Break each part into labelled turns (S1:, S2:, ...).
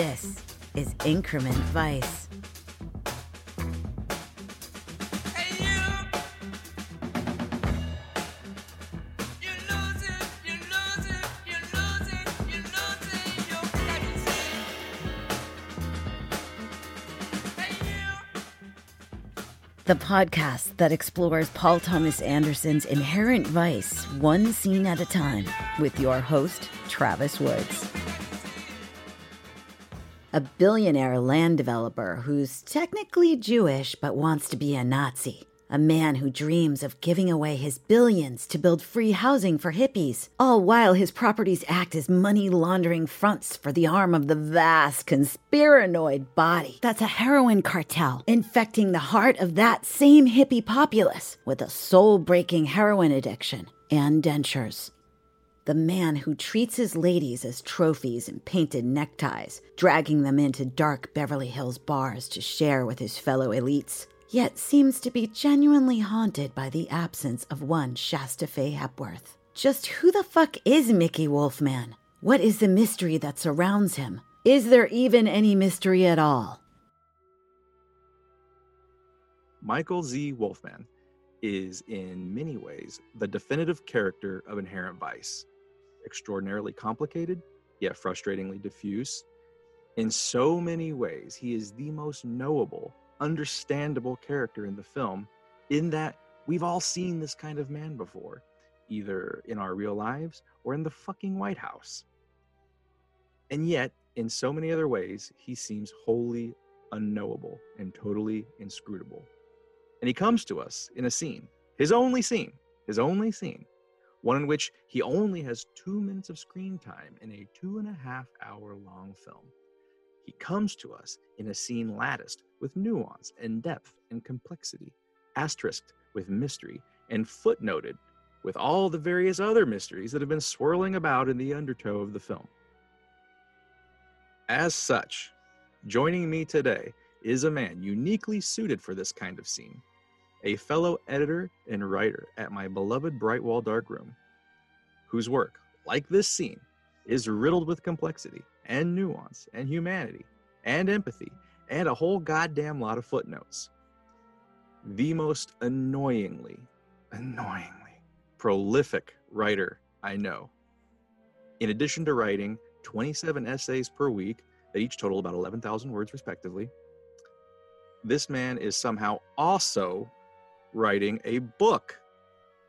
S1: This is Increment Vice. The podcast that explores Paul Thomas Anderson's inherent vice one scene at a time with your host, Travis Woods. A billionaire land developer who's technically Jewish but wants to be a Nazi. A man who dreams of giving away his billions to build free housing for hippies, all while his properties act as money laundering fronts for the arm of the vast conspiranoid body that's a heroin cartel, infecting the heart of that same hippie populace with a soul breaking heroin addiction and dentures. The man who treats his ladies as trophies and painted neckties, dragging them into dark Beverly Hills bars to share with his fellow elites yet seems to be genuinely haunted by the absence of one Shasta Faye Hepworth. Just who the fuck is Mickey Wolfmann? What is the mystery that surrounds him? Is there even any mystery at all?
S2: Michael Z. Wolfmann is, in many ways, the definitive character of Inherent Vice. Extraordinarily complicated, yet frustratingly diffuse. In so many ways, he is the most knowable understandable character in the film, in that we've all seen this kind of man before, either in our real lives or in the fucking White House. And yet, in so many other ways, he seems wholly unknowable and totally inscrutable. And he comes to us in a scene, his only scene, his only scene, one in which he only has two minutes of screen time in a two and a half hour long film. He comes to us in a scene latticed with nuance and depth and complexity, asterisked with mystery, and footnoted with all the various other mysteries that have been swirling about in the undertow of the film. As such, joining me today is a man uniquely suited for this kind of scene, a fellow editor and writer at my beloved Brightwall Darkroom, whose work, like this scene, is riddled with complexity and nuance and humanity and empathy and a whole goddamn lot of footnotes. The most annoyingly, annoyingly prolific writer I know. In addition to writing 27 essays per week that each total about 11,000 words respectively, this man is somehow also writing a book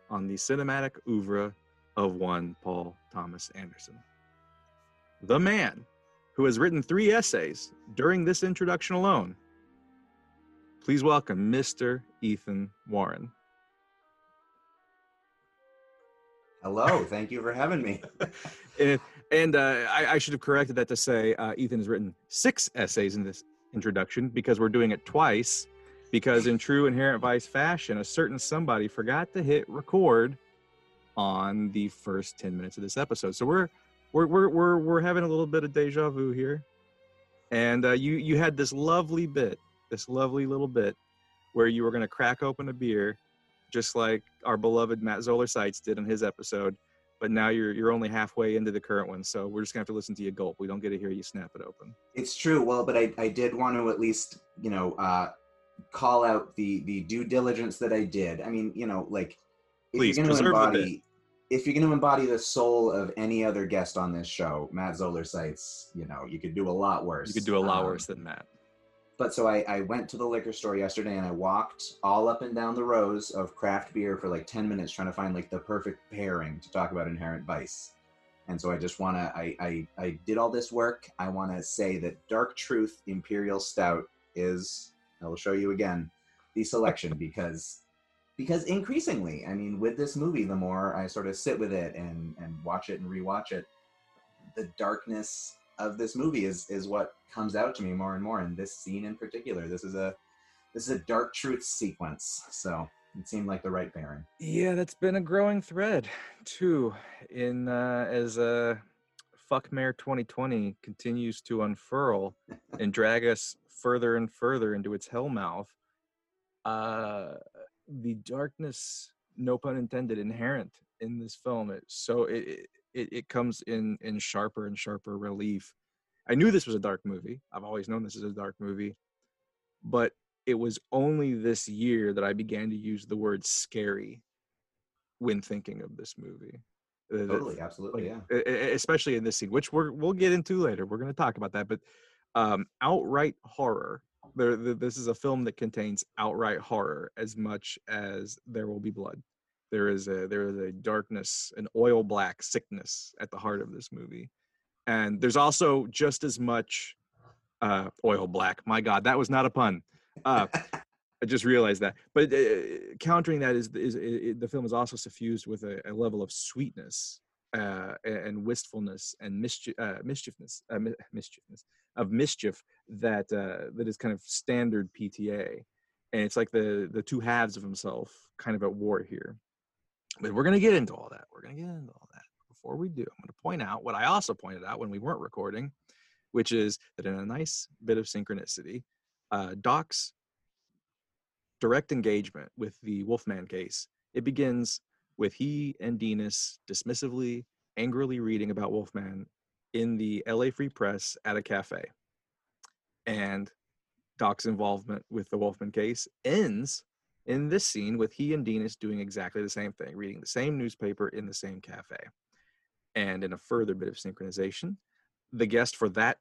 S2: on the cinematic oeuvre of one Paul Thomas Anderson. The man who has written three essays during this introduction alone. Please welcome Mr. Ethan Warren.
S3: Hello, thank you for having me.
S2: and, and uh, I, I, should have corrected that to say uh, Ethan has written six essays in this introduction because we're doing it twice. Because in true inherent vice fashion, a certain somebody forgot to hit record on the first 10 minutes of this episode. So we're we're we're we're we're having a little bit of deja vu here, and uh, you you had this lovely bit, this lovely little bit, where you were going to crack open a beer, just like our beloved Matt Zoller Seitz did in his episode. But now you're you're only halfway into the current one, so we're just gonna have to listen to you gulp. We don't get to hear you snap it open.
S3: It's true. Well, but I I did want to at least you know uh, call out the the due diligence that I did. I mean, you know, like if
S2: Please,
S3: you're going to
S2: embody
S3: if you're going to embody the soul of any other guest on this show, Matt Zoller Seitz, you know, you could do a lot worse.
S2: You could do a lot um, worse than Matt.
S3: But so I, I went to the liquor store yesterday and I walked all up and down the rows of craft beer for like 10 minutes trying to find like the perfect pairing to talk about Inherent Vice. And so I just want to, I, I, I did all this work. I want to say that Dark Truth Imperial Stout is, I will show you again, the selection because because increasingly i mean with this movie the more i sort of sit with it and and watch it and rewatch it the darkness of this movie is is what comes out to me more and more. And this scene in particular this is a this is a dark truth sequence. So it seemed like the right pairing.
S2: Yeah that's been a growing thread too in uh as uh fuck mayor 2020 continues to unfurl and drag us further and further into its hellmouth uh the darkness, no pun intended, inherent in this film. It, so it, it it comes in in sharper and sharper relief I knew this was a dark movie. I've always known this is a dark movie, but it was only this year that I began to use the word scary when thinking of this movie.
S3: Totally, absolutely,
S2: like,
S3: yeah.
S2: especially in this scene, which we're we'll get into later. We're going to talk about that, but um, outright horror. There, this is a film that contains outright horror as much as there will be blood. There is a there is a darkness, an oil black sickness at the heart of this movie, and there's also just as much uh, oil black. My God, that was not a pun. Uh, I just realized that. But uh, countering that is, is, the film is also suffused with a, a level of sweetness uh, and wistfulness and mischief, uh, mischiefness, uh, mi- mischiefness of mischief that uh, that is kind of standard PTA, and it's like the the two halves of himself kind of at war here. But we're gonna get into all that. We're gonna get into all that. Before we do, I'm gonna point out what I also pointed out when we weren't recording, which is that in a nice bit of synchronicity, uh, Doc's direct engagement with the Wolfmann case. It begins with he and Denis dismissively, angrily reading about Wolfmann in the LA Free Press at a cafe. And Doc's involvement with the Wolfmann case ends in this scene with he and Denis doing exactly the same thing, reading the same newspaper in the same cafe. And in a further bit of synchronization, the guest for that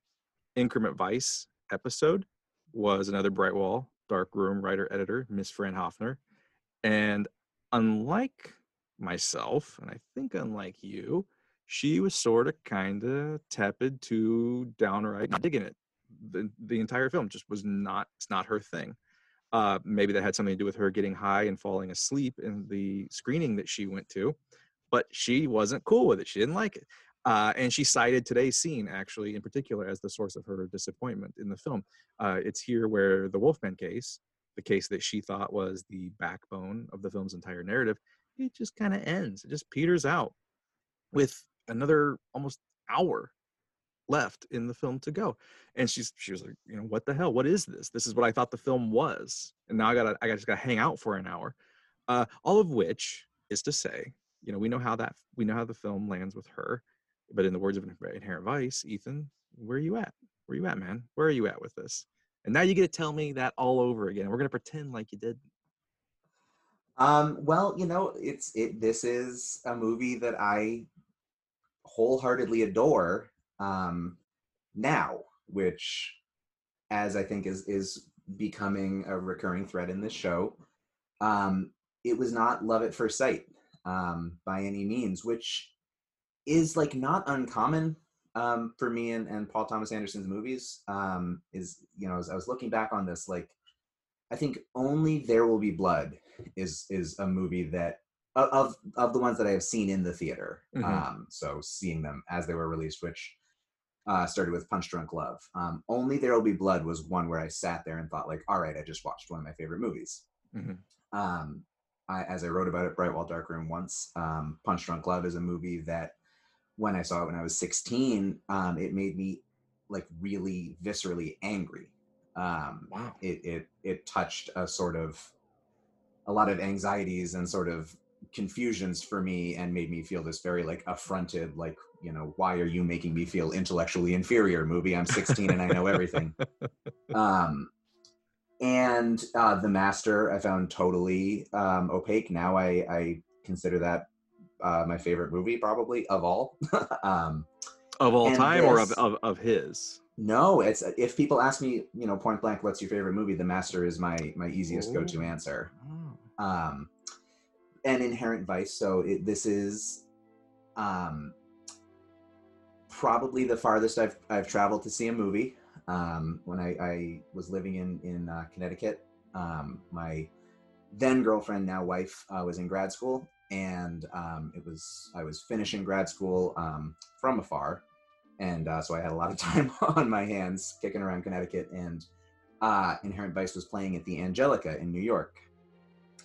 S2: Increment Vice episode was another Brightwall Dark Room writer editor, Miss Fran Hoffner. And unlike myself, and I think unlike you, she was sort of kind of tepid to downright not digging it. The, the entire film just was not, it's not her thing. Uh, maybe that had something to do with her getting high and falling asleep in the screening that she went to, but she wasn't cool with it. She didn't like it. Uh, and she cited today's scene, actually, in particular, as the source of her disappointment in the film. Uh, it's here where the Wolfmann case, the case that she thought was the backbone of the film's entire narrative, it just kind of ends. It just peters out with another almost hour left in the film to go. And she's she was like, you know, what the hell? What is this? This is what I thought the film was, and now I gotta I just gotta hang out for an hour. Uh, all of which is to say, you know, we know how that we know how the film lands with her, but in the words of Inherent Vice, Ethan, where are you at? Where are you at, man? Where are you at with this? And now you get to tell me that all over again. We're gonna pretend like you did.
S3: Um, well, you know, it's it. This is a movie that I wholeheartedly adore um, now, which, as I think is is becoming a recurring thread in this show. Um, it was not love at first sight um, by any means, which is like not uncommon um, for me and, and Paul Thomas Anderson's movies. Um, is you know, as I was looking back on this, like I think only There Will Be Blood is is a movie that of of the ones that I have seen in the theater.
S2: Mhm.
S3: Um, so seeing them as they were released, which uh, started with Punch Drunk Love. Um, Only There Will Be Blood was one where I sat there and thought, like, all right, I just watched one of my favorite movies.
S2: Mhm.
S3: Um, I, as I wrote about it, Bright Wall Dark Room once, um, Punch Drunk Love is a movie that when I saw it when I was 16, um, it made me like really viscerally angry. Um,
S2: Wow.
S3: it, it it touched a sort of a lot of anxieties and sort of confusions for me and made me feel this very like affronted like you know why are you making me feel intellectually inferior movie i'm 16 and i know everything. Um and uh the master i found totally um opaque. Now i i consider that uh my favorite movie probably of all. Um
S2: Of all time or of, of, of his?
S3: no it's if people ask me you know point blank what's your favorite movie? The master is my my easiest go-to answer.
S2: Oh.
S3: um an inherent vice so it, this is um probably the farthest i've i've traveled to see a movie. Um when i i was living in in uh, connecticut um my then girlfriend now wife uh, was in grad school and um it was i was finishing grad school um from afar and uh, so i had a lot of time on my hands kicking around connecticut and uh inherent vice was playing at the Angelika in new york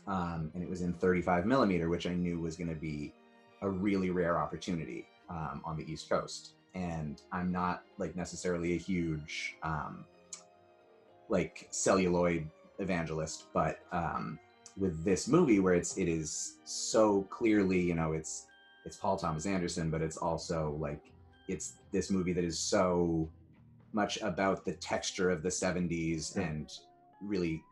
S3: um, and it was in 35 millimeter, which I knew was going to be a really rare opportunity um, on the East Coast. And I'm not like necessarily a huge um, like celluloid evangelist, but um, with this movie where it's it is so clearly, you know, it's it's Paul Thomas Anderson, but it's also like it's this movie that is so much about the texture of the 70s
S2: Yeah.
S3: and really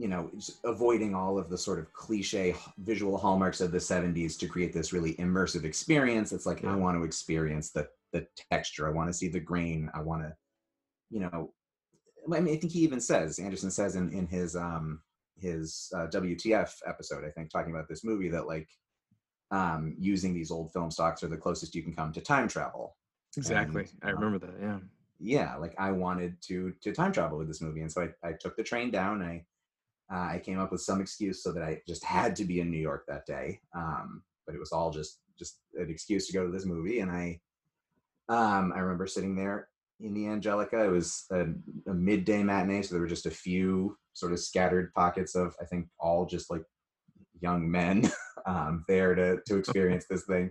S3: you know avoiding all of the sort of cliche visual hallmarks of the 70s to create this really immersive experience it's like
S2: Yeah.
S3: i want to experience the the texture i want to see the grain i want to you know i mean i think he even says anderson says in in his um his uh, wtf episode i think talking about this movie that like um using these old film stocks are the closest you can come to time travel
S2: Exactly.
S3: And,
S2: I
S3: um,
S2: remember that. Yeah.
S3: yeah like i wanted to to time travel with this movie and so i, I took the train down i uh, i came up with some excuse so that i just had to be in new york that day um but it was all just just an excuse to go to this movie and i um i remember sitting there in the Angelika it was a, a midday matinee so there were just a few sort of scattered pockets of i think all just like young men um there to to experience this thing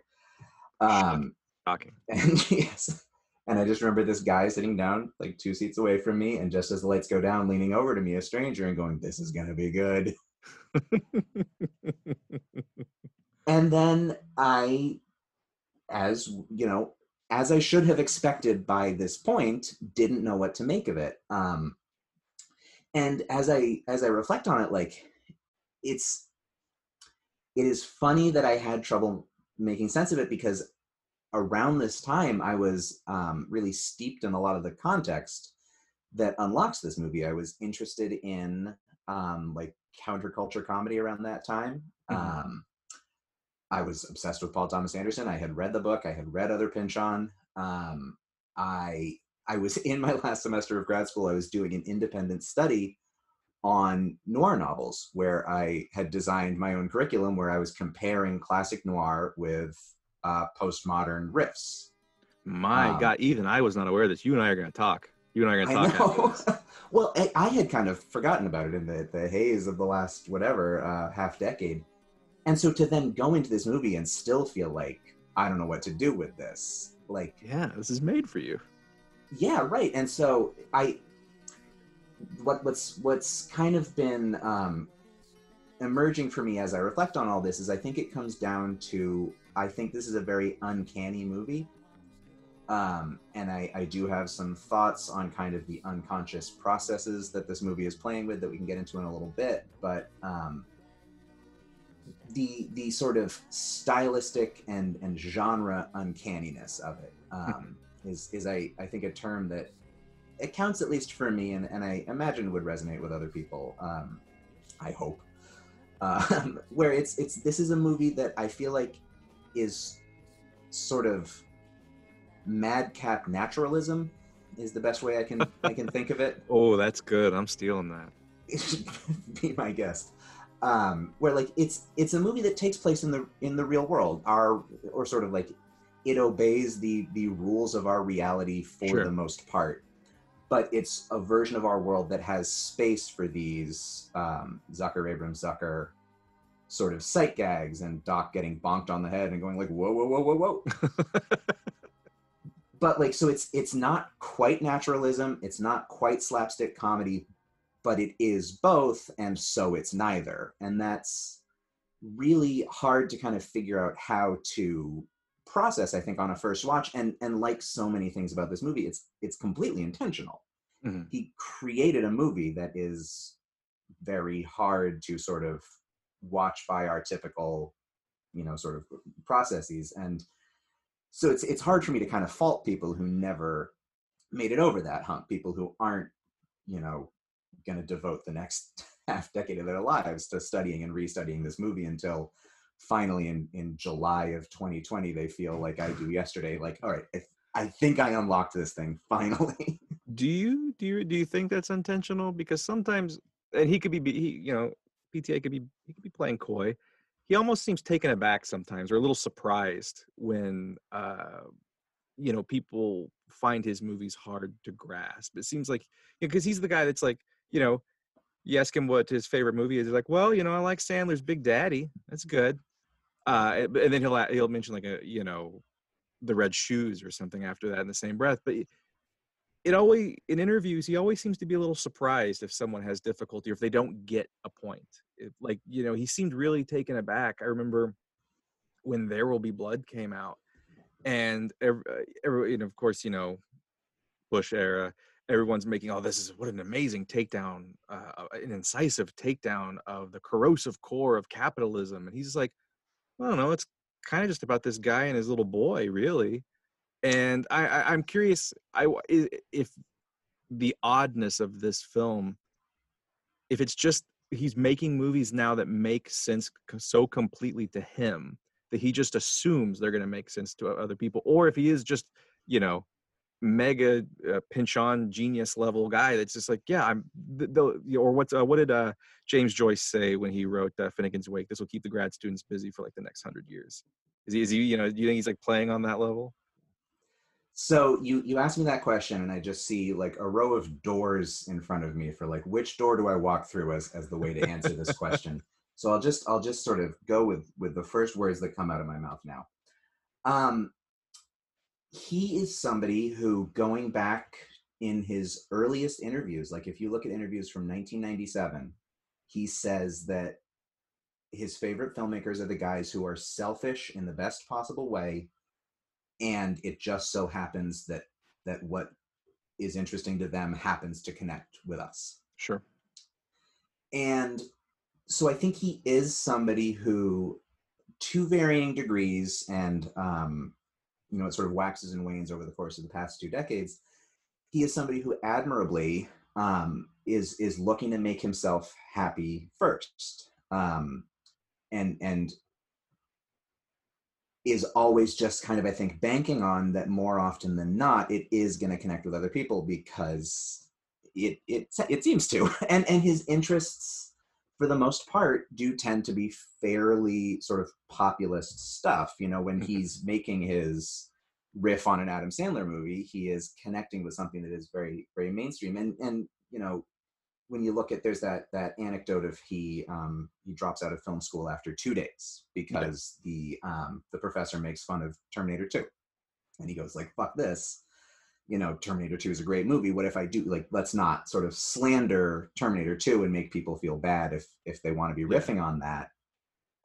S3: um
S2: Shocking.
S3: and yes. And I just remember this guy sitting down like two seats away from me, and just as the lights go down, leaning over to me, a stranger, and going, This is gonna be good. And then I, as you know, as I should have expected by this point, didn't know what to make of it. Um and as I as I reflect on it, like it's it is funny that I had trouble making sense of it because around this time I was um, really steeped in a lot of the context that unlocks this movie. I was interested in um, like counterculture comedy around that time.
S2: Mhm.
S3: Um, I was obsessed with Paul Thomas Anderson. I had read the book. I had read Other Pynchon. Um, I I was in my last semester of grad school. I was doing an independent study on noir novels, where I had designed my own curriculum, where I was comparing classic noir with uh, postmodern riffs.
S2: My
S3: Um,
S2: God, even I was not aware of this. You and I are going to talk. You and I are going to talk.
S3: know. well, I, I had kind of forgotten about it in the, the haze of the last whatever uh, half decade, and so to then go into this movie and still feel like I don't know what to do with this, like
S2: Yeah, this is made for you.
S3: yeah right and so i what what's what's kind of been um emerging for me as i reflect on all this is i think it comes down to i think this is a very uncanny movie um and i i do have some thoughts on kind of the unconscious processes that this movie is playing with that we can get into in a little bit but um the the sort of stylistic and and genre uncanniness of it um is is I, I think a term that it counts at least for me and, and I imagine would resonate with other people. Um, I hope. Um, where it's it's this is a movie that I feel like is sort of madcap naturalism is the best way I can I can think of it.
S2: Oh, that's good. I'm stealing that.
S3: be my guest. Um, where like it's it's a movie that takes place in the in the real world. Our or sort of like it obeys the the rules of our reality for
S2: Sure.
S3: the most part. But it's a version of our world that has space for these um, Zucker Abrahams Zucker sort of sight gags and Doc getting bonked on the head and going like whoa whoa whoa whoa whoa. But like so it's it's not quite naturalism it's not quite slapstick comedy but it is both and so it's neither. And that's really hard to kind of figure out how to process i think on a first watch. And and like so many things about this movie it's it's completely intentional.
S2: Mhm.
S3: he created a movie that is very hard to sort of watch by our typical you know sort of processes and so it's it's hard for me to kind of fault people who never made it over that hump people who aren't you know going to devote the next half decade of their lives to studying and restudying this movie until finally in in july of 2020 they feel like i do yesterday like all right I, I think i unlocked this thing finally
S2: do you do you do you think that's intentional? Because sometimes, and he could be, he, you know, PTA could be he could be playing coy. He almost seems taken aback sometimes, or a little surprised when, uh, you know, people find his movies hard to grasp. It seems like because he's the guy that's like, you know, you ask him what his favorite movie is, he's like, well, you know, I like Sandler's Big Daddy. That's good. Uh, and then he'll he'll mention like a you know, the Red Shoes or something after that in the same breath, but it always in interviews he always seems to be a little surprised if someone has difficulty or if they don't get a point It- like you know he seemed really taken aback i remember when there will be blood came out and every, every and of course you know Bush era, everyone's making, oh, this is what an amazing takedown, uh, an incisive takedown of the corrosive core of capitalism. And he's like, I don't know, it's kind of just about this guy and his little boy, really. And I, I I'm curious, I if the oddness of this film, if it's just he's making movies now that make sense so completely to him that he just assumes they're going to make sense to other people, or if he is just, you know, mega uh, Pynchon genius level guy that's just like yeah i'm the, the or what's uh, what did uh james joyce say when he wrote uh, finnegan's wake? This will keep the grad students busy for like the next hundred years. Is he is he you know do you think he's like playing on that level
S3: so you you asked me that question and i just see like a row of doors in front of me for like which door do i walk through as as the way to answer this question? So i'll just i'll just sort of go with with the first words that come out of my mouth now. Um he is somebody who going back in his earliest interviews like if you look at interviews from 1997 he says that his favorite filmmakers are the guys who are selfish in the best possible way and it just so happens that that what is interesting to them happens to connect with us
S2: sure
S3: and so i think he is somebody who to varying degrees and um, you know, it sort of waxes and wanes over the course of the past two decades. He is somebody who admirably um, is is looking to make himself happy first, um, and and is always just kind of I think banking on that more often than not it is going to connect with other people because it it it seems to. And and his interests for the most part do tend to be fairly sort of populist stuff. You know when mm-hmm. he's making his riff on an adam sandler movie he is connecting with something that is very very mainstream. And and you know when you look at there's that that anecdote of he um, he drops out of film school after two days because yeah. the um, the professor makes fun of Terminator 2, and he goes like "fuck this," you know, Terminator 2 is a great movie. What if I do like let's not sort of slander Terminator 2 and make people feel bad if if they want to be riffing on that.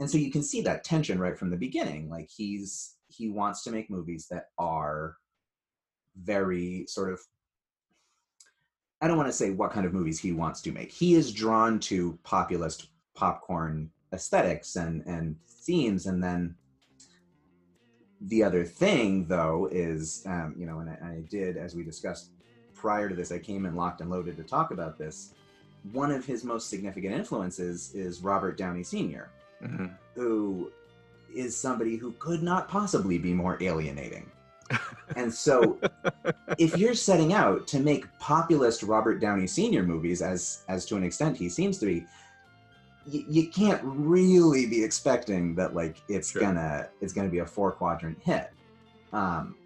S3: And so you can see that tension right from the beginning. Like he's he wants to make movies that are very sort of I don't want to say what kind of movies he wants to make. He is drawn to populist popcorn aesthetics and and themes, and then the other thing though is, um, you know, and I, I did as we discussed prior to this, I came in locked and loaded to talk about this. One of his most significant influences is Robert Downey senior mm-hmm. who is somebody who could not possibly be more alienating. And so if you're setting out to make populist Robert Downey Sr. movies, as as to an extent he seems to be, y- you can't really be expecting that like it's sure. gonna it's gonna be a four quadrant hit. Um,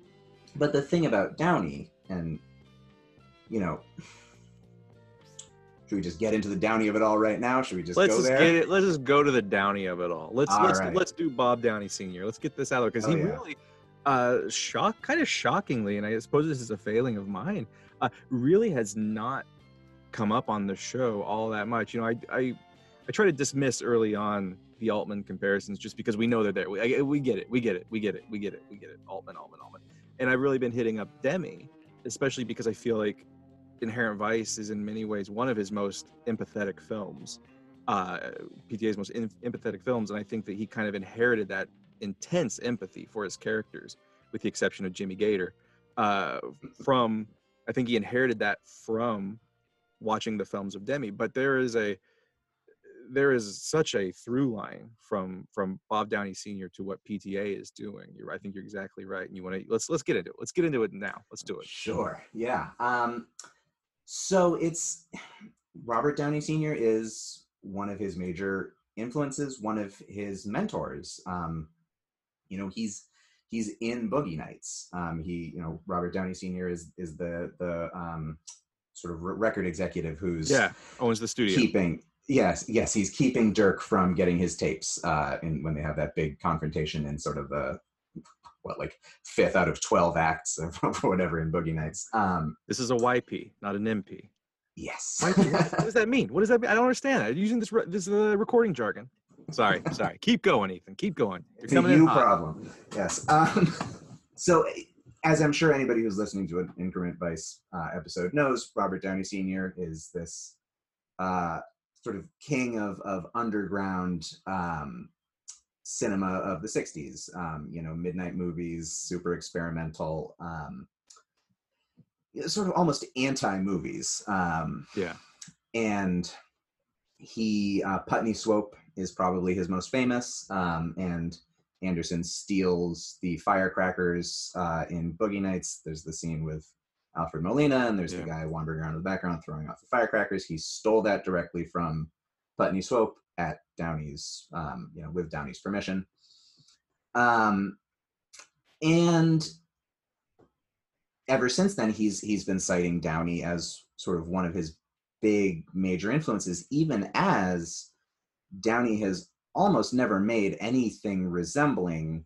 S3: but the thing about Downey, and you know, should we just get into the Downey of it all right now? Should we just
S2: let's
S3: go
S2: just
S3: there?
S2: Get it, let's just go to the Downey of it all. Let's all let's right. let's do Bob Downey Sr. Let's get this out there because oh, he yeah. really uh, shock, kind of shockingly, and I suppose this is a failing of mine, uh, really has not come up on the show all that much. You know, I, I, I try to dismiss early on the Altman comparisons just because we know they're there. We, I, we get it, we get it, we get it, we get it, we get it. Altman, Altman, Altman. And I've really been hitting up Demme, especially because I feel like Inherent Vice is in many ways one of his most empathetic films, uh, PTA's most in- empathetic films, and I think that he kind of inherited that intense empathy for his characters, with the exception of Jimmy Gator. Uh, from I think he inherited that from watching the films of Demme. But there is a there is such a through line from from Bob Downey Sr. to what PTA is doing. You're, I think you're exactly right. And you want to let's let's get into it. Let's get into it now. Let's do it.
S3: Sure. Yeah. Um, so it's Robert Downey Sr. is one of his major influences, one of his mentors. Um, you know he's he's in Boogie Nights. Um, he you know Robert Downey Sr. is is the the um, sort of record executive who's
S2: yeah owns the studio.
S3: keeping yes yes he's keeping Dirk from getting his tapes uh, in when they have that big confrontation in sort of the what like fifth out of 12 acts of whatever in boogie nights. Um
S2: this is a yp not an mp
S3: yes.
S2: What does that mean? What does that mean? I don't understand. I'm using this re- this is uh, recording jargon Sorry, sorry. Keep going, Ethan. Keep going.
S3: You're coming you problem. Yes. Um, so as I'm sure anybody who's listening to an Increment Vice uh, episode knows, Robert Downey Sr. is this uh, sort of king of of underground um, cinema of the '60s. Um, you know, midnight movies, super experimental, um, sort of almost anti movies. Um,
S2: Yeah.
S3: and he uh, Putney Swope is probably his most famous, um, and Anderson steals the firecrackers uh, in Boogie Nights. There's the scene with Alfred Molina, and there's
S2: Yeah.
S3: the guy wandering around in the background throwing off the firecrackers. He stole that directly from Putney Swope at Downey's, um, you know, with Downey's permission. Um, and ever since then, he's he's been citing Downey as sort of one of his big major influences, even as Downey has almost never made anything resembling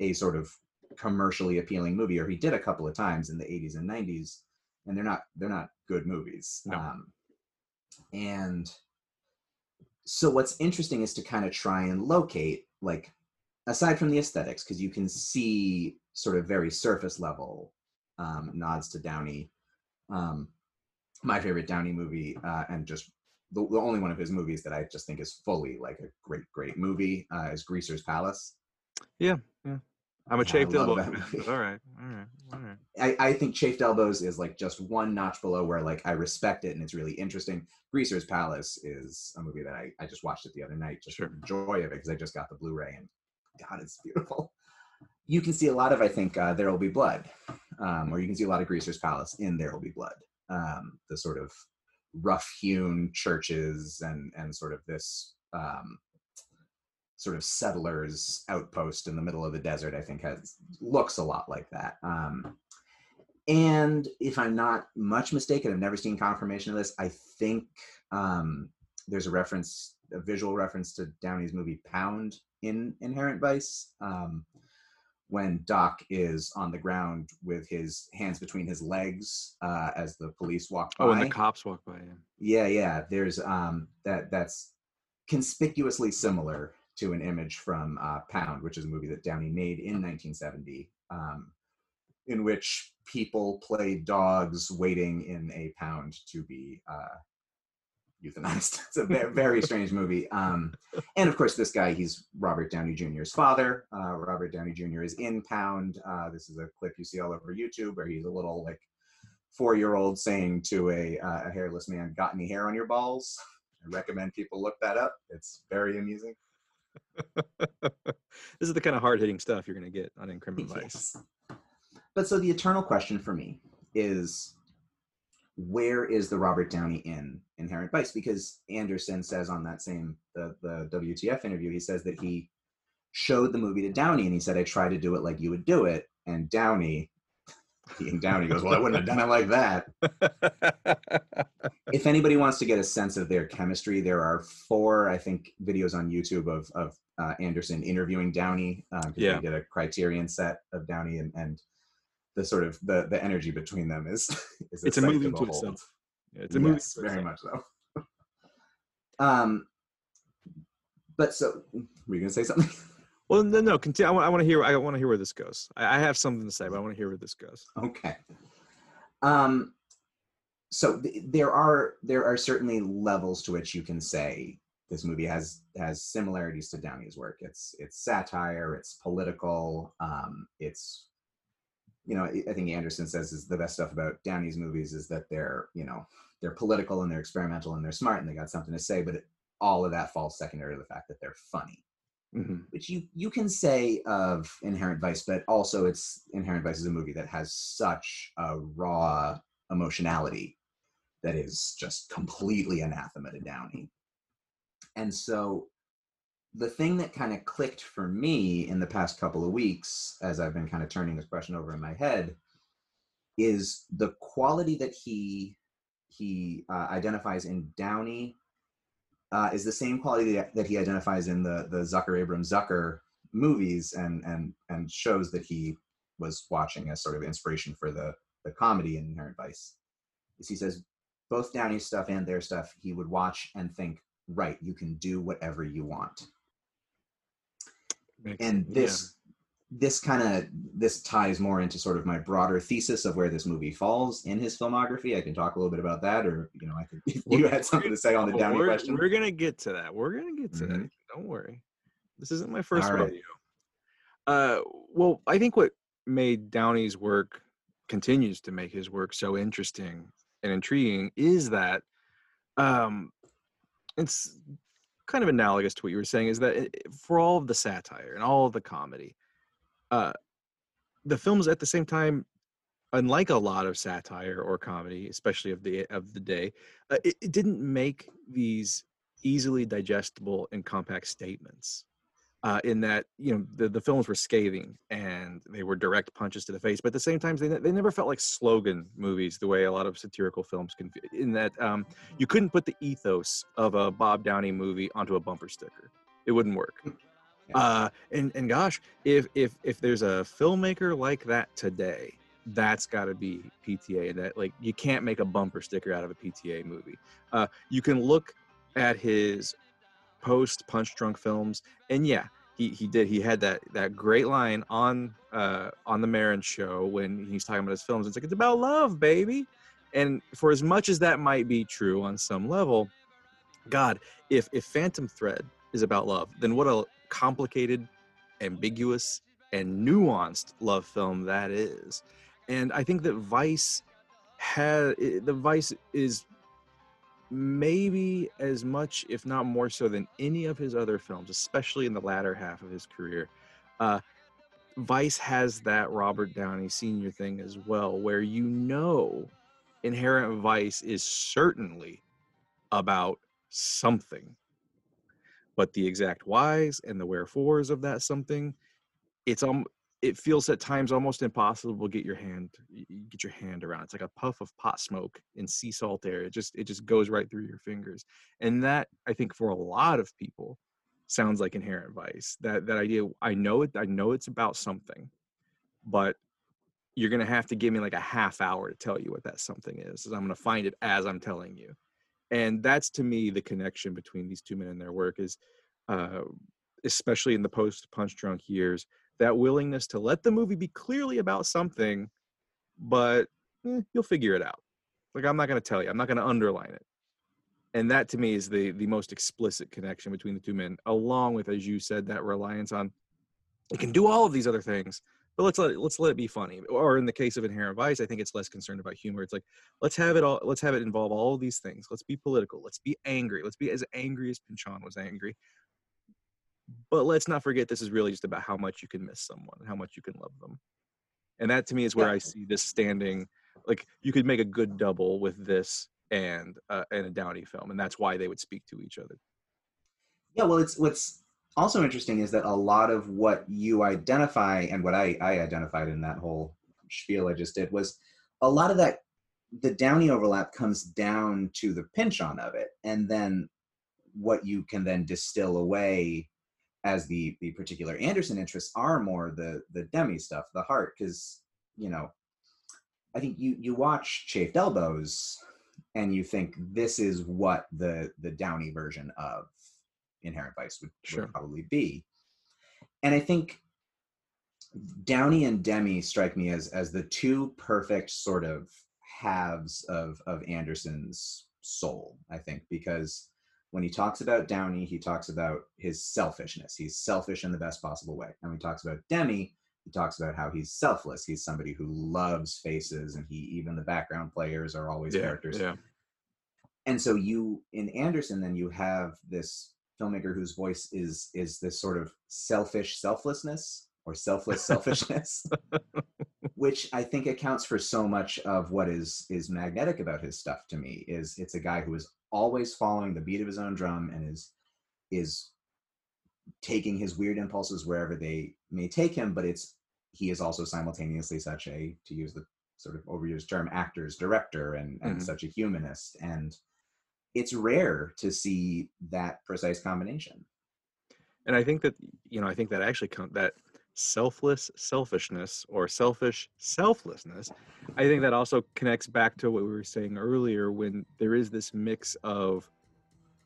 S3: a sort of commercially appealing movie, or he did a couple of times in the 80s and 90s, and they're not they're not good movies.
S2: No.
S3: Um, and so what's interesting is to kind of try and locate like aside from the aesthetics because you can see sort of very surface level um, nods to downey um, my favorite downey movie uh, and just the, the only one of his movies that i just think is fully like a great great movie uh, is greaser's palace Yeah, yeah.
S2: I'm a chafed elbow
S3: that
S2: fan.
S3: movie.
S2: but All right, all right, all right.
S3: I, I think chafed elbows is like just one notch below where like i respect it and it's really interesting greaser's palace is a movie that i, I just watched it the other night just
S2: Sure.
S3: for the joy of it because i just got the blu-ray and god it's beautiful you can see a lot of i think uh, there will be blood um, or you can see a lot of greaser's palace in there will be blood um, the sort of rough hewn churches and and sort of this um, sort of settlers outpost in the middle of the desert i think has looks a lot like that. Um, and if i'm not much mistaken i've never seen confirmation of this i think um, there's a reference a visual reference to downey's movie pound in inherent vice. Um, when doc is on the ground with his hands between his legs uh, as the police walk by
S2: Oh, and the cops walk by. Yeah.
S3: yeah yeah there's um that that's conspicuously similar to an image from uh, pound which is a movie that downey made in 1970 um, in which people play dogs waiting in a pound to be uh, euthanized it's a very, very strange movie um, and of course this guy he's robert downey jr's father uh, robert downey jr is in pound uh, this is a clip you see all over youtube where he's a little like four year old saying to a, uh, a hairless man, Got any hair on your balls? I recommend people look that up. It's very amusing.
S2: this is the kind of hard hitting stuff you're going to get on Increment Vice.
S3: Yes. But so the eternal question for me is where is the Robert Downey in Inherent Vice? Because Anderson says on that same the, the WTF interview, he says that he showed the movie to Downey and he said, I tried to do it like you would do it. And Downey, being Downey, goes, Well, I wouldn't have done it like that. if anybody wants to get a sense of their chemistry, there are four, I think, videos on YouTube of of uh, Anderson interviewing Downey. Um,
S2: Yeah.
S3: they did a Criterion set of Downey, and and the sort of the the energy between them is is
S2: it's a movie
S3: to
S2: itself. Yeah, it's a movie.
S3: Yes,
S2: unto
S3: very
S2: itself.
S3: much so. um, but so were you gonna say something?
S2: Well, no, no. Continue. I want. I want to hear. I want to hear where this goes. I, I have something to say, but I want to hear where this goes.
S3: Okay. Um, so th- there are there are certainly levels to which you can say this movie has has similarities to Downey's work. It's it's satire, it's political, um, it's you know I think Anderson says is the best stuff about Downey's movies is that they're you know they're political and they're experimental and they're smart and they got something to say, but it, all of that falls secondary to the fact that they're funny
S2: Mhm.
S3: which you you can say of Inherent Vice, but also it's Inherent Vice is a movie that has such a raw emotionality that is just completely anathema to Downey. And so the thing that kind of clicked for me in the past couple of weeks, as I've been kind of turning this question over in my head, is the quality that he he uh, identifies in Downey uh, is the same quality that, he identifies in the the Zucker Abrahams Zucker movies and and and shows that he was watching as sort of inspiration for the the comedy in Inherent Vice. Is he says both Downey's stuff and their stuff he would watch and think, right, you can do whatever you want.
S2: Makes-
S3: And
S2: yeah.
S3: this this kind of this ties more into sort of my broader thesis of where this movie falls in his filmography. I can talk a little bit about that, or you know, I could. If you had something to say on the Downey
S2: we're,
S3: question.
S2: we're gonna get to that. We're gonna get to that.
S3: Mhm.
S2: Don't worry. This isn't my first
S3: right.
S2: rodeo. Uh, well, I think what made Downey's work continues to make his work so interesting and intriguing is that um, it's kind of analogous to what you were saying. Is that it, for all of the satire and all of the comedy, uh, the films at the same time unlike a lot of satire or comedy especially of the of the day uh, it, it didn't make these easily digestible and compact statements uh, in that you know the, the films were scathing and they were direct punches to the face but at the same time they, they never felt like slogan movies the way a lot of satirical films can in that um, you couldn't put the ethos of a bob downey movie onto a bumper sticker. It wouldn't work.
S3: Yeah.
S2: uh, and and gosh if if if there's a filmmaker like that today that's got to be pta and that like you can't make a bumper sticker out of a pta movie. Uh, you can look at his post punch drunk films and yeah he, he did he had that that great line on uh on the Maron show when he's talking about his films. It's like it's about love baby. And for as much as that might be true on some level god if if phantom thread is about love then what a complicated ambiguous and nuanced love film that is. And i think that vice had the vice is maybe as much if not more so than any of his other films especially in the latter half of his career uh vice has that robert downey senior thing as well where you know inherent vice is certainly about something but the exact whys and the wherefores of that something it's um it feels at times almost impossible to get your hand get your hand around. It's like a puff of pot smoke in sea salt air. It just it just goes right through your fingers. And that i think for a lot of people sounds like inherent vice. That that idea i know it i know it's about something but you're gonna have to give me like a half hour to tell you what that something is. i'm gonna find it as i'm telling you. And that's to me the connection between these two men and their work is uh, especially in the post punch drunk years that willingness to let the movie be clearly about something but eh, you'll figure it out. Like i'm not going to tell you. I'm not going to underline it. And that to me is the the most explicit connection between the two men along with as you said that reliance on it can do all of these other things but let's let it, let's let it be funny. Or in the case of inherent vice i think it's less concerned about humor. It's like let's have it all let's have it involve all these things. Let's be political. Let's be angry. Let's be as angry as Pynchon was angry but let's not forget this is really just about how much you can miss someone and how much you can love them and that to me is where
S3: Yeah.
S2: i see this standing like you could make a good double with this and uh, and a downey film and that's why they would speak to each other
S3: Yeah, well, it's what's also interesting is that a lot of what you identify and what I, I identified in that whole spiel I just did was a lot of that the Downey overlap comes down to the Pynchon of it, and then what you can then distill away as the the particular Anderson interests are more the the Demme stuff, the heart, because you know, I think you you watch Chafed Elbows and you think this is what the the Downey version of Inherent Vice would, would probably be. And I think Downey and Demme strike me as as the two perfect sort of halves of of Anderson's soul, I think, because when he talks about Downey, he talks about his selfishness. He's selfish in the best possible way. And when he talks about Demme, he talks about how he's selfless. He's somebody who loves faces, and he even the background players are always characters
S2: yeah
S3: and so you in anderson then you have this filmmaker whose voice is is this sort of selfish selflessness or selfless selfishness which i think accounts for so much of what is is magnetic about his stuff to me is it's a guy who is always following the beat of his own drum and is is taking his weird impulses wherever they may take him but it's he is also simultaneously such a to use the sort of overused term actor's director and, and
S2: Mhm.
S3: such a humanist and it's rare to see that precise combination
S2: and i think that you know i think that actually come that selfless selfishness or selfish selflessness i think that also connects back to what we were saying earlier when there is this mix of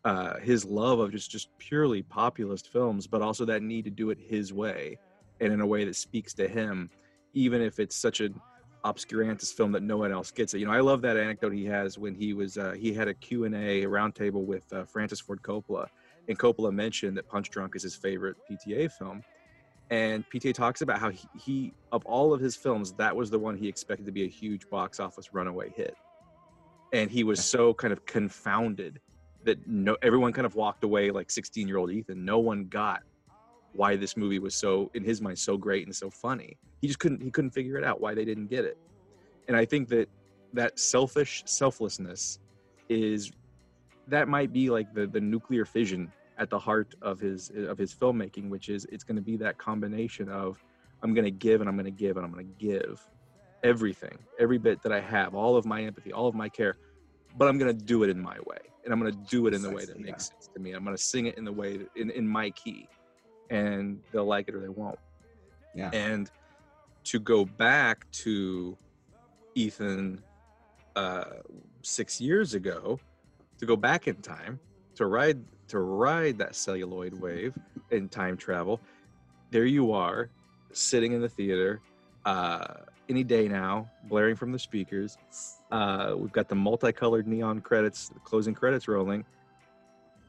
S2: uh his love of just just purely populist films but also that need to do it his way and in a way that speaks to him, even if it's such an obscurantist film that no one else gets it. You know, I love that anecdote he has when he was uh, he had a Q and A roundtable with uh, Francis Ford Coppola, and Coppola mentioned that Punch Drunk is his favorite PTA film, and PTA talks about how he, he of all of his films that was the one he expected to be a huge box office runaway hit, and he was so kind of confounded that no everyone kind of walked away like 16 year old Ethan. No one got why this movie was so in his mind so great and so funny. He just couldn't he couldn't figure it out why they didn't get it. And i think that that selfish selflessness is that might be like the the nuclear fission at the heart of his of his filmmaking which is it's going to be that combination of i'm going to give and i'm going to give and i'm going to give everything every bit that i have all of my empathy all of my care but i'm going to do it in my way and i'm going to do it in the way that makes sense to me i'm going to sing it in the way that, in, in my key and they'll like it or they won't.
S3: Yeah.
S2: And to go back to Ethan uh, six years ago, to go back in time to ride to ride that celluloid wave in time travel, there you are, sitting in the theater, uh, any day now, blaring from the speakers. Uh, we've got the multicolored neon credits, the closing credits rolling.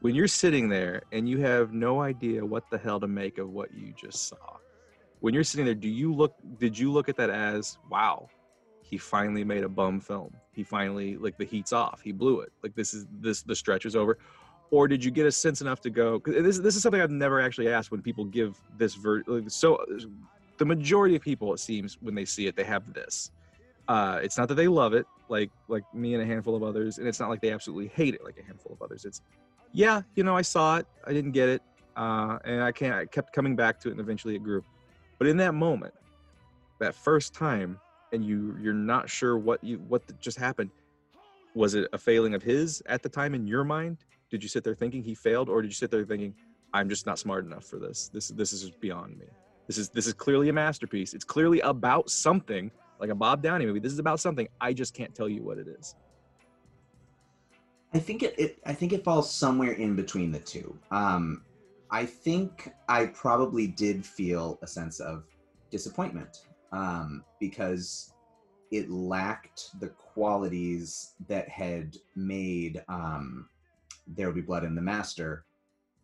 S2: When you're sitting there and you have no idea what the hell to make of what you just saw when you're sitting there do you look did you look at that as wow he finally made a bum film. He finally like the heat's off. He blew it. Like this is this the stretch is over or did you get a sense enough to go this, this is something i've never actually asked when people give this ver so the majority of people it seems when they see it they have this uh, it's not that they love it like like me and a handful of others and it's not like they absolutely hate it like a handful of others it's yeah, you know, I saw it, I didn't get it, uh, and I can't. I kept coming back to it, and eventually it grew. But in that moment, that first time, and you you're not sure what you what just happened. Was it a failing of his at the time in your mind? Did you sit there thinking he failed, or did you sit there thinking, "I'm just not smart enough for this. This this is beyond me. This is this is clearly a masterpiece. It's clearly about something, like a Bob Downey movie. This is about something. I just can't tell you what it is."
S3: I think it, it, I think it falls somewhere in between the two. Um, I think I probably did feel a sense of disappointment um, because it lacked the qualities that had made um, There Will Be Blood in the Master.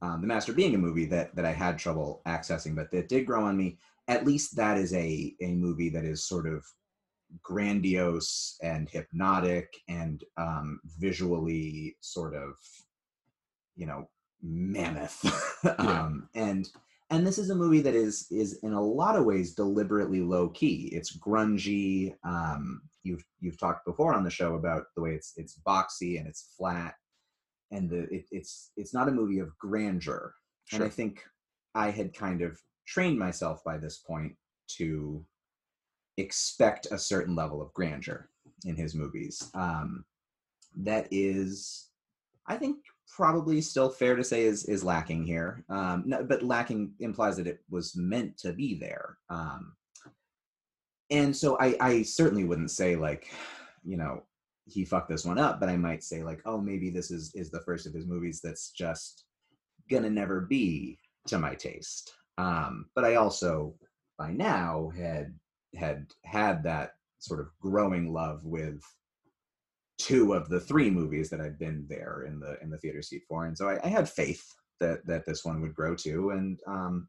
S3: Um, the Master being a movie that that I had trouble accessing, but that did grow on me. At least that is a a movie that is sort of grandiose and hypnotic and um, visually sort of you know mammoth um, and and this is a movie that is is in a lot of ways deliberately low key it's grungy um, you've you've talked before on the show about the way it's it's boxy and it's flat and the it, it's it's not a movie of grandeur sure. and i think i had kind of trained myself by this point to expect a certain level of grandeur in his movies. Um, that is, I think, probably still fair to say is is lacking here. Um, no, but lacking implies that it was meant to be there. Um, and so I, I certainly wouldn't say like, you know, he fucked this one up, but I might say like, oh, maybe this is is the first of his movies that's just gonna never be to my taste. Um, but I also by now had had had that sort of growing love with two of the three movies that I'd been there in the in the theater seat for, and so I, I had faith that that this one would grow to, And um,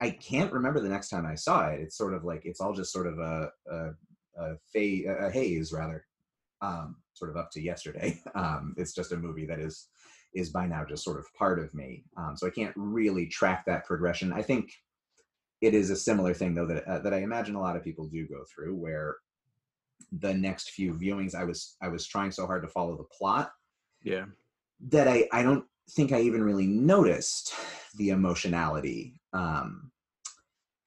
S3: I can't remember the next time I saw it. It's sort of like it's all just sort of a a, a, fa- a haze rather, um, sort of up to yesterday. Um, it's just a movie that is is by now just sort of part of me. Um, so I can't really track that progression. I think it is a similar thing though that uh, that I imagine a lot of people do go through where the next few viewings I was I was trying so hard to follow the plot
S2: yeah
S3: that I I don't think I even really noticed the emotionality um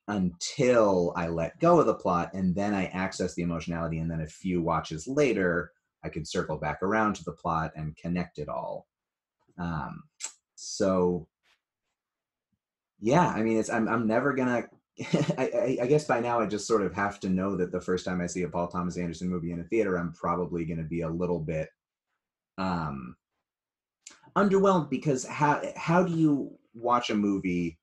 S3: until I let go of the plot and then I access the emotionality and then a few watches later I can circle back around to the plot and connect it all um so yeah, I mean, it's I'm I'm never gonna. I, I, guess by now I just sort of have to know that the first time I see a Paul Thomas Anderson movie in a theater, I'm probably going to be a little bit um, underwhelmed because how how do you watch a movie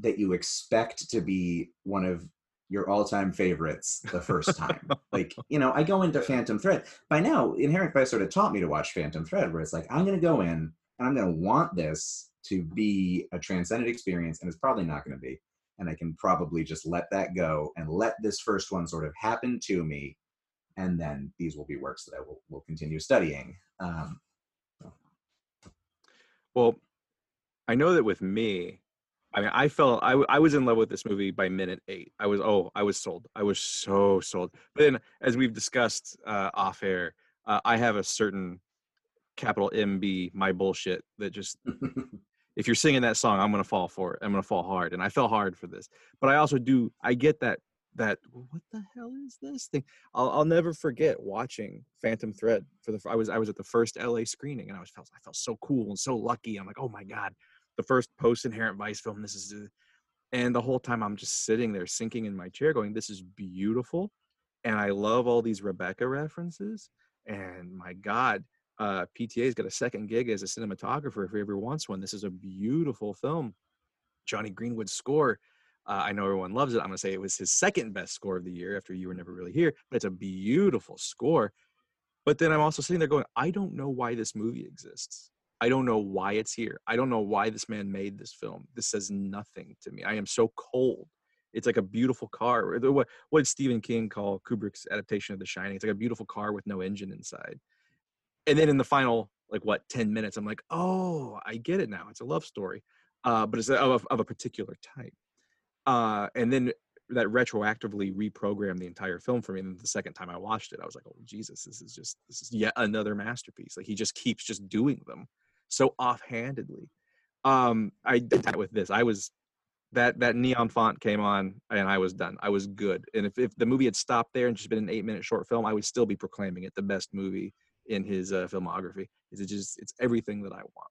S3: that you expect to be one of your all-time favorites the first time. like, you know, I go into Phantom Thread. By now, Inherent Vice sort of taught me to watch Phantom Thread, where it's like, I'm gonna go in and I'm gonna want this to be a transcendent experience, and it's probably not gonna be. And I can probably just let that go and let this first one sort of happen to me. And then these will be works that I will, will continue studying. Um,
S2: Well, I know that with me, I mean, I felt I was in love with this movie by minute eight. I was oh, I was sold. I was so sold. But then, as we've discussed uh, off air, uh, I have a certain capital MB my bullshit that just if you're singing that song, I'm gonna fall for it. I'm gonna fall hard, and I fell hard for this. But I also do. I get that that what the hell is this thing? I'll, I'll never forget watching Phantom Thread for the. I was I was at the first LA screening, and I was felt I felt so cool and so lucky. I'm like, oh my god, the first post Inherent Vice film. This is, and the whole time I'm just sitting there sinking in my chair, going, this is beautiful, and I love all these Rebecca references. And my God, uh, PTA's got a second gig as a cinematographer if he ever wants one. This is a beautiful film. Jonny Greenwood's score. Uh, I know everyone loves it. I'm going to say it was his second best score of the year after You Were Never Really Here, but it's a beautiful score. But then I'm also sitting there going, I don't know why this movie exists. I don't know why it's here. I don't know why this man made this film. This says nothing to me. I am so cold. It's like a beautiful car. What, what did Stephen King call Kubrick's adaptation of The Shining? It's like a beautiful car with no engine inside and then in the final like what 10 minutes i'm like oh i get it now it's a love story uh, but it's of, of a particular type uh, and then that retroactively reprogrammed the entire film for me and the second time i watched it i was like oh jesus this is just this is yet another masterpiece like he just keeps just doing them so offhandedly um i did that with this i was that that neon font came on and i was done i was good and if, if the movie had stopped there and just been an eight minute short film i would still be proclaiming it the best movie in his uh, filmography. Is it just it's everything that I want.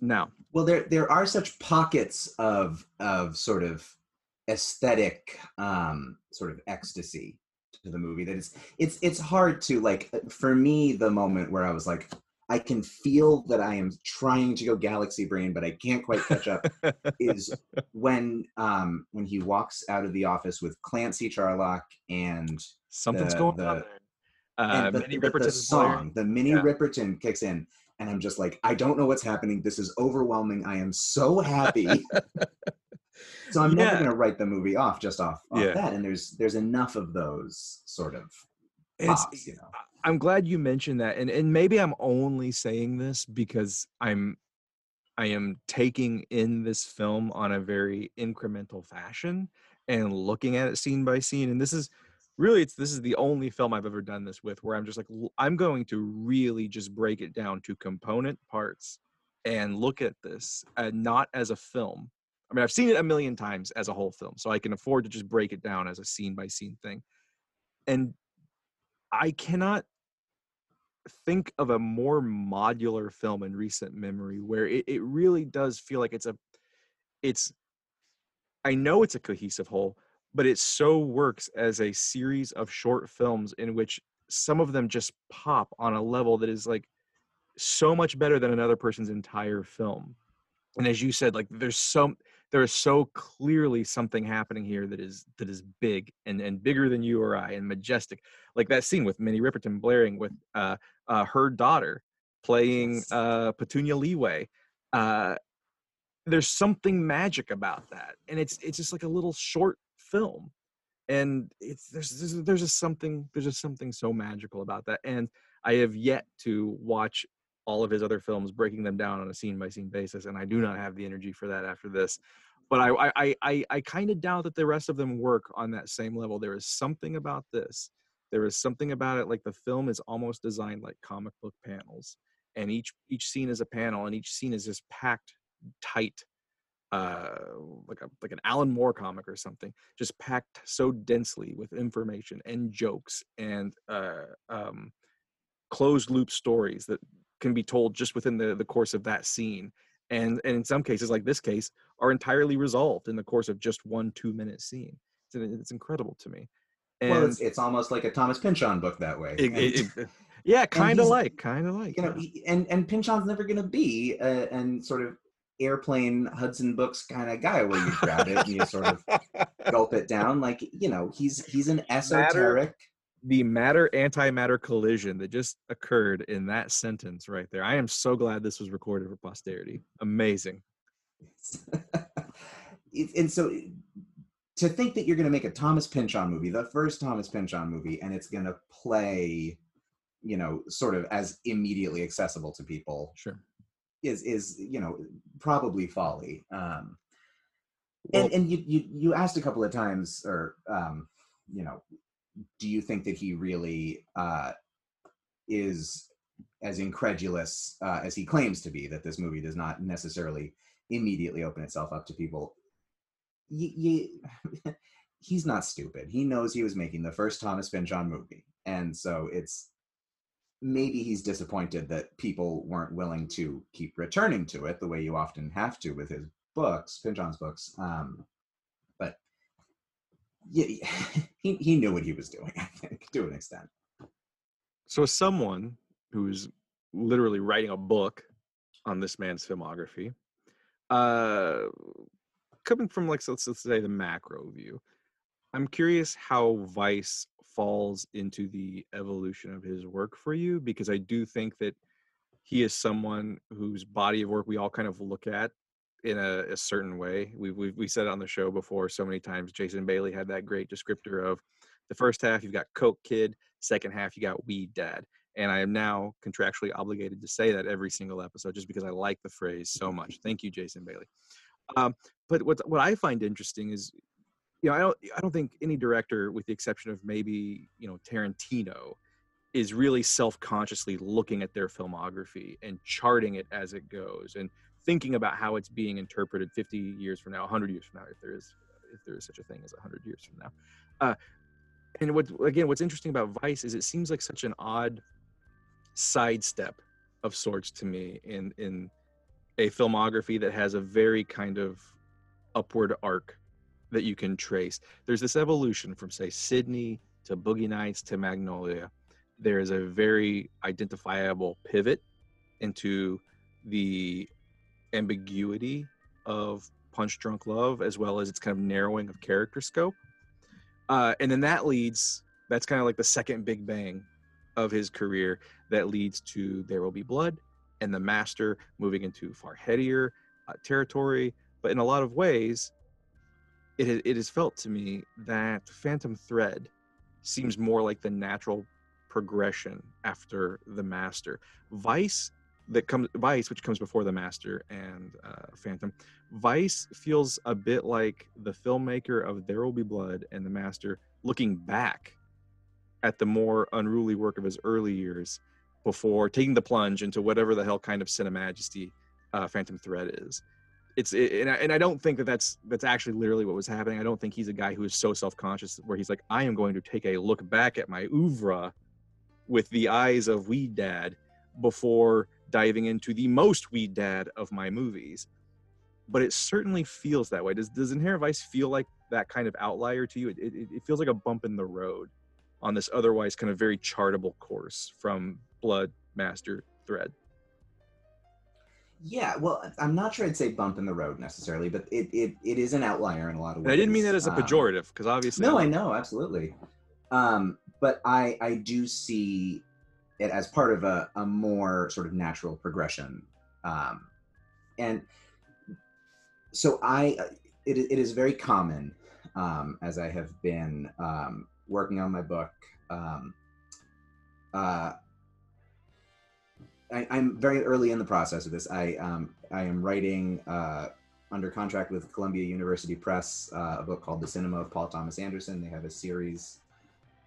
S2: Now,
S3: well, there there are such pockets of of sort of aesthetic um, sort of ecstasy to the movie that it's it's it's hard to like uh, for me the moment where I was like I can feel that I am trying to go galaxy brain, but I can't quite catch up. is when um, when he walks out of the office with Clancy Charlock and
S2: something's the, going
S3: the,
S2: on there.
S3: Uh, the, Minnie the, the song, the Minnie yeah. Riperton kicks in, and I'm just like, I don't know what's happening. This is overwhelming. I am so happy. so I'm yeah. never going to write the movie off just off, off yeah. that. And there's there's enough of those sort of pops, you know.
S2: I'm glad you mentioned that, and and maybe I'm only saying this because I'm I am taking in this film on a very incremental fashion and looking at it scene by scene. And this is really it's this is the only film i've ever done this with where i'm just like i'm going to really just break it down to component parts and look at this uh, not as a film i mean i've seen it a million times as a whole film so i can afford to just break it down as a scene by scene thing and i cannot think of a more modular film in recent memory where it, it really does feel like it's a it's i know it's a cohesive whole but it so works as a series of short films in which some of them just pop on a level that is like so much better than another person's entire film. And as you said like there's some there is so clearly something happening here that is that is big and and bigger than you or I and majestic. Like that scene with Minnie Riperton blaring with uh, uh her daughter playing uh Petunia Leeway uh there's something magic about that and it's it's just like a little short film and it's there's there's, there's just something there's just something so magical about that and i have yet to watch all of his other films breaking them down on a scene by scene basis and i do not have the energy for that after this but i i i, I kind of doubt that the rest of them work on that same level there is something about this there is something about it like the film is almost designed like comic book panels and each each scene is a panel and each scene is just packed tight uh, like a like an Alan Moore comic or something, just packed so densely with information and jokes and uh, um, closed loop stories that can be told just within the the course of that scene. And and in some cases, like this case, are entirely resolved in the course of just one two minute scene. It's, it's incredible to me.
S3: And well, it's, it's almost like a Thomas Pynchon book that way.
S2: It, it, it, yeah, kind of like, kind of like.
S3: You know,
S2: yeah.
S3: and and Pynchon's never going to be, uh, and sort of airplane Hudson Books kind of guy where you grab it and you sort of gulp it down. Like you know, he's he's an esoteric.
S2: The matter antimatter collision that just occurred in that sentence right there. I am so glad this was recorded for posterity. Amazing.
S3: and so to think that you're going to make a Thomas Pynchon movie, the first Thomas Pynchon movie, and it's going to play, you know, sort of as immediately accessible to people,
S2: Sure.
S3: is is you know probably folly. Um,
S2: Well,
S3: and and you, you you asked a couple of times, or um, you know, do you think that he really uh, is as incredulous uh, as he claims to be? That this movie does not necessarily immediately open itself up to people. Y- y- he's not stupid. He knows he was making the first Thomas Pynchon movie, and so it's maybe he's disappointed that people weren't willing to keep returning to it the way you often have to with his books, Pynchon's books. Um, yeah, he he knew what he was doing. I think to an extent.
S2: So, someone who's literally writing a book on this man's filmography, uh, coming from like let's, let's say the macro view, I'm curious how Vice falls into the evolution of his work for you because I do think that he is someone whose body of work we all kind of look at in a, a certain way. We we we said on the show before so many times. Jason Bailey had that great descriptor of the first half you've got Coke Kid, second half you got Weed Dad, and I am now contractually obligated to say that every single episode just because I like the phrase so much. Thank you, Jason Bailey. Um, but what what I find interesting is, you know, I don't I don't think any director, with the exception of maybe you know Tarantino, is really self-consciously looking at their filmography and charting it as it goes and thinking about how it's being interpreted 50 years from now 100 years from now if there is if there is such a thing as 100 years from now. Uh, and what again what's interesting about vice is it seems like such an odd sidestep of sorts to me in in a filmography that has a very kind of upward arc that you can trace. There's this evolution from say sydney to boogie nights to magnolia. There is a very identifiable pivot into the ambiguity of punch drunk love as well as its kind of narrowing of character scope. Uh, and then that leads that's kind of like the second big bang of his career that leads to there will be blood and the master moving into far headier uh, territory. But in a lot of ways it, it has felt to me that phantom thread seems more like the natural progression after the master. Vice that comes vice which comes before the master and uh, phantom. Vice feels a bit like the filmmaker of there will be blood and the master looking back at the more unruly work of his early years before taking the plunge into whatever the hell kind of cinemajesty uh, phantom thread is. It's it, and, I, and i don't think that that's that's actually literally what was happening. I don't think he's a guy who is so self-conscious where he's like i am going to take a look back at my oeuvre with the eyes of weed dad before diving into the most weed dad of my movies but it certainly feels that way does does inherent vice feel like that kind of outlier to you it, it, it feels like a bump in the road on this otherwise kind of very chartable course from blood master thread
S3: Yeah, well, I'm not sure I'd say bump in the road necessarily, but it it, it is an outlier in a lot of
S2: and
S3: ways.
S2: i didn't mean that as a
S3: Um,
S2: pejorative because obviously
S3: No, I know, absolutely. Um, but I I do see it as part of a, a more sort of natural progression. Um, and so I it, it is very common um, as I have been um, working on my book. Um, uh, I, I'm very early in the process of this. I um, I am writing uh, under contract with Columbia University Press uh, a book called The Cinema of Paul Thomas Anderson. They have a series uh,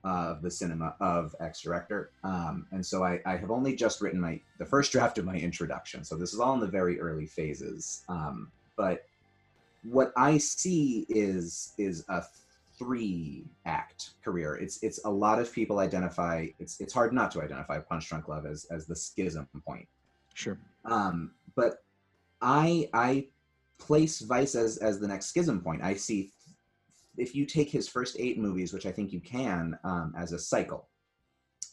S3: of the cinema of X Director, um, and so I, I have only just written my the first draft of my introduction. So this is all in the very early phases. Um, but what I see is is a three act career. It's it's a lot of people identify. It's it's hard not to identify Punch Drunk Love as as the schism point.
S2: sure
S3: Um, but I I place Vice as as the next schism point. I see if you take his first eight movies, which I think you can, um, as a cycle,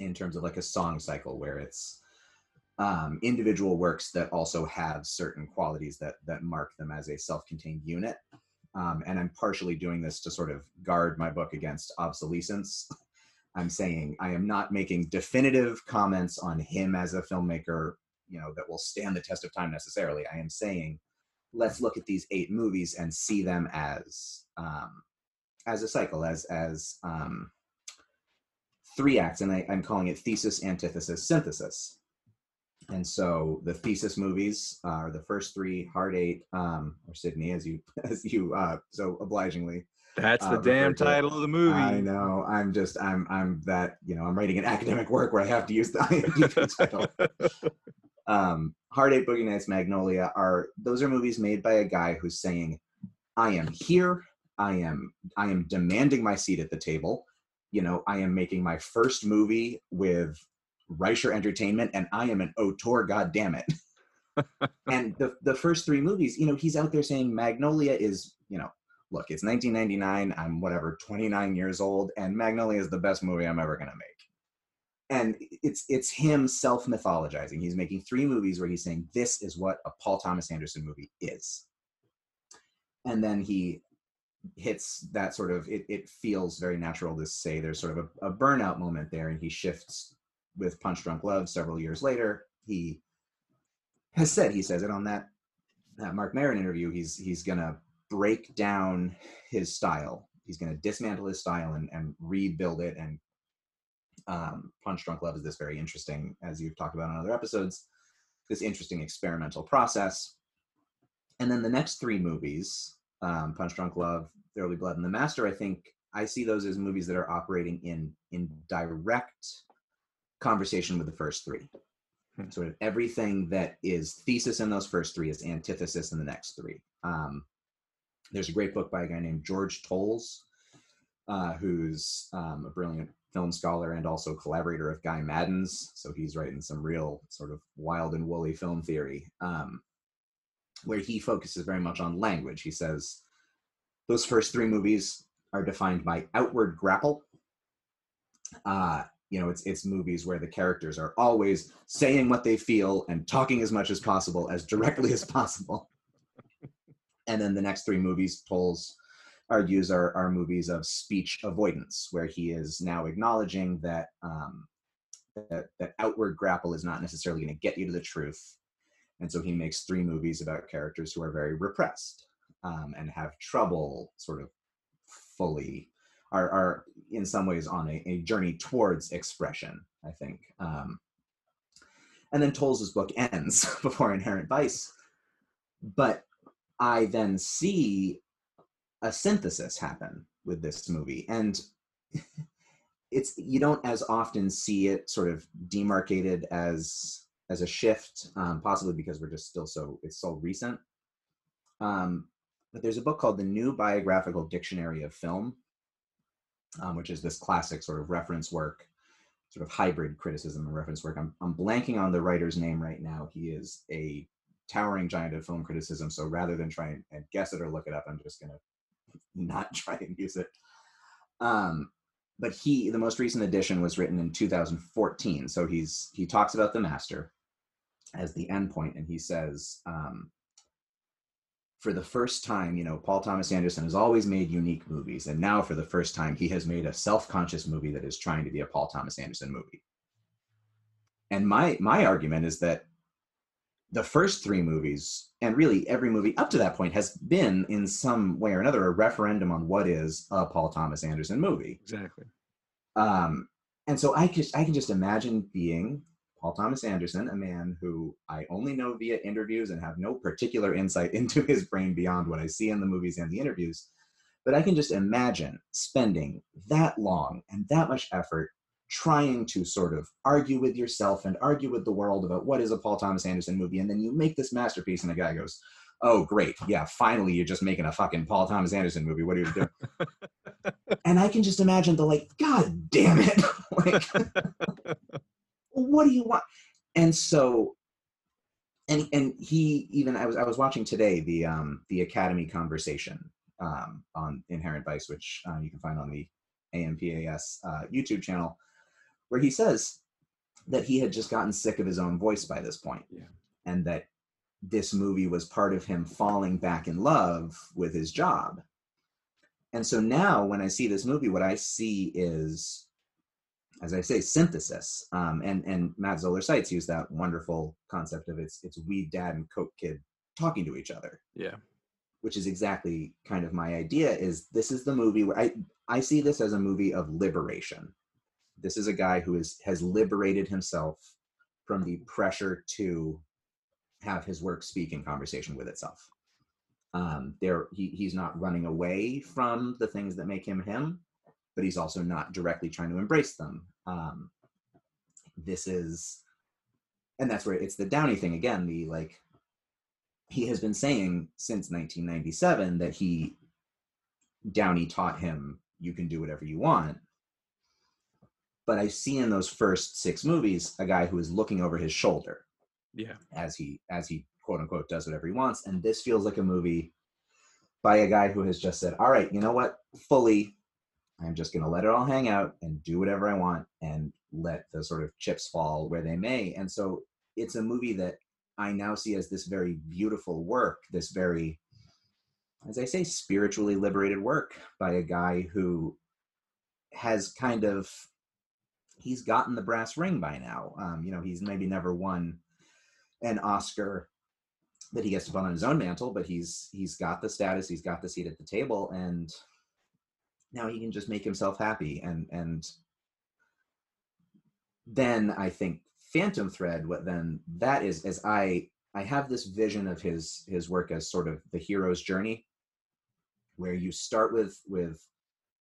S3: in terms of like a song cycle, where it's um, individual works that also have certain qualities that that mark them as a self-contained unit. Um, and I'm partially doing this to sort of guard my book against obsolescence. I'm saying I am not making definitive comments on him as a filmmaker, you know, that will stand the test of time necessarily. I am saying, let's look at these eight movies and see them as um, as a cycle, as as um, three acts, and I, I'm calling it thesis, antithesis, synthesis. And so the thesis movies are the first three, Hard Eight, um, or Sydney, as you as you uh, so obligingly
S2: That's the
S3: uh,
S2: damn
S3: referred to-
S2: title of the movie.
S3: I know. I'm just. I'm. I'm that. You know. I'm writing an academic work where I have to use the IMDb title. Um, Hard Eight, Boogie Nights, Magnolia are. Those are movies made by a guy who's saying, "I am here. I am. I am demanding my seat at the table. You know. I am making my first movie with Rysher Entertainment, and I am an auteur. God damn it." and the the first three movies, you know, he's out there saying Magnolia is. You know, look, it's 1999. I'm whatever, 29 years old, and Magnolia is the best movie I'm ever gonna make. And it's it's him self mythologizing. He's making three movies where he's saying this is what a Paul Thomas Anderson movie is, and then he hits that sort of it, it feels very natural to say there's sort of a, a burnout moment there and he shifts with punch drunk love several years later. He has said he says it on that that mark Maron interview he's he's gonna break down his style. He's gonna dismantle his style and, and rebuild it and um, punch drunk love is this very interesting as you've talked about on other episodes this interesting experimental process. And then the next three movies um, Punch Drunk Love, There Will Be Blood, and The Master, I think I see those as movies that are operating in in direct conversation with the first three.
S2: Hmm.
S3: Sort of everything that is thesis in those first three is antithesis in the next three. Um, there's a great book by a guy named George Toles, uh, who's um, a brilliant film scholar and also collaborator of Guy Maddin's. So he's writing some real sort of wild and woolly film theory. Um, where he focuses very much on language. He says those first three movies are defined by outward grapple. Uh, you know, it's it's movies where the characters are always saying what they feel and talking as much as possible, as directly as possible. And then the next three movies, Toles argues, are, are movies of speech avoidance, where he is now acknowledging that um, that, that outward grapple is not necessarily going to get you to the truth and so he makes three movies about characters who are very repressed um, and have trouble sort of fully are, are in some ways on a, a journey towards expression i think um, and then Toles' book ends before inherent vice but i then see a synthesis happen with this movie and it's you don't as often see it sort of demarcated as as a shift, um, possibly because we're just still so it's so recent. Um, but there's a book called The New Biographical Dictionary of Film, um, which is this classic sort of reference work, sort of hybrid criticism and reference work. I'm, I'm blanking on the writer's name right now. He is a towering giant of film criticism. So rather than try and, guess it or look it up, I'm just going to not try and use it. Um, but he, the most recent edition was written in 2014. So he's he talks about the master as the endpoint, and he says, um, for the first time, you know, Paul Thomas Anderson has always made unique movies, and now for the first time, he has made a self-conscious movie that is trying to be a Paul Thomas Anderson movie. And my my argument is that the first three movies, and really every movie up to that point, has been in some way or another a referendum on what is a Paul Thomas Anderson movie.
S2: Exactly.
S3: Um, and so I just I can just imagine being Paul Thomas Anderson, a man who I only know via interviews and have no particular insight into his brain beyond what I see in the movies and the interviews. But I can just imagine spending that long and that much effort trying to sort of argue with yourself and argue with the world about what is a Paul Thomas Anderson movie. And then you make this masterpiece, and the guy goes, Oh, great. Yeah, finally, you're just making a fucking Paul Thomas Anderson movie. What are you doing? and I can just imagine the like, God damn it. like, what do you want? And so, and and he even I was I was watching today the um the Academy conversation um on Inherent Vice, which uh, you can find on the AMPAS uh, YouTube channel, where he says that he had just gotten sick of his own voice by this point.
S2: Yeah.
S3: And that this movie was part of him falling back in love with his job. And so now when I see this movie, what I see is, as I say, synthesis. Um, and, and Matt Zoller Seitz used that wonderful concept of it's, it's weed dad and coke kid talking to each other
S2: Yeah.
S3: which is exactly kind of my idea is this is the movie where I, I see this as a movie of liberation. This is a guy who is has liberated himself from the pressure to have his work speak in conversation with itself. Um, there he, he's not running away from the things that make him him, but he's also not directly trying to embrace them. Um, this is and that's where it's the Downey thing again, the like he has been saying since 1997 that he Downey taught him you can do whatever you want. But I see in those first six movies a guy who is looking over his shoulder
S2: Yeah.
S3: as he as he quote unquote does whatever he wants. And this feels like a movie by a guy who has just said, All right, you know what? Fully, I'm just gonna let it all hang out and do whatever I want and let the sort of chips fall where they may. And so it's a movie that I now see as this very beautiful work, this very, as I say, spiritually liberated work by a guy who has kind of he's gotten the brass ring by now. Um, you know, he's maybe never won an Oscar that he gets to put on his own mantle, but he's he's got the status, he's got the seat at the table, and now he can just make himself happy. And and then I think Phantom Thread, what then that is as I I have this vision of his his work as sort of the hero's journey, where you start with with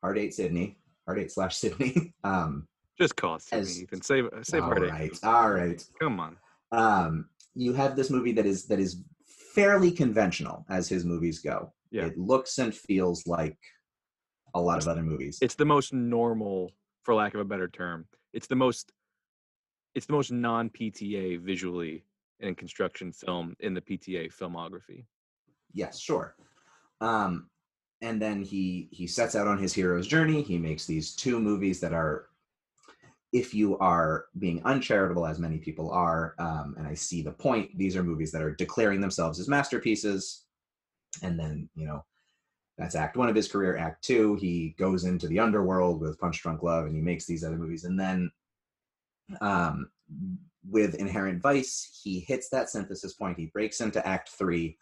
S3: Hard Eight Sydney, Hard Eight slash Sydney. Um,
S2: Just call it Sydney,
S3: As-
S2: Ethan. Save save
S3: all
S2: heartache.
S3: right, all right.
S2: Come on.
S3: um, you have this movie that is that is fairly conventional as his movies go.
S2: Yeah.
S3: It looks and feels like a lot of other movies.
S2: It's the most normal, for lack of a better term. It's the most it's the most non PTA visually in construction film in the PTA filmography.
S3: yes, sure. Um, and then he he sets out on his hero's journey. He makes these two movies that are, if you are being uncharitable, as many people are, um, and I see the point. These are movies that are declaring themselves as masterpieces, and then you know. That's act one of his career. Act two, he goes into the underworld with Punch Drunk Love and he makes these other movies. And then um, with Inherent Vice, he hits that synthesis point. He breaks into Act Three,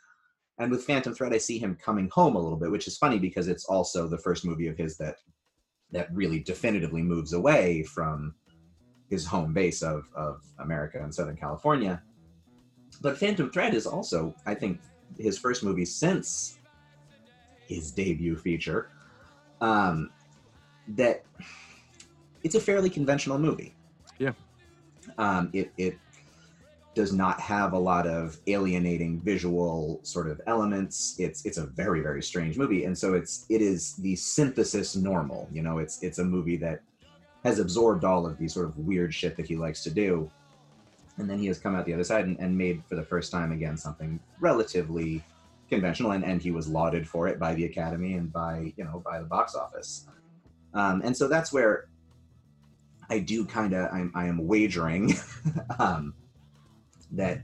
S3: and with Phantom Thread, I see him coming home a little bit, which is funny because it's also the first movie of his that that really definitively moves away from his home base of of America and Southern California. But Phantom Thread is also, I think, his first movie since his debut feature. Um, that it's a fairly conventional movie.
S2: Yeah.
S3: Um, it it does not have a lot of alienating visual sort of elements. It's it's a very very strange movie, and so it's it is the synthesis normal. You know, it's it's a movie that has absorbed all of the sort of weird shit that he likes to do, and then he has come out the other side and, and made for the first time again something relatively conventional, and, and he was lauded for it by the Academy and by you know by the box office. Um, and so that's where I do kind of I'm I am wagering um, that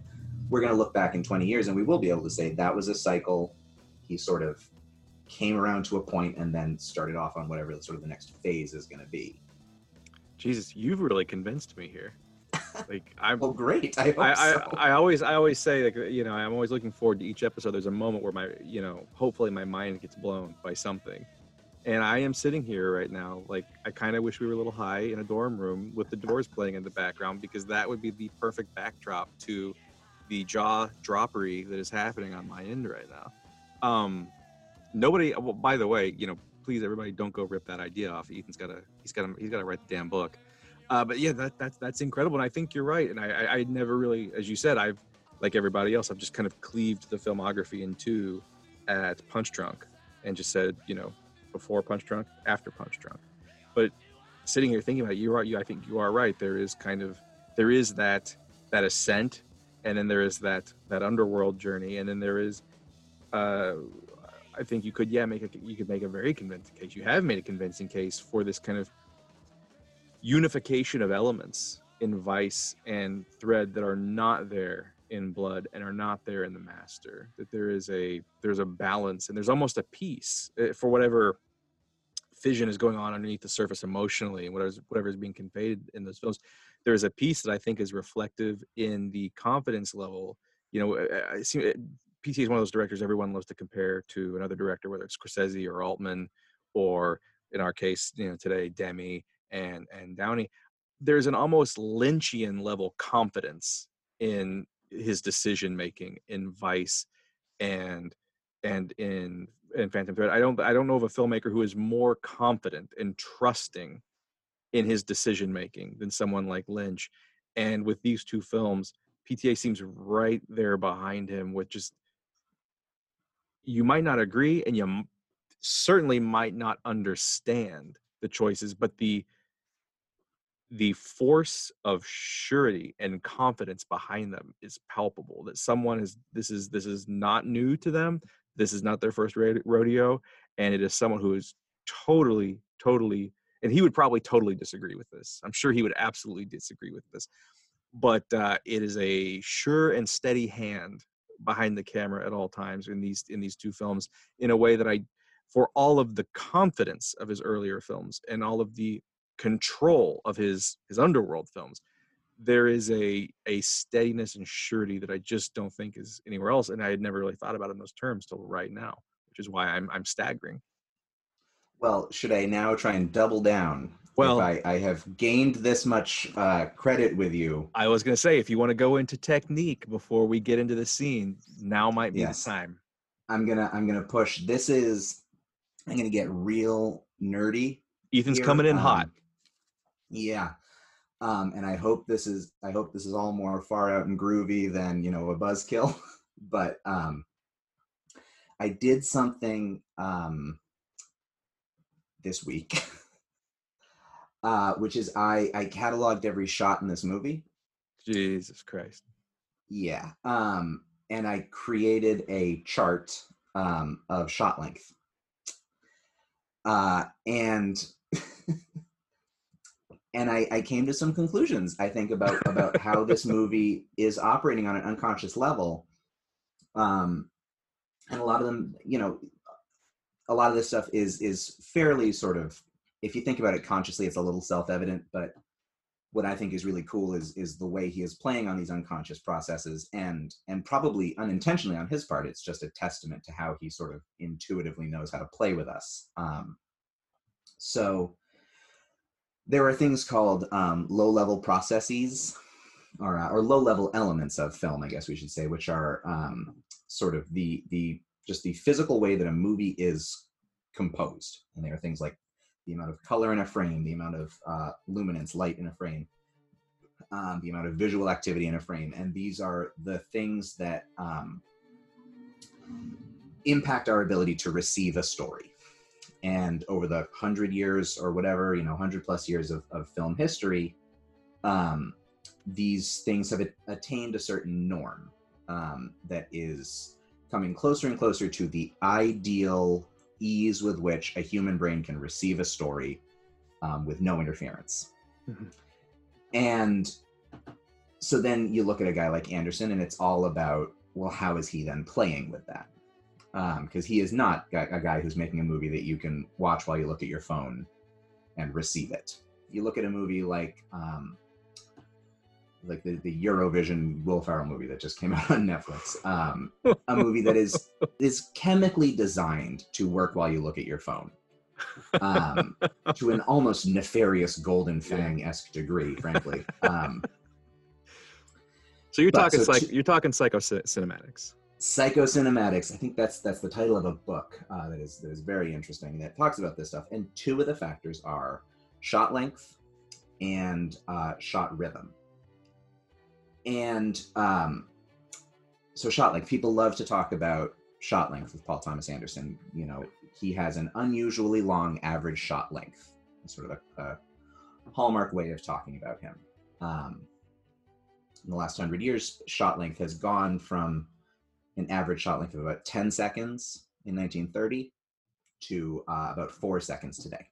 S3: we're going to look back in 20 years and we will be able to say that was a cycle. He sort of came around to a point and then started off on whatever sort of the next phase is going to be.
S2: Jesus, you've really convinced me here. Like I'm
S3: Well, great. I hope
S2: I, I. I always I always say like you know I'm always looking forward to each episode. There's a moment where my you know hopefully my mind gets blown by something, and I am sitting here right now like I kind of wish we were a little high in a dorm room with the doors playing in the background because that would be the perfect backdrop to the jaw droppery that is happening on my end right now. Um, nobody. Well, by the way, you know, please everybody don't go rip that idea off. Ethan's got to he's got to he's got to write the damn book. Uh, but yeah, that, that's that's incredible, and I think you're right. And I, I I never really, as you said, I've like everybody else, I've just kind of cleaved the filmography in two at Punch Drunk, and just said, you know, before Punch Drunk, after Punch Drunk. But sitting here thinking about it, you are you. I think you are right. There is kind of there is that that ascent, and then there is that that underworld journey, and then there is. Uh, I think you could, yeah, make a you could make a very convincing case. You have made a convincing case for this kind of unification of elements in Vice and Thread that are not there in Blood and are not there in the Master. That there is a there's a balance and there's almost a peace eh, for whatever fission is going on underneath the surface emotionally and whatever whatever is being conveyed in those films. There is a piece that I think is reflective in the confidence level. You know, I see PTA is one of those directors everyone loves to compare to another director, whether it's Scorsese or Altman, or in our case, you know, today Demme and and Downey. There's an almost Lynchian level confidence in his decision making in Vice and and in in Phantom Thread. I don't I don't know of a filmmaker who is more confident and trusting in his decision making than someone like Lynch. And with these two films, PTA seems right there behind him with just you might not agree and you certainly might not understand the choices, but the the force of surety and confidence behind them is palpable that someone is this is this is not new to them this is not their first rodeo and it is someone who is totally totally and he would probably totally disagree with this. I'm sure he would absolutely disagree with this but uh, it is a sure and steady hand behind the camera at all times in these in these two films in a way that i for all of the confidence of his earlier films and all of the control of his his underworld films there is a a steadiness and surety that I just don't think is anywhere else, and I had never really thought about it in those terms till right now, which is why I'm I'm staggering.
S3: Well, should I now try and double down? Well, I, I have gained this much uh, credit with you.
S2: I was going to say, if you want to go into technique before we get into the scene, now might be yes. the time.
S3: I'm gonna I'm gonna push. This is I'm gonna get real nerdy.
S2: Ethan's here. coming in um, hot.
S3: Yeah um, and I hope this is I hope this is all more far out and groovy than you know a buzzkill. but um, I did something um, this week, uh, which is I I cataloged every shot in this movie.
S2: Jesus Christ.
S3: Yeah, um, and I created a chart um, of shot length. Uh, and and I, I came to some conclusions i think about about how this movie is operating on an unconscious level. Um and a lot of them you know a lot of this stuff is is fairly sort of if you think about it consciously it's a little self-evident but what i think is really cool is is the way he is playing on these unconscious processes and and probably unintentionally on his part it's just a testament to how he sort of intuitively knows how to play with us. Um so there are things called um, low level processes or, uh, or low level elements of film, I guess we should say, which are um, sort of the, the, just the physical way that a movie is composed. And there are things like the amount of color in a frame, the amount of uh, luminance, light in a frame, um, the amount of visual activity in a frame. And these are the things that um, impact our ability to receive a story and over the hundred years or whatever you know hundred plus years of, of film history um, these things have attained a certain norm um, that is coming closer and closer to the ideal ease with which a human brain can receive a story um, with no interference mm-hmm. and so then you look at a guy like anderson and it's all about well how is he then playing with that because um, he is not a guy who's making a movie that you can watch while you look at your phone and receive it. You look at a movie like um, like the, the Eurovision Will Ferrell movie that just came out on Netflix, um, a movie that is is chemically designed to work while you look at your phone, um, to an almost nefarious Golden Fang esque degree, frankly. Um,
S2: so you're talking so like you're talking psycho cinematics.
S3: Psychocinematics. I think that's that's the title of a book uh, that is that is very interesting that talks about this stuff. And two of the factors are shot length and uh, shot rhythm. And um, so shot length. People love to talk about shot length with Paul Thomas Anderson. You know, he has an unusually long average shot length. Sort of a, a hallmark way of talking about him. Um, in the last hundred years, shot length has gone from an average shot length of about 10 seconds in 1930 to uh, about four seconds today.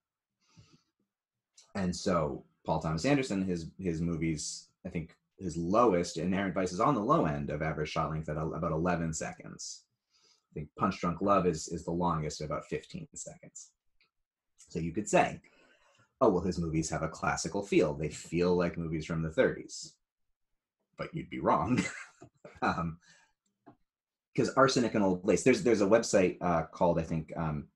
S3: And so Paul Thomas Anderson, his his movies, I think his lowest Inherent Vice is on the low end of average shot length at about 11 seconds. I think Punch Drunk Love is is the longest at about 15 seconds. So you could say, oh well, his movies have a classical feel. They feel like movies from the 30s, but you'd be wrong. um, because arsenic and old lace there's there's a website uh, called i think um,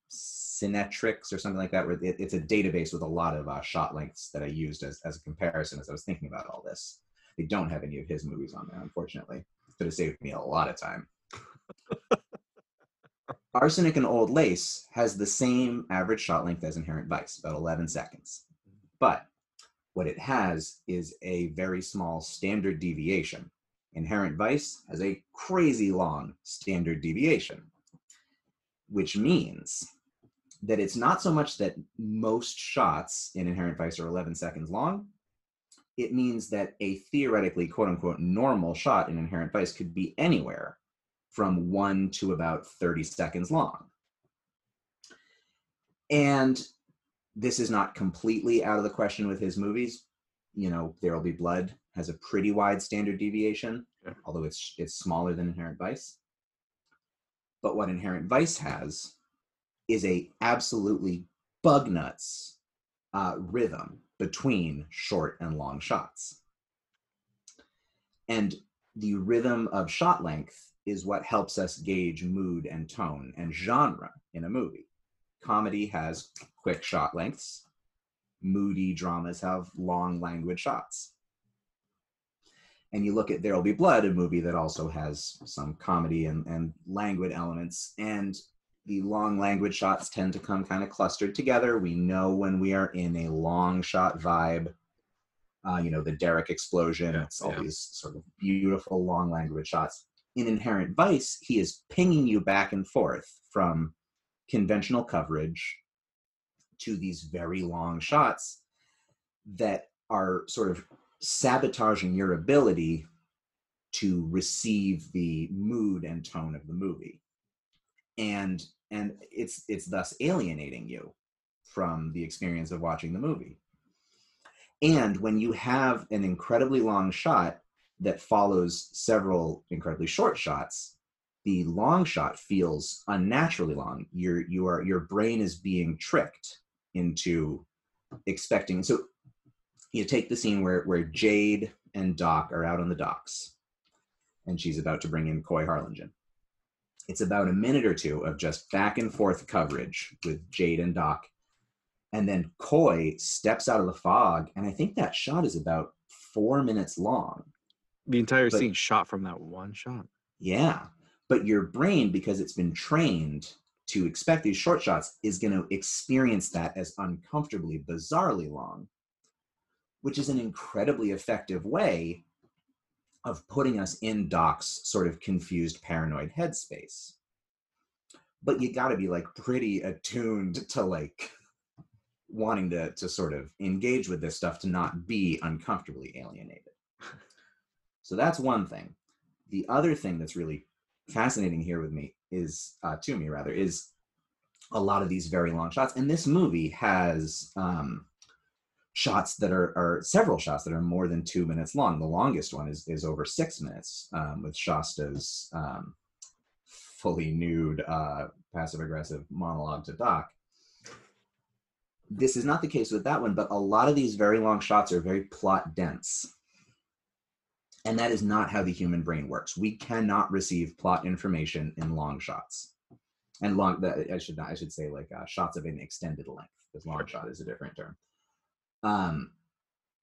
S3: or something like that where it, it's a database with a lot of uh, shot lengths that i used as, as a comparison as i was thinking about all this. They don't have any of his movies on there unfortunately could have saved me a lot of time. Arsenic and old lace has the same average shot length as inherent vice about 11 seconds. But what it has is a very small standard deviation Inherent Vice has a crazy long standard deviation, which means that it's not so much that most shots in Inherent Vice are 11 seconds long. It means that a theoretically quote unquote normal shot in Inherent Vice could be anywhere from one to about 30 seconds long. And this is not completely out of the question with his movies. You know, There Will Be Blood has a pretty wide standard deviation, yeah. although it's it's smaller than Inherent Vice. But what Inherent Vice has is a absolutely bug nuts uh, rhythm between short and long shots. And the rhythm of shot length is what helps us gauge mood and tone and genre in a movie. Comedy has quick shot lengths. Moody dramas have long language shots and you look at There'll Be Blood, a movie that also has some comedy and, and languid elements, and the long language shots tend to come kind of clustered together. We know when we are in a long shot vibe. Uh, you know, the derrick explosion, yeah, it's all yeah. these sort of beautiful long language shots. In Inherent Vice, he is pinging you back and forth from conventional coverage to these very long shots that are sort of sabotaging your ability to receive the mood and tone of the movie. And and it's it's thus alienating you from the experience of watching the movie. And when you have an incredibly long shot that follows several incredibly short shots the long shot feels unnaturally long. Your you are your brain is being tricked into expecting so you take the scene where where Jade and Doc are out on the docks, and she's about to bring in Coy Harlingen. It's about a minute or two of just back and forth coverage with Jade and Doc, and then Coy steps out of the fog, and I think that shot is about four minutes long.
S2: The entire but, scene shot from that one shot.
S3: Yeah, but your brain, because it's been trained to expect these short shots, is going to experience that as uncomfortably, bizarrely long which is an incredibly effective way of putting us in Doc's sort of confused, paranoid headspace. But you got to be like pretty attuned to like wanting to to sort of engage with this stuff to not be uncomfortably alienated. So that's one thing. The other thing that's really fascinating here with me is uh, to me rather is a lot of these very long shots, and this movie has um, shots that are, are several shots that are more than two minutes long. The longest one is, is over six minutes um, with Shasta's um, fully nude, uh, passive aggressive monologue to Doc. This is not the case with that one, but a lot of these very long shots are very plot dense. And that is not how the human brain works. We cannot receive plot information in long shots. And long, I should not, I should say like uh, shots of an extended length, because long shot is a different term um,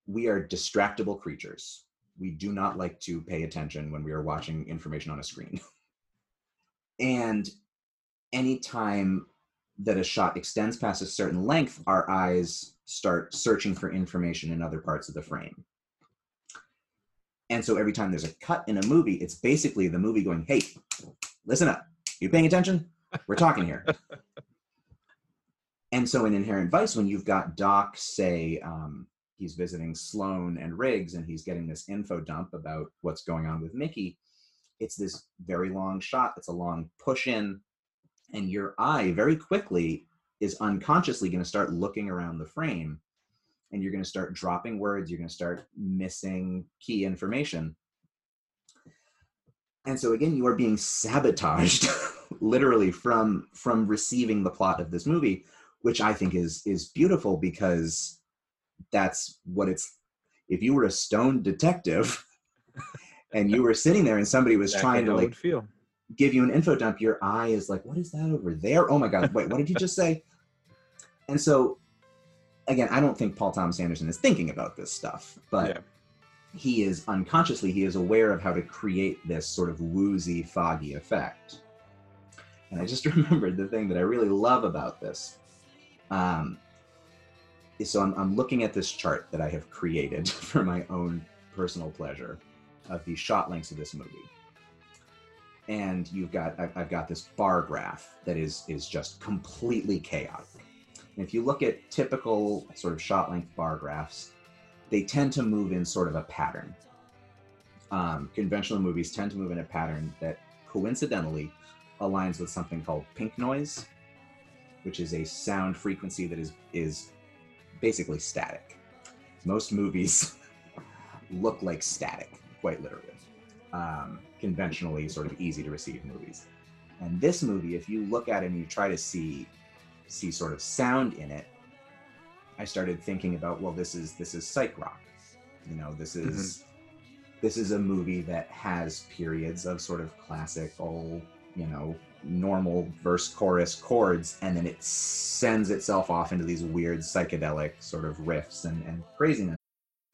S3: we are distractible creatures. We do not like to pay attention when we are watching information on a screen. and anytime that a shot extends past a certain length, our eyes start searching for information in other parts of the frame. And so every time there's a cut in a movie, it's basically the movie going, hey, listen up. You paying attention? We're talking here. And so in Inherent Vice, when you've got Doc say um, he's visiting Sloan and Riggs and he's getting this info dump about what's going on with Mickey, it's this very long shot. It's a long push in, and your eye very quickly is unconsciously going to start looking around the frame and you're going to start dropping words you're going to start missing key information and so again you are being sabotaged literally from from receiving the plot of this movie which i think is is beautiful because that's what it's if you were a stone detective and you were sitting there and somebody was
S2: Exactly
S3: trying to like
S2: feel.
S3: give you an info dump, your eye is like, what is that over there? Oh my God, wait, what did you just say? And so, again, I don't think Paul Thomas Anderson is thinking about this stuff, but
S2: Yeah.
S3: he is unconsciously, he is aware of how to create this sort of woozy, foggy effect. And I just remembered the thing that I really love about this. Um, so I'm, I'm looking at this chart that I have created for my own personal pleasure of the shot lengths of this movie. And you've got I've, got this bar graph that is is just completely chaotic. And if you look at typical sort of shot length bar graphs they tend to move in sort of a pattern. Um, conventional movies tend to move in a pattern that coincidentally aligns with something called pink noise which is a sound frequency that is is basically static most movies look like static quite literally um, conventionally sort of easy to receive movies. And this movie, if you look at it and you try to see see sort of sound in it, I started thinking about well, this is this is psych rock. You know, this is this is a movie that has periods of sort of classical, you know, normal verse chorus chords, and then it sends itself off into these weird psychedelic sort of riffs and, and craziness.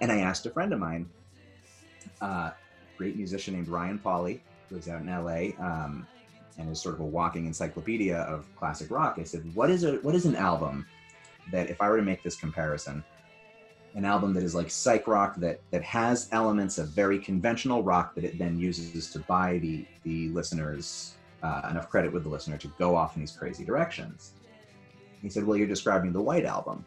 S3: And I asked a friend of mine, uh, great musician named Ryan Pauly, who lives out in LA, um, and is sort of a walking encyclopedia of classic rock. I said, "What is a what is an album that, if I were to make this comparison, an album that is like psych rock that that has elements of very conventional rock that it then uses to buy the the listeners uh, enough credit with the listener to go off in these crazy directions?" He said, "Well, you're describing the White Album."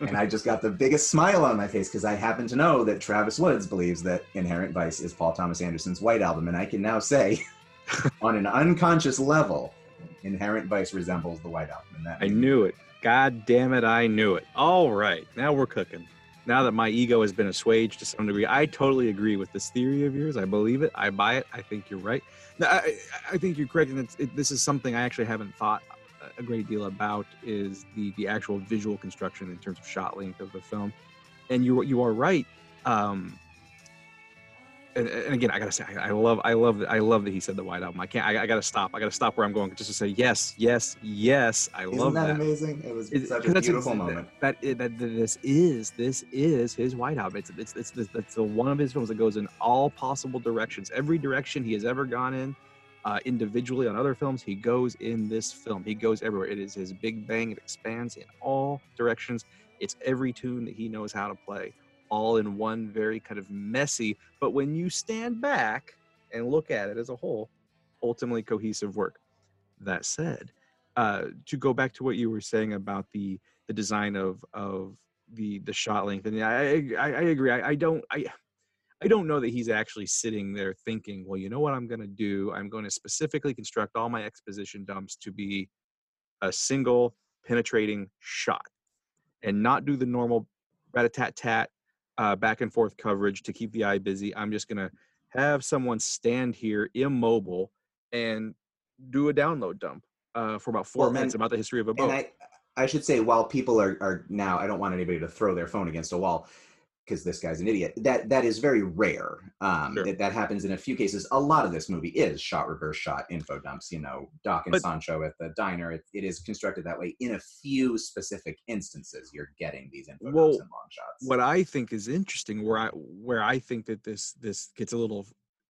S3: And I just got the biggest smile on my face because I happen to know that Travis Woods believes that Inherent Vice is Paul Thomas Anderson's White Album, and I can now say, on an unconscious level, Inherent Vice resembles the White Album. And that
S2: I knew it. God damn it, I knew it. All right, now we're cooking. Now that my ego has been assuaged to some degree, I totally agree with this theory of yours. I believe it. I buy it. I think you're right. No, I, I think you're correct. And it, this is something I actually haven't thought a great deal about is the the actual visual construction in terms of shot length of the film. And you you are right. Um, and, and again, I gotta say, I, I love, I love, I love that he said the White Album. I can't, I, I gotta stop. I gotta stop where I'm going just to say yes, yes, yes. I
S3: Isn't
S2: love
S3: that,
S2: that.
S3: amazing? It was
S2: It-
S3: such a beautiful moment.
S2: That, that, that, that this is this is his White Album. It's it's it's, it's, it's the one of his films that goes in all possible directions. Every direction he has ever gone in, uh, individually on other films, he goes in this film. He goes everywhere. It is his Big Bang. It expands in all directions. It's every tune that he knows how to play, all in one very kind of messy. But when you stand back and look at it as a whole, ultimately cohesive work. That said, uh, to go back to what you were saying about the the design of of the the shot length, and I I, I agree. I, I don't I. I don't know that he's actually sitting there thinking, well, you know what I'm going to do? I'm going to specifically construct all my exposition dumps to be a single penetrating shot and not do the normal rat-a-tat-tat uh, back and forth coverage to keep the eye busy. I'm just going to have someone stand here immobile and do a download dump uh, for about four
S3: Well,
S2: minutes
S3: and-
S2: about the history of a boat.
S3: And I, I should say, while people are, are now, I don't want anybody to throw their phone against a wall because this guy's an idiot. That that is very rare. Um,
S2: Sure.
S3: that, that happens in a few cases. A lot of this movie is shot, reverse shot, info dumps. You know, Doc and
S2: But-
S3: Sancho at the diner. It, it is constructed that way. In a few specific instances, you're getting these info
S2: Well,
S3: dumps and long shots.
S2: what I think is interesting, where I where I think that this this gets a little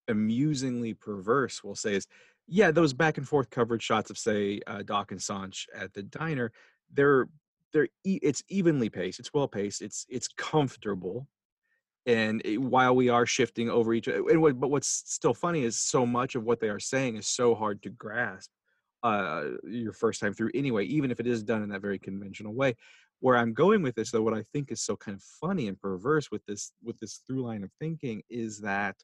S2: amusingly perverse, we'll say, is yeah, those back and forth coverage shots of say uh, Doc and Sancho at the diner, they're they're e- it's evenly paced it's well paced it's it's comfortable and it, while we are shifting over each and what, but what's still funny is so much of what they are saying is so hard to grasp uh your first time through anyway even if it is done in that very conventional way. Where i'm going with this though what i think is so kind of funny and perverse with this with this through line of thinking is that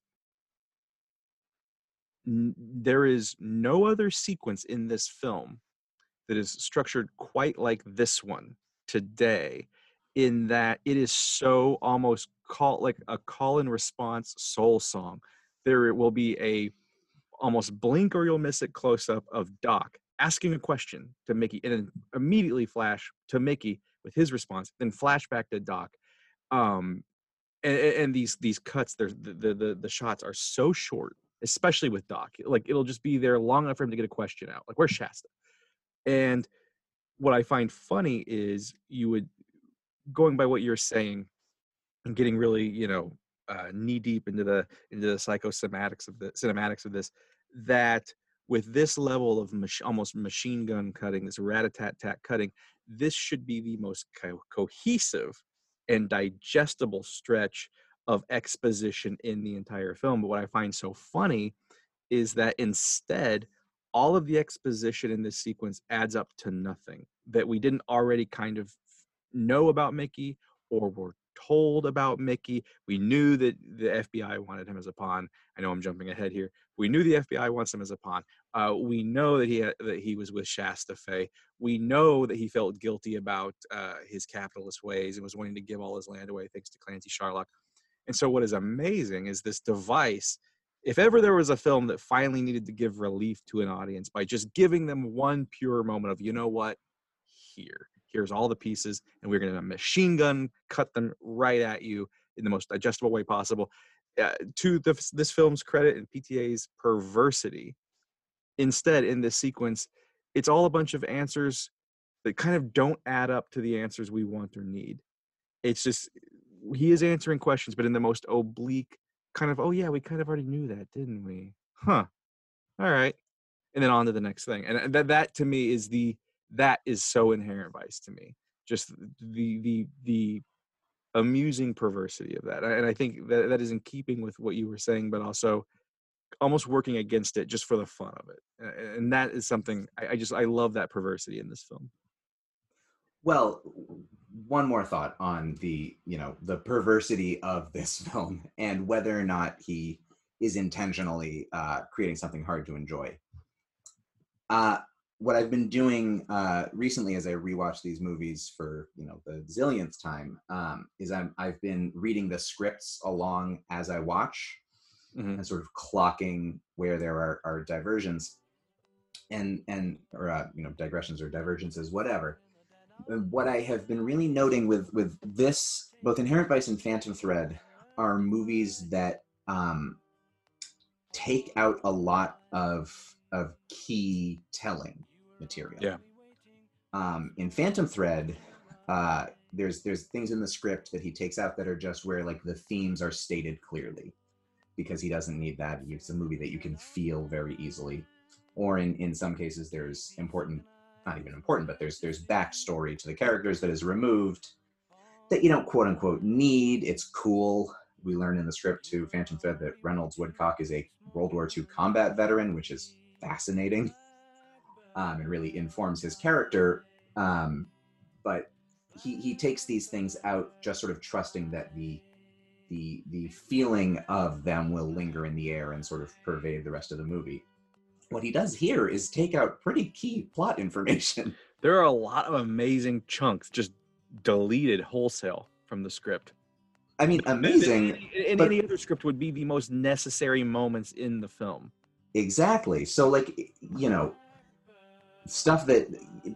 S2: n- there is no other sequence in this film that is structured quite like this one today in that it is so almost call like a call and response soul song. There will be a almost blink or you'll miss it close up of doc asking a question to mickey and then immediately flash to mickey with his response then flash back to doc. Um and, and these these cuts the, the the the shots are so short especially with doc. Like it'll just be there long enough for him to get a question out like where's shasta and what I find funny is you would going by what you're saying and getting really, you know, uh, knee deep into the into the psychosomatics of the cinematics of this, that with this level of mach- almost machine gun cutting, this rat-a-tat-tat cutting, this should be the most co- cohesive and digestible stretch of exposition in the entire film. But what I find so funny is that instead all of the exposition in this sequence adds up to nothing that we didn't already kind of know about Mickey or were told about Mickey. We knew that the FBI wanted him as a pawn. I know I'm jumping ahead here. We knew the FBI wants him as a pawn. Uh, we know that he had, that he was with Shasta Fay. We know that he felt guilty about uh, his capitalist ways and was wanting to give all his land away thanks to Clancy Charlock. And so, what is amazing is this device if ever there was a film that finally needed to give relief to an audience by just giving them one pure moment of, you know what, here, here's all the pieces, and we're going to machine gun cut them right at you in the most digestible way possible. Uh, to the, this film's credit and PTA's perversity, instead, in this sequence, it's all a bunch of answers that kind of don't add up to the answers we want or need. It's just, he is answering questions, but in the most oblique, kind of, oh yeah, we kind of already knew that, didn't we? Huh. All right. And then on to the next thing. And uh, that that to me is the that is so inherent vice to me. Just the the the amusing perversity of that. And I think that that is in keeping with what you were saying, but also almost working against it just for the fun of it. And that is something I, I just I love that perversity in this film.
S3: Well, one more thought on the you know the perversity of this film and whether or not he is intentionally uh, creating something hard to enjoy. Uh, what I've been doing uh, recently, as I rewatch these movies for you know the zillionth time, um, is I'm I've been reading the scripts along as I watch, mm-hmm. and sort of clocking where there are, are diversions, and and or uh, you know digressions or divergences, whatever what I have been really noting with with this, both Inherent Vice and Phantom Thread, are movies that um, take out a lot of of key telling material.
S2: Yeah.
S3: Um, in Phantom Thread, uh, there's there's things in the script that he takes out that are just where like the themes are stated clearly, because he doesn't need that. It's a movie that you can feel very easily. Or in in some cases, there's important not even important, but there's there's backstory to the characters that is removed that you don't quote unquote need. It's cool. We learn in the script to Phantom Thread that Reynolds Woodcock is a World War II combat veteran, which is fascinating um, and really informs his character. Um, but he he takes these things out, just sort of trusting that the the the feeling of them will linger in the air and sort of pervade the rest of the movie what he does here is take out pretty key plot information.
S2: There are a lot of amazing chunks just deleted wholesale from the script.
S3: I mean, amazing.
S2: And, any other script would be the most necessary moments in the film.
S3: Exactly. So, like, you know, stuff that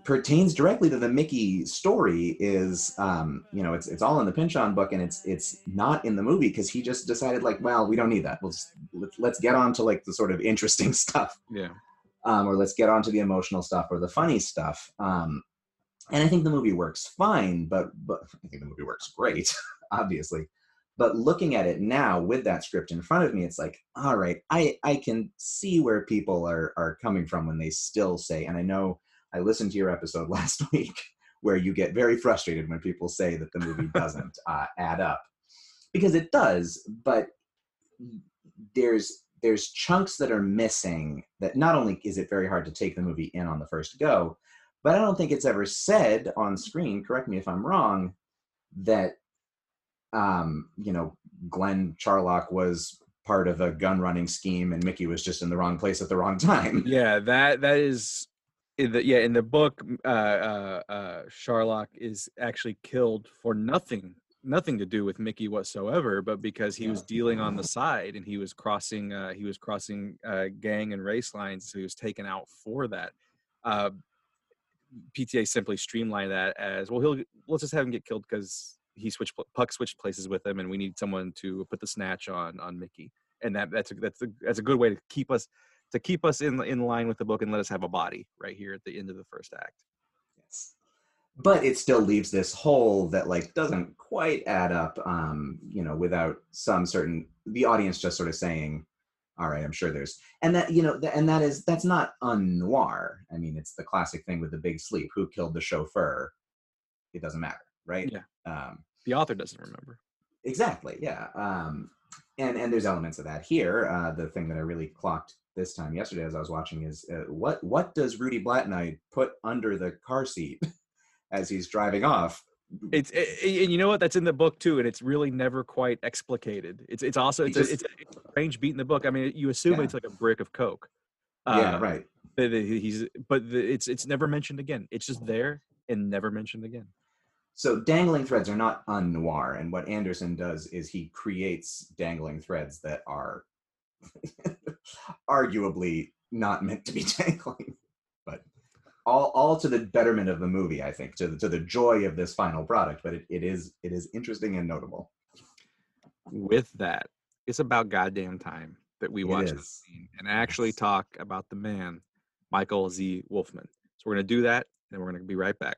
S3: pertains directly to the Mickey story is, um, you know, it's it's all in the Pynchon book, and it's it's not in the movie because he just decided like, well, we don't need that. We'll just let's, let's get on to like the sort of interesting stuff.
S2: Yeah.
S3: Um, or let's get on to the emotional stuff or the funny stuff. Um, and I think the movie works fine, but but I think the movie works great, obviously. But looking at it now with that script in front of me, it's like, all right, I, I can see where people are, are coming from when they still say, and I know I listened to your episode last week where you get very frustrated when people say that the movie doesn't uh, add up. Because it does but there's there's chunks that are missing that not only is it very hard to take the movie in on the first go but i don't think it's ever said on screen correct me if i'm wrong that um you know glen charlock was part of a gun running scheme and mickey was just in the wrong place at the wrong time.
S2: Yeah that that is in the yeah in the book uh uh, uh charlock is actually killed for nothing nothing to do with mickey whatsoever but because he was dealing on the side and he was crossing uh he was crossing uh gang and race lines so he was taken out for that. Uh pta simply streamlined that as well he'll let's just have him get killed because he switched puck switched places with him and we need someone to put the snatch on on mickey and that that's a, that's a, that's a good way to keep us to keep us in in line with the book and let us have a body right here at the end of the first act.
S3: Yes. But it still leaves this hole that like doesn't quite add up um, you know, without some certain the audience just sort of saying, all right, I'm sure there's and that you know, and that is that's not un-noir. I mean, it's the classic thing with the big sleep. Who killed the chauffeur? It doesn't matter, right?
S2: Yeah.
S3: Um,
S2: the author doesn't remember.
S3: Exactly. Yeah. Um, and and there's elements of that here. Uh, the thing that I really clocked this time yesterday as I was watching is uh, what what does Rudy Blatnoyd put under the car seat as he's driving off?
S2: It's it, and you know what that's in the book too, and it's really never quite explicated. It's it's also it's just, a, it's a strange beat in the book. I mean, you assume yeah. it's like a brick of coke.
S3: Yeah, uh, right.
S2: He's but the, it's it's never mentioned again. It's just there and never mentioned again.
S3: So dangling threads are not un-noir, and what Anderson does is he creates dangling threads that are arguably not meant to be dangling, but all all to the betterment of the movie, I think, to the, to the joy of this final product. But it, it is it is interesting and notable.
S2: With that, it's about goddamn time that we watch this scene and actually talk about the man, Michael Z. Wolfmann. So we're gonna do that, and we're gonna be right back.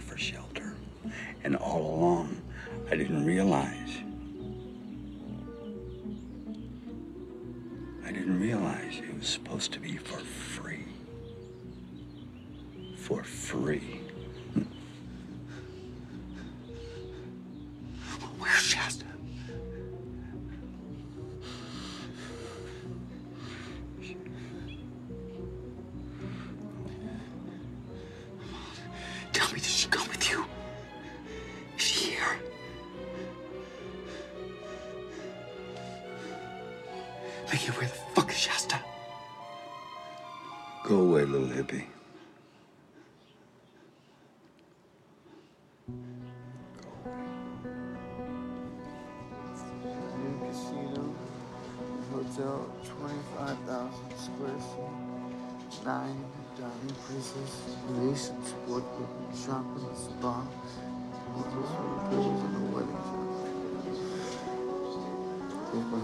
S4: For shelter.
S5: Mickey, where the fuck is Shasta?
S4: Go away, little hippie.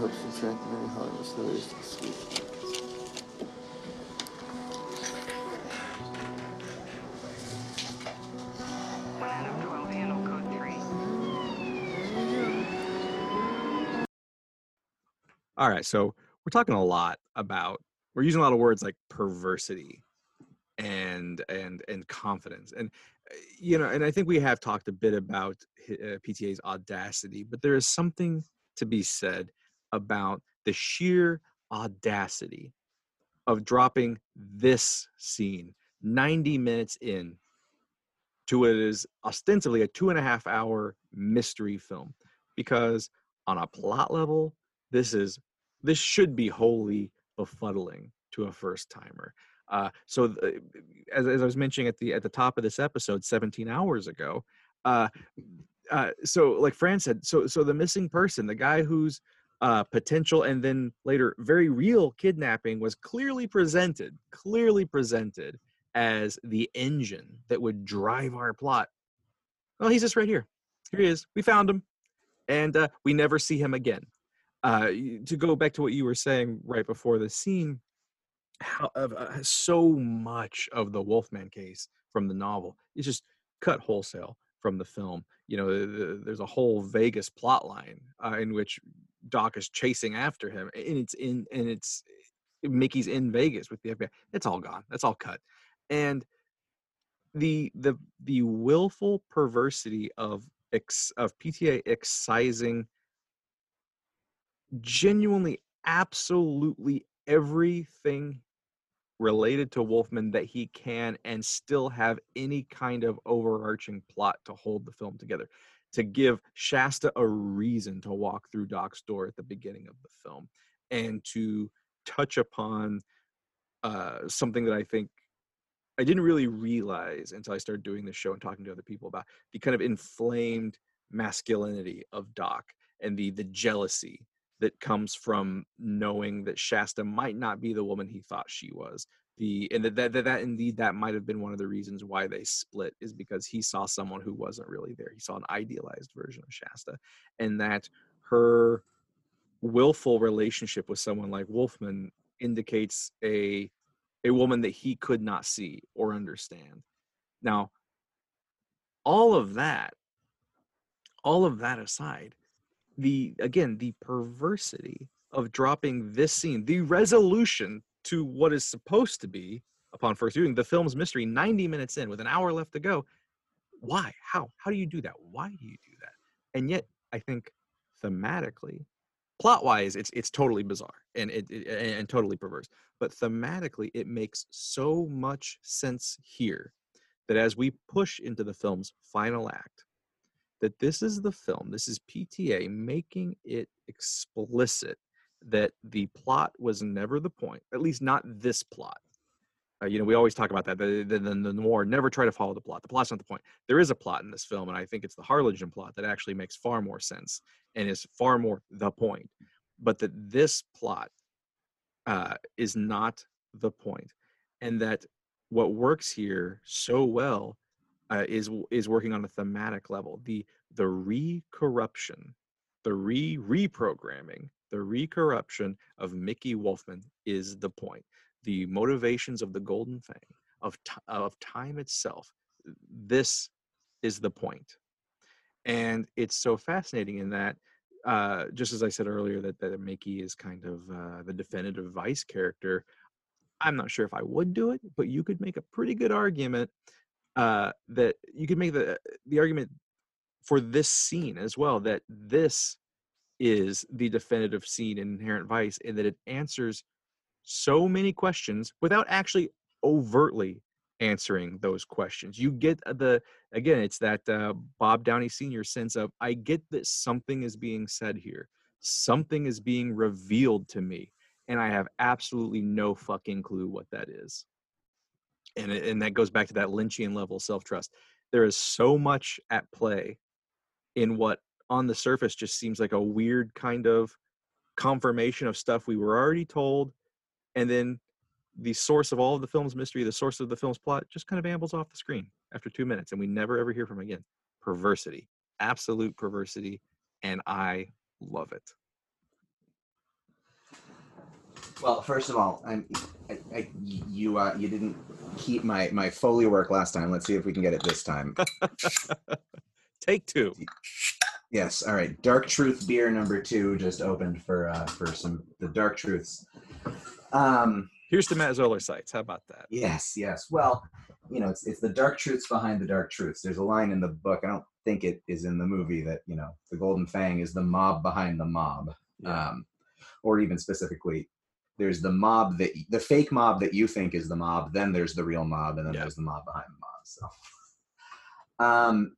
S6: To the.
S2: All right, so we're talking a lot about we're using a lot of words like perversity and and and confidence and uh, you know and i think we have talked a bit about uh, pta's audacity but there is something to be said about the sheer audacity of dropping this scene 90 minutes in to what is ostensibly a two and a half hour mystery film. Because on a plot level this is this should be wholly befuddling to a first timer. Uh, so the, as, as i was mentioning at the at the top of this episode 17 hours ago uh, uh, so like fran said so so the missing person the guy who's uh, potential and then later very real kidnapping was clearly presented clearly presented as the engine that would drive our plot. Well he's just right here. Here he is. We found him. And uh, we never see him again. Uh, to go back to what you were saying right before the scene how uh, so much of the wolfmann case from the novel is just cut wholesale from the film. You know the, the, there's a whole vegas plot line uh, in which doc is chasing after him and it's in and it's eh, mickey's in vegas with the fbi it's all gone that's all cut and the the the willful perversity of ex, of pta excising genuinely absolutely everything related to Wolfmann that he can and still have any kind of overarching plot to hold the film together. To give Shasta a reason to walk through Doc's door at the beginning of the film and to touch upon uh, something that I think I didn't really realize until I started doing this show and talking to other people about the kind of inflamed masculinity of Doc and the the jealousy that comes from knowing that Shasta might not be the woman he thought she was. The and that that, that, indeed that might have been one of the reasons why they split is because he saw someone who wasn't really there. He saw an idealized version of Shasta, and that her willful relationship with someone like Wolfmann indicates a a woman that he could not see or understand. Now, all of that, all of that aside, the again the perversity of dropping this scene the resolution to what is supposed to be upon first viewing the film's mystery 90 minutes in with an hour left to go. Why? How? How do you do that? Why do you do that? And yet i think thematically plot wise it's it's totally bizarre and it, it and totally perverse but thematically it makes so much sense here that as we push into the film's final act that this is the film, this is PTA making it explicit that the plot was never the point, at least not this plot. Uh, you know, we always talk about that. The, the, the, the noir never try to follow the plot. The plot's not the point. There is a plot in this film, and I think it's the Harlingen plot that actually makes far more sense and is far more the point. But that this plot uh, is not the point, and that what works here so well uh, is is working on a thematic level. The the re-corruption, the re reprogramming, the re-corruption of Mickey Wolfmann is the point. The motivations of the Golden Fang, of of time itself. This is the point, and it's so fascinating in that. Uh, just as I said earlier, that that Mickey is kind of uh, the definitive vice character. I'm not sure if I would do it, but you could make a pretty good argument uh, that you could make the the argument for this scene as well that this is the definitive scene in Inherent Vice in that it answers so many questions without actually overtly answering those questions. You get the again, it's that uh, Bob Downey Sr. sense of I get that something is being said here, something is being revealed to me, and I have absolutely no fucking clue what that is. And and that goes back to that Lynchian level self trust. There is so much at play in what on the surface just seems like a weird kind of confirmation of stuff we were already told and then the source of all of the film's mystery the source of the film's plot just kind of ambles off the screen after two minutes and we never ever hear from again perversity absolute perversity and i love it
S3: Well, first of all, I'm, I, I, you uh, you didn't keep my my foley work last time. Let's see if we can get it this time.
S2: take two
S3: Yes. All right. Dark Truth beer number two just opened for uh, for some the Dark Truths. Um.
S2: here's the matt zoller seitz how about that
S3: Yes. Yes. Well, you know, it's it's the dark truths behind the dark truths. There's a line in the book. I don't think it is in the movie that you know the Golden Fang is the mob behind the mob,
S2: Yeah.
S3: um, or even specifically. There's the mob that the fake mob that you think is the mob. Then there's the real mob, and then
S2: Yeah.
S3: there's the mob behind the mob. So, um,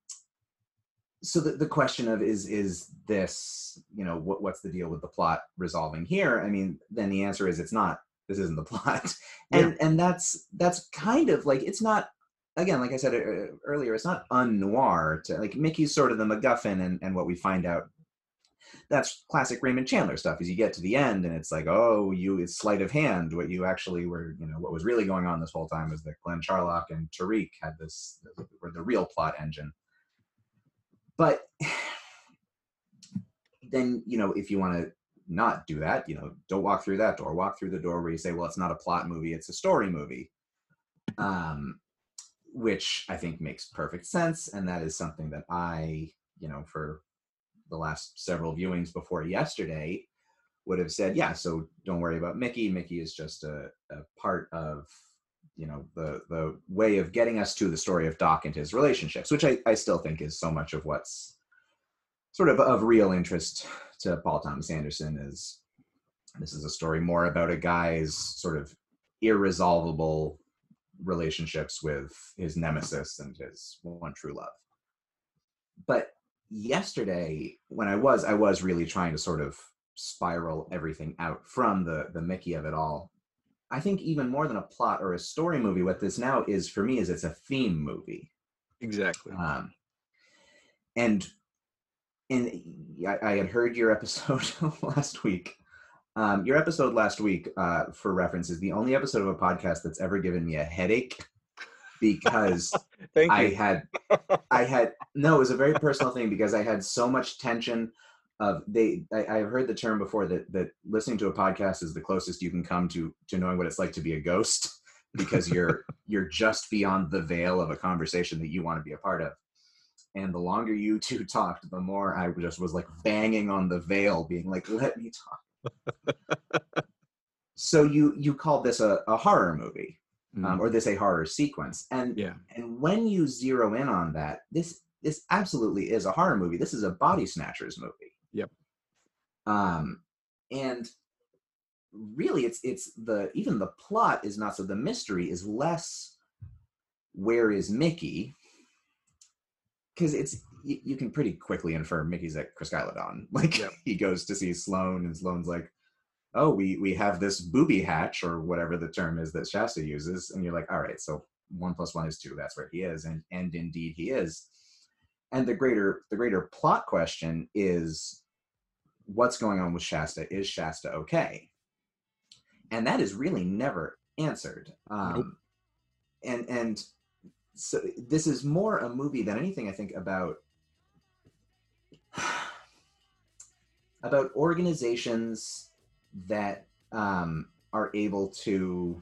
S3: so the, the question of is is this you know what what's the deal with the plot resolving here? I mean, then the answer is it's not. This isn't the plot, and and that's that's kind of like it's not again like I said uh, earlier. It's not un noir to like Mickey's sort of the MacGuffin, and and what we find out. That's classic Raymond Chandler stuff. Is you get to the end and it's like, oh, you it's sleight of hand. What you actually were, you know, what was really going on this whole time is that Glen Charlock and Tariq had this were the real plot engine but then you know if you want to not do that you know don't walk through that door. Walk through the door where you say well it's not a plot movie it's a story movie. Um which i think makes perfect sense and that is something that i you know for the last several viewings before yesterday would have said yeah so don't worry about mickey. Mickey is just a, a part of you know the the way of getting us to the story of doc and his relationships which i, I still think is so much of what's sort of of real interest to paul thomas anderson is this is a story more about a guy's sort of irresolvable relationships with his nemesis and his one true love. But yesterday when i was i was really trying to sort of spiral everything out from the the mickey of it all I think even more than a plot or a story movie, what this now is for me is it's a theme movie.
S2: exactly
S3: Um, and and I, I had heard your episode last week. Um, your episode last week, uh, for reference, is the only episode of a podcast that's ever given me a headache because I had I had no, it was a very personal thing because I had so much tension of they I, I've heard the term before that that listening to a podcast is the closest you can come to to knowing what it's like to be a ghost because you're you're just beyond the veil of a conversation that you want to be a part of. And the longer you two talked, the more I just was like banging on the veil, being like, let me talk. so you you called this a, a horror movie um, or this a horror sequence and
S2: yeah
S3: and when you zero in on that this this absolutely is a horror movie this is a body snatchers movie. Um and really it's it's the even the plot is not so the mystery is less where is mickey because it's you, you can pretty quickly infer mickey's at Chryskylodon. like
S2: Yep.
S3: he goes to see sloane and sloane's like oh we we have this booby hatch or whatever the term is that shasta uses and you're like all right so one plus one is two that's where he is and and indeed he is and the greater the greater plot question is what's going on with shasta? Is shasta okay? And that is really never answered. Um and and so this is more a movie than anything i think about about organizations that um, are able to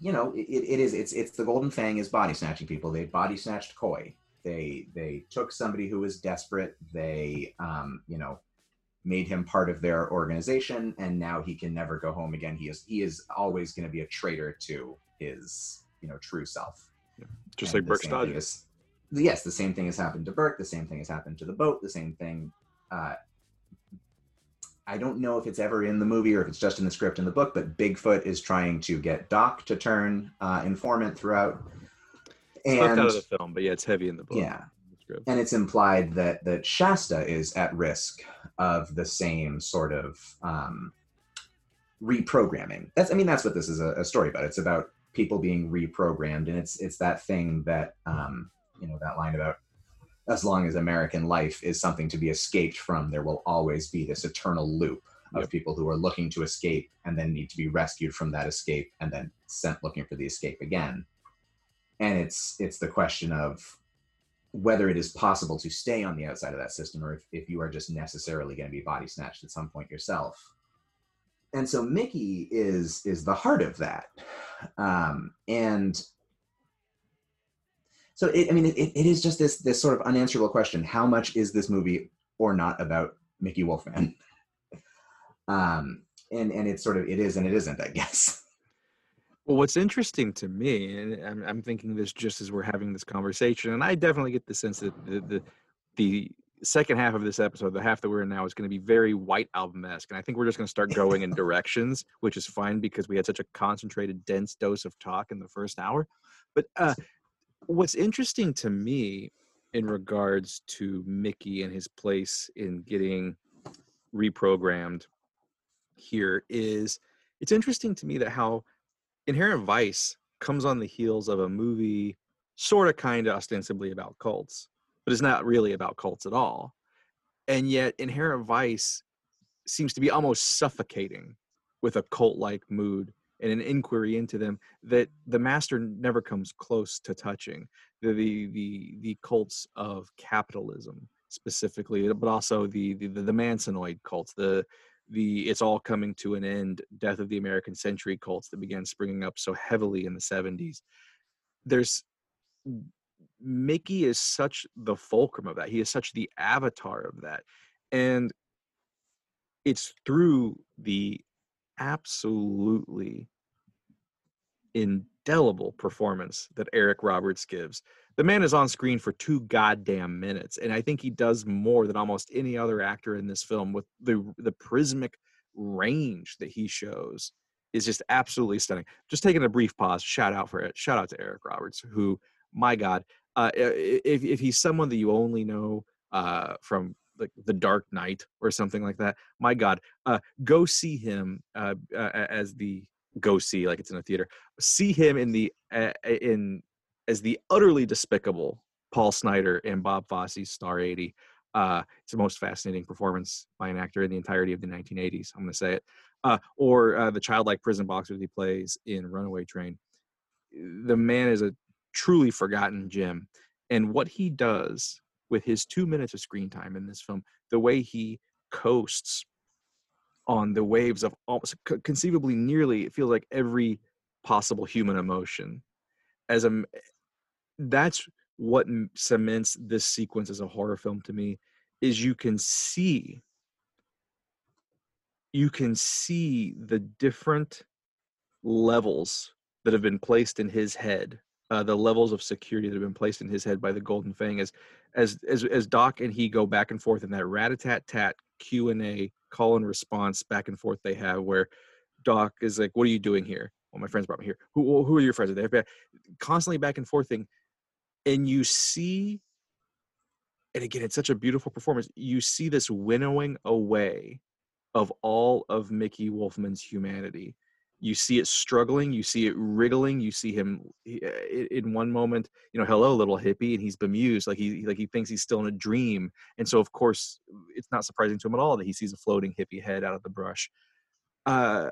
S3: you know it, it is it's it's the golden fang is body snatching people. They body snatched coy they they took somebody who was desperate they um you know made him part of their organization and now he can never go home again he is he is always going to be a traitor to his you know true self
S2: just
S3: and
S2: like Burke
S3: same is- yes, the same thing has happened to Burke. The same thing has happened to the boat. The same thing. Uh, I don't know if it's ever in the movie or if it's just in the script in the book, but Bigfoot is trying to get Doc to turn uh, informant throughout.
S2: It's left out
S3: And
S2: of the film, but yeah, it's heavy in the book.
S3: yeah, and it's implied that that Shasta is at risk of the same sort of um, reprogramming. That's I mean that's what this is a, a story about. It's about people being reprogrammed, and it's it's that thing that um, you know that line about as long as American life is something to be escaped from, there will always be this eternal loop of
S2: Yep.
S3: people who are looking to escape and then need to be rescued from that escape and then sent looking for the escape again. And it's it's the question of whether it is possible to stay on the outside of that system or if, if you are just necessarily going to be body snatched at some point yourself. And so Mickey is is the heart of that. Um, and so it, I mean, it, it is just this this sort of unanswerable question: How much is this movie or not about Mickey Wolfmann? Um, and and it's sort of it is and it isn't, I guess.
S2: Well, what's interesting to me, and I'm, I'm thinking this just as we're having this conversation, and I definitely get the sense that the, the the second half of this episode, the half that we're in now, is going to be very White Album esque, and I think we're just going to start going in directions, which is fine because we had such a concentrated, dense dose of talk in the first hour. But uh, what's interesting to me in regards to Mickey and his place in getting reprogrammed here is it's interesting to me that how Inherent Vice comes on the heels of a movie sort of kind of ostensibly about cults, but it's not really about cults at all. And yet Inherent Vice seems to be almost suffocating with a cult like mood and an inquiry into them that the master never comes close to touching the the the, the cults of capitalism specifically but also the, the the mansonoid cults the the it's all coming to an end death of the american century cults that began springing up so heavily in the 70s there's mickey is such the fulcrum of that he is such the avatar of that and it's through the absolutely indelible performance that Eric Roberts gives. The man is on screen for two goddamn minutes, and I think he does more than almost any other actor in this film with the the prismic range that he shows is just absolutely stunning. Just taking a brief pause, shout out for it. Shout out to Eric Roberts, who, my God, uh, if if he's someone that you only know uh, from like The Dark Knight or something like that, my God, uh, go see him uh, as the go see like it's in a theater. See him in the in as the utterly despicable Paul Snyder in Bob Fosse's Star 80. Uh, it's the most fascinating performance by an actor in the entirety of the 1980s. I'm going to say it. Uh, or uh, the childlike prison boxer that he plays in Runaway Train. The man is a truly forgotten gem, and what he does with his two minutes of screen time in this film, the way he coasts on the waves of almost conceivably nearly it feels like every possible human emotion as a that's what cements this sequence as a horror film to me is you can see you can see the different levels that have been placed in his head uh, the levels of security that have been placed in his head by the golden fang as as as, as doc and he go back and forth in that rat-a-tat-tat q&a call and response back and forth they have where doc is like what are you doing here? Well my friends brought me here. Who, who are your friends? Are they constantly back and forth thing and you see and again it's such a beautiful performance you see this winnowing away of all of mickey wolfmann's humanity. You see it struggling you see it wriggling you see him uh, in one moment you know hello little hippie and he's bemused like he like he thinks he's still in a dream. And so of course it's not surprising to him at all that he sees a floating hippie head out of the brush. Uh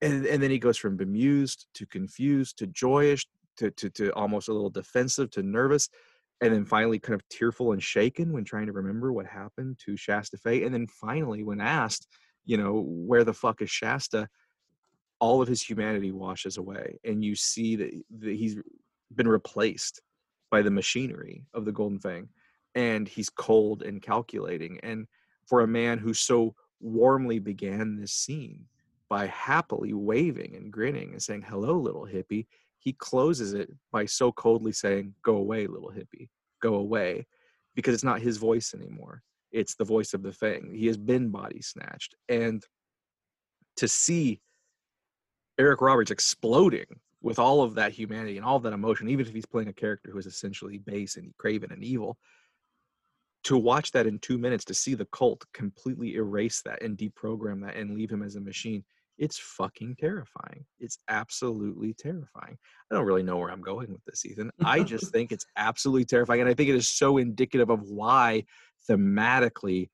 S2: and and then he goes from bemused to confused to joyous to to, to almost a little defensive to nervous and then finally kind of tearful and shaken when trying to remember what happened to Shasta Fay. And then finally, when asked, you know, where the fuck is Shasta, all of his humanity washes away. And you see that, that he's been replaced by the machinery of the Golden Fang. And he's cold and calculating. And for a man who so warmly began this scene by happily waving and grinning and saying, hello, little hippie, he closes it by so coldly saying, Go away, little hippie, go away, because it's not his voice anymore. It's the voice of the thing. He has been body snatched. And to see Eric Roberts exploding with all of that humanity and all of that emotion, even if he's playing a character who is essentially base and craven and evil, to watch that in two minutes to see the cult completely erase that and deprogram that and leave him as a machine it's fucking terrifying. It's absolutely terrifying. I don't really know where i'm going with this ethan. I just think it's absolutely terrifying and i think it is so indicative of why thematically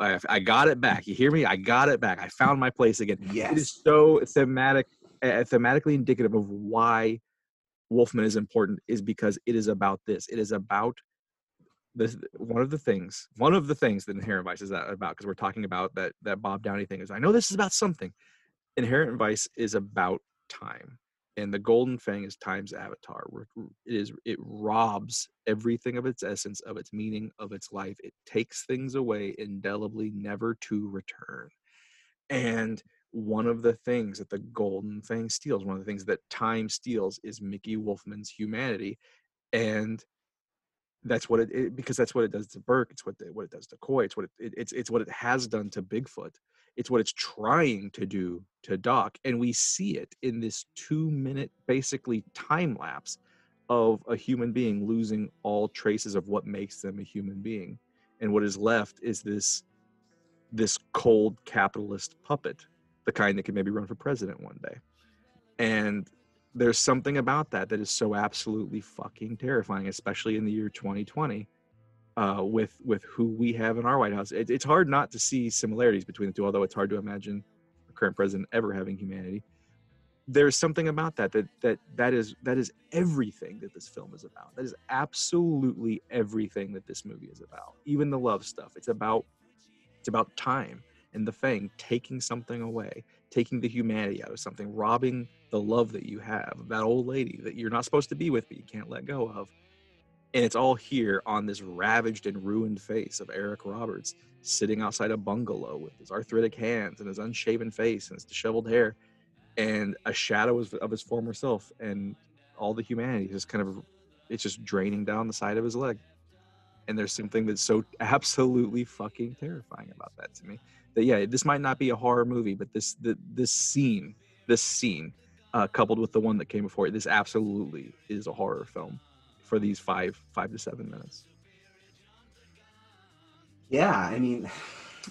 S2: I, got it back. You hear me? I got it back. I found my place again.
S3: Yes.
S2: it is so thematic uh, thematically indicative of why wolfmann is important is because it is about this. It is about this one of the things one of the things that inherent vice is about because we're talking about that that bob downey thing is i know this is about something inherent vice is about time and the golden fang is time's avatar it is it robs everything of its essence of its meaning of its life it takes things away indelibly never to return and one of the things that the golden fang steals one of the things that time steals is mickey wolfmann's humanity and that's what it, it because that's what it does to Burke. It's what the, what it does to Coy. It's what it, it, it's it's what it has done to Bigfoot. It's what it's trying to do to Doc, and we see it in this two minute basically time lapse of a human being losing all traces of what makes them a human being, and what is left is this this cold capitalist puppet, the kind that can maybe run for president one day, and there's something about that that is so absolutely fucking terrifying, especially in the year 2020, uh, with with who we have in our White House. It, it's hard not to see similarities between the two, although it's hard to imagine the current president ever having humanity. There's something about that that that that is that is everything that this film is about. That is absolutely everything that this movie is about. Even the love stuff. It's about it's about time and the Fang taking something away, taking the humanity out of something, robbing the love that you have, that old lady that you're not supposed to be with, but you can't let go of. And it's all here on this ravaged and ruined face of Eric Roberts sitting outside a bungalow with his arthritic hands and his unshaven face and his disheveled hair and a shadow of, his former self and all the humanity just kind of it's just draining down the side of his leg. And there's something that's so absolutely fucking terrifying about that to me that yeah this might not be a horror movie but this the, this scene this scene uh, coupled with the one that came before it this absolutely is a horror film for these five five to seven minutes
S3: Yeah, I mean,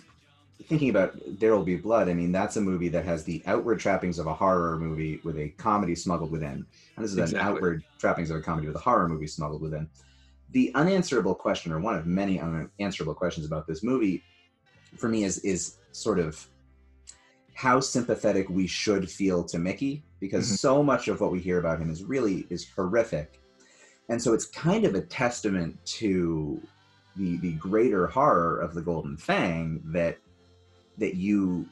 S3: thinking about There Will Be Blood, I mean, that's a movie that has the outward trappings of a horror movie with a comedy smuggled within. And this is
S2: Exactly.
S3: an outward trappings of a comedy with a horror movie smuggled within. The unanswerable question, or one of many unanswerable questions about this movie, for me, is is sort of how sympathetic we should feel to Mickey, because
S2: Mhm.
S3: so much of what we hear about him is really is horrific. And so it's kind of a testament to the the greater horror of the golden fang that that you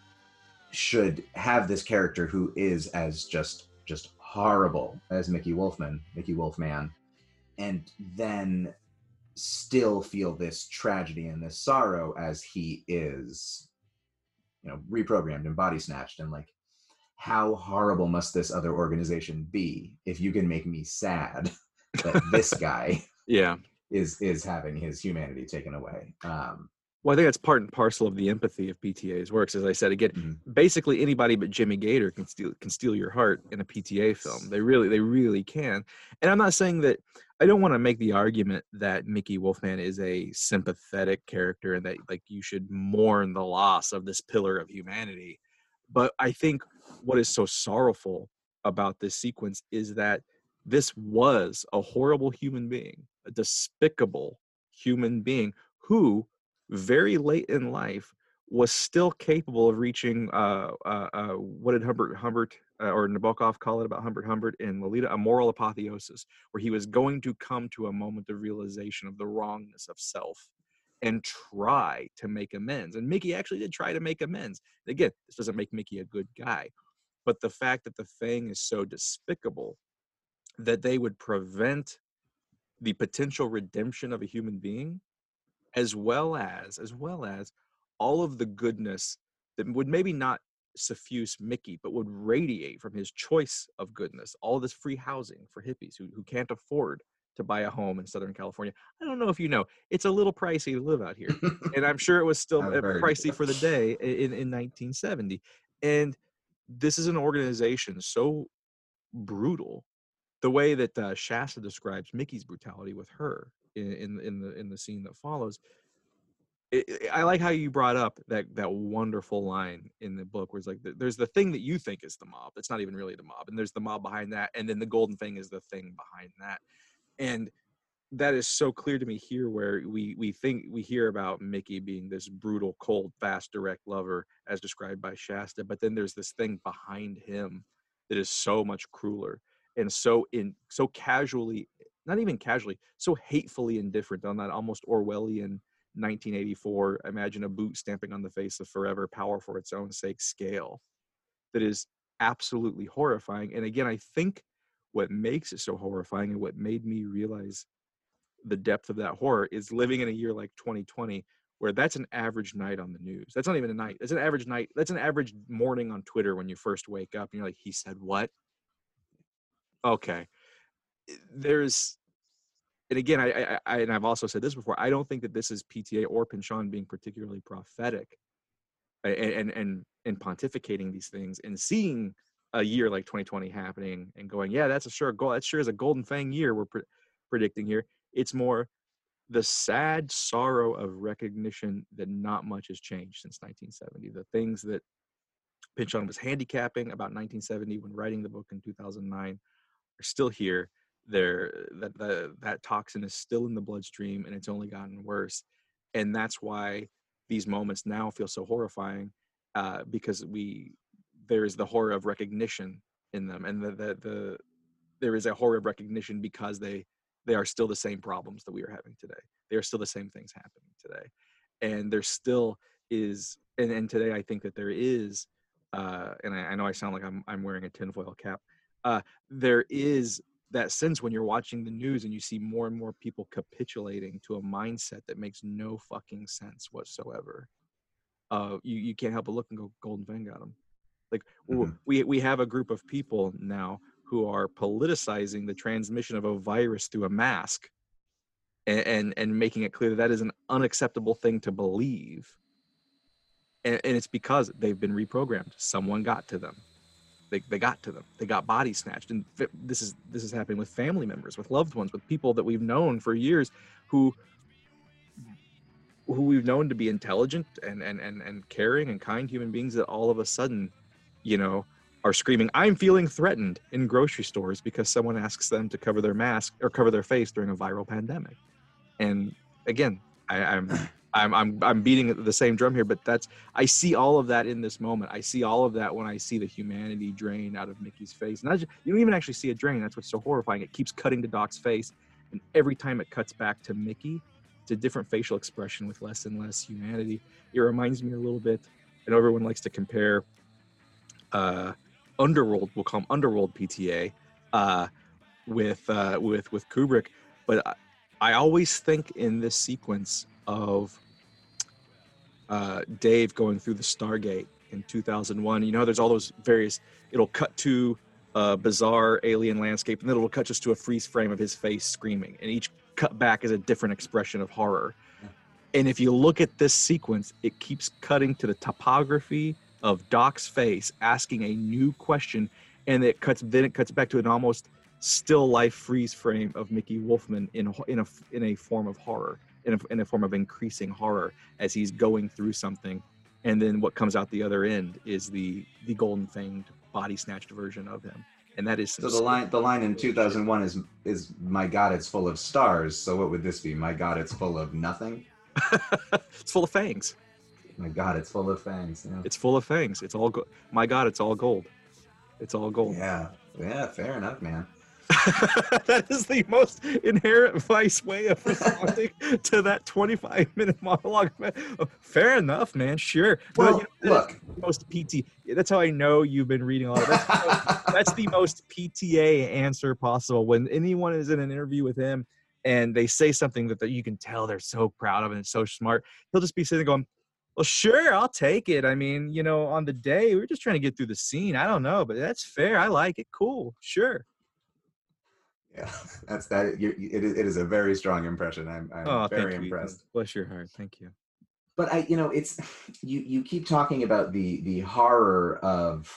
S3: should have this character who is as just just horrible as Mickey Wolfmann, Mickey Wolfmann, and then still feel this tragedy and this sorrow as he is you know reprogrammed and body snatched and like how horrible must this other organization be if you can make me sad that this guy
S2: yeah
S3: is is having his humanity taken away. Um,
S2: well i think that's part and parcel of the empathy of pta's works as i said again
S3: Mhm.
S2: basically anybody but jimmy gator can steal can steal your heart in a pta film they really they really can and i'm not saying that i don't want to make the argument that mickey wolfmann is a sympathetic character and that like you should mourn the loss of this pillar of humanity but i think what is so sorrowful about this sequence is that this was a horrible human being a despicable human being who very late in life was still capable of reaching uh, uh, uh, what did Humbert Humbert uh, or Nabokov call it about Humbert Humbert in Lolita, a moral apotheosis, where he was going to come to a moment of realization of the wrongness of self and try to make amends. And Mickey actually did try to make amends. Again, this doesn't make Mickey a good guy, but the fact that the thing is so despicable that they would prevent the potential redemption of a human being as well as as well as all of the goodness that would maybe not suffuse Mickey, but would radiate from his choice of goodness. All this free housing for hippies who, who can't afford to buy a home in Southern California. I don't know if you know, it's a little pricey to live out here. and I'm sure it was still pricey for the day in, in 1970. And this is an organization so brutal. The way that uh, Shasta describes Mickey's brutality with her in, in in the in the scene that follows, it, it- I like how you brought up that that wonderful line in the book where it's like there's the thing that you think is the mob that's not even really the mob and there's the mob behind that and then the golden thing is the thing behind that. And that is so clear to me here where we we think we hear about Mickey being this brutal cold fast direct lover as described by Shasta but then there's this thing behind him that is so much crueler and so in so casually not even casually so hatefully indifferent on that almost Orwellian 1984 imagine a boot stamping on the face of forever power for its own sake scale that is absolutely horrifying and again i think what makes it so horrifying and what made me realize the depth of that horror is living in a year like 2020 where that's an average night on the news. That's not even a night. That's an average night. That's an average morning on twitter when you first wake up and you're like he said what okay eh, there's and again, I, I, I and I've also said this before. I don't think that this is PTA or Pynchon being particularly prophetic, and and and, and pontificating these things and seeing a year like 2020 happening and going, yeah, that's a sure goal. That sure is a golden fang year we're pre- predicting here. It's more the sad sorrow of recognition that not much has changed since 1970. The things that Pynchon was handicapping about 1970 when writing the book in 2009 are still here there that the that toxin is still in the bloodstream and it's only gotten worse and that's why these moments now feel so horrifying uh, because we there is the horror of recognition in them and the, the the there is a horror of recognition because they they are still the same problems that we are having today. They are still the same things happening today and there still is and, and today i think that there is uh, and I, I know i sound like i'm, I'm wearing a tinfoil cap uh, there is that sense when you're watching the news and you see more and more people capitulating to a mindset that makes no fucking sense whatsoever. Uh, you, you can't help but look and go, Golden Fang got him. Like
S3: Mhm.
S2: we we have a group of people now who are politicizing the transmission of a virus through a mask, and and, and making it clear that that is an unacceptable thing to believe. And, and it's because they've been reprogrammed. Someone got to them they, they got to them. They got body snatched. And this is this is happening with family members with loved ones with people that we've known for years who who we've known to be intelligent and and and, and caring and kind human beings that all of a sudden you know are screaming i'm feeling threatened in grocery stores because someone asks them to cover their mask or cover their face during a viral pandemic. And again I, i'm I'm, I'm I'm beating the same drum here, but that's I see all of that in this moment. I see all of that when I see the humanity drain out of Mickey's face. And that's, you don't even actually see a drain. That's what's so horrifying. It keeps cutting to Doc's face, and every time it cuts back to Mickey, it's a different facial expression with less and less humanity. It reminds me a little bit. I know everyone likes to compare uh, Underworld. We'll call him Underworld PTA uh, with uh, with with Kubrick, but I, I always think in this sequence of uh, Dave going through the Stargate in 2001. You know, there's all those various. It'll cut to a bizarre alien landscape, and then it'll cut just to a freeze frame of his face screaming, and each cut back is a different expression of horror. And if you look at this sequence, it keeps cutting to the topography of Doc's face, asking a new question, and it cuts. Then it cuts back to an almost still life freeze frame of Mickey Wolfmann in in a in a form of horror, in a, in a form of increasing horror as he's going through something, and then what comes out the other end is the the golden fanged body snatched version of him, and that is
S3: So the line the line in 2001 is is my God, it's full of stars. So what would this be? My God, it's full of nothing.
S2: it's full of fangs.
S3: My God, it's full of fangs. Yeah.
S2: It's full of fangs. It's all go- my God. It's all gold. It's all gold.
S3: Yeah, yeah, fair enough, man.
S2: that is the most inherent vice way of responding to that 25 minute monologue. Fair enough, man. Sure.
S3: Well,
S2: you know,
S3: look.
S2: most PT. That's how I know you've been reading a lot. That's the, most, that's the most PTA answer possible. When anyone is in an interview with him and they say something that, that you can tell they're so proud of and so smart, he'll just be sitting there going, well, sure, I'll take it. I mean, you know, on the day, we are just trying to get through the scene. I don't know, but that's fair. I like it. Cool. Sure.
S3: Yeah, that's that. You, it, is, it is a very strong impression. I'm, I'm
S2: Oh,
S3: very
S2: thank you.
S3: Impressed.
S2: Bless your heart. Thank you.
S3: But I, you know, it's you. You keep talking about the the horror of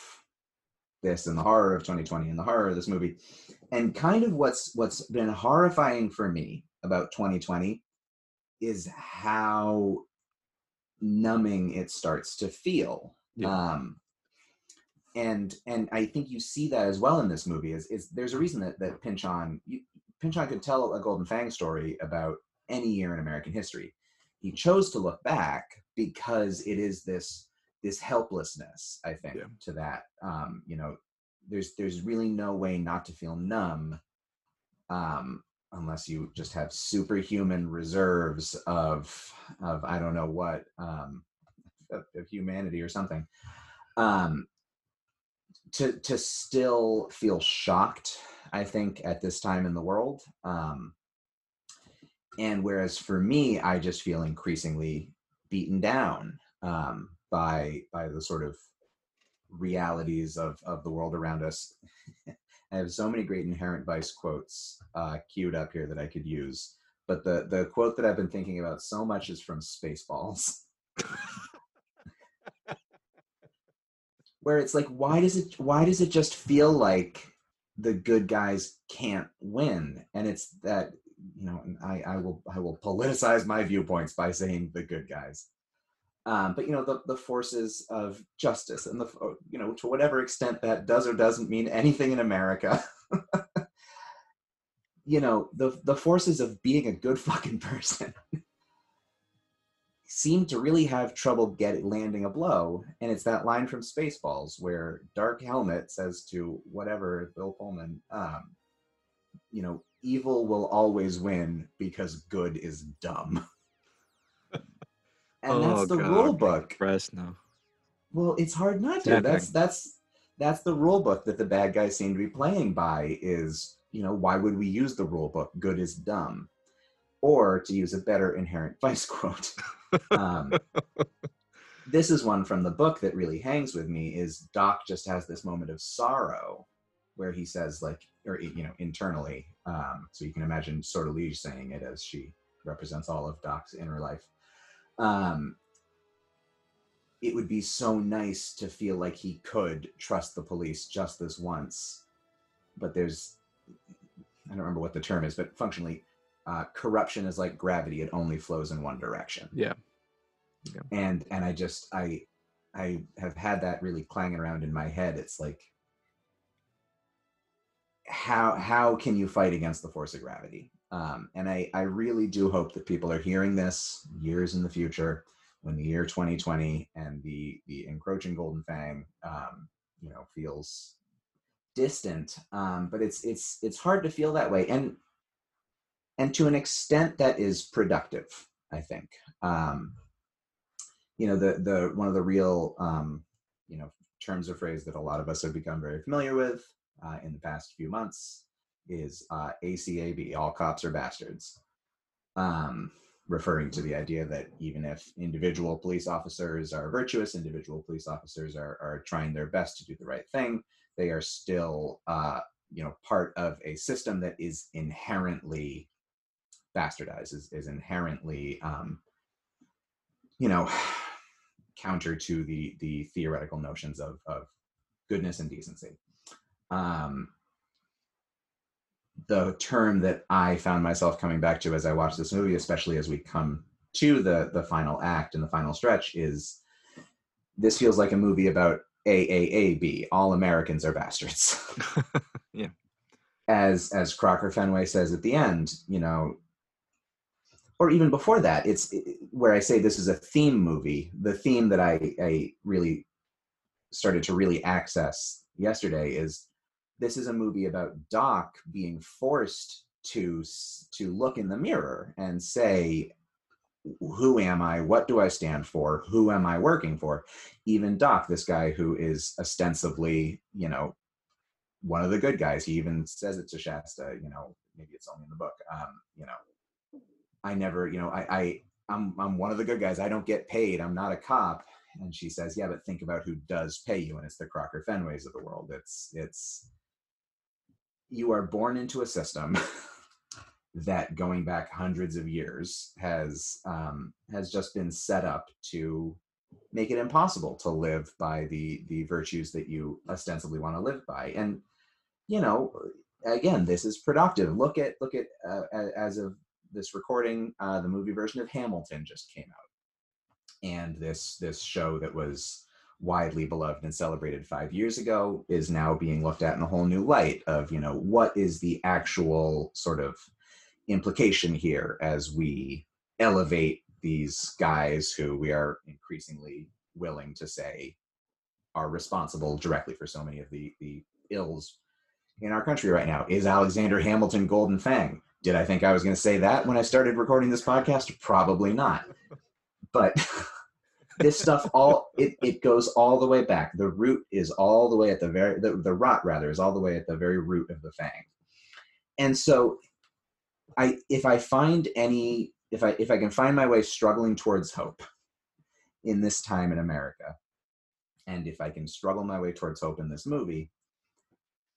S3: this and the horror of 2020 and the horror of this movie, and kind of what's what's been horrifying for me about 2020 is how numbing it starts to feel.
S2: Yeah.
S3: Um, and and I think you see that as well in this movie. Is is there's a reason that that Pynchon you, Pynchon could tell a Golden Fang story about any year in American history. He chose to look back because it is this this helplessness. I think
S2: Yeah.
S3: to that. Um, you know, there's there's really no way not to feel numb, um, unless you just have superhuman reserves of of I don't know what um, of, of humanity or something. Um, to to still feel shocked i think at this time in the world um and whereas for me i just feel increasingly beaten down um by by the sort of realities of of the world around us. I have so many great inherent vice quotes uh queued up here that i could use but the the quote that i've been thinking about so much is from spaceballs where it's like why does it why does it just feel like the good guys can't win? And it's that you know i i will i will politicize my viewpoints by saying the good guys. Um, but you know the, the forces of justice and the uh, you know to whatever extent that does or doesn't mean anything in america. You know the the forces of being a good fucking person seem to really have trouble getting landing a blow and it's that line from spaceballs where dark helmet says to whatever bill pullman um, you know evil will always win because good is dumb. And that's the
S2: Oh, God,
S3: rule book
S2: now.
S3: well it's hard not to. That's that's that's the rule book that the bad guys seem to be playing by is you know why would we use the rule book good is dumb or to use a better inherent vice quote um, this is one from the book that really hangs with me is doc just has this moment of sorrow where he says like or you know internally um, so you can imagine Sortilege saying it as she represents all of doc's inner life. Um, it would be so nice to feel like he could trust the police just this once but there's i don't remember what the term is but functionally uh, corruption is like gravity. It only flows in one direction.
S2: Yeah.
S3: and and i just i i have had that really clanging around in my head. It's like how how can you fight against the force of gravity? Um and i i really do hope that people are hearing this years in the future when the year 2020 and the the encroaching golden fang um you know feels distant. Um but it's it's it's hard to feel that way. And and to an extent that is productive i think. Um you know the the one of the real um you know terms of phrase that a lot of us have become very familiar with uh, in the past few months is uh, ACAB, all cops are bastards, um, referring to the idea that even if individual police officers are virtuous, individual police officers are, are trying their best to do the right thing, they are still, uh, you know, part of a system that is inherently bastardized, is, is inherently, um, you know, counter to the the theoretical notions of of goodness and decency. Um, the term that I found myself coming back to as I watched this movie, especially as we come to the the final act and the final stretch, is this feels like a movie about AAAB. All Americans are bastards.
S2: Yeah.
S3: As as Crocker Fenway says at the end, you know, or even before that, it's it- where I say this is a theme movie. The theme that I I really started to really access yesterday is this is a movie about Doc being forced to to look in the mirror and say who am I? What do I stand for? Who am I working for? Even Doc, this guy who is ostensibly, you know, one of the good guys. He even says it to Shasta, you know, maybe it's only in the book. Um, you know, I never, you know, I, I I'm I'm one of the good guys. I don't get paid. I'm not a cop. And she says, Yeah, but think about who does pay you, and it's the Crocker Fenways of the world. It's it's you are born into a system that going back hundreds of years has um, has just been set up to make it impossible to live by the the virtues that you ostensibly want to live by and you know again this is productive look at look at uh, as of this recording uh, the movie version of hamilton just came out and this this show that was widely beloved and celebrated five years ago is now being looked at in a whole new light of you know what is the actual sort of implication here as we elevate these guys who we are increasingly willing to say are responsible directly for so many of the the ills in our country right now. Is Alexander Hamilton Golden Fang? Did I think I was going to say that when I started recording this podcast? Probably not. But this stuff all it, it goes all the way back. The root is all the way at the very the, the rot rather is all the way at the very root of the fang. And so I if I find any if I if I can find my way struggling towards hope in this time in America, and if I can struggle my way towards hope in this movie,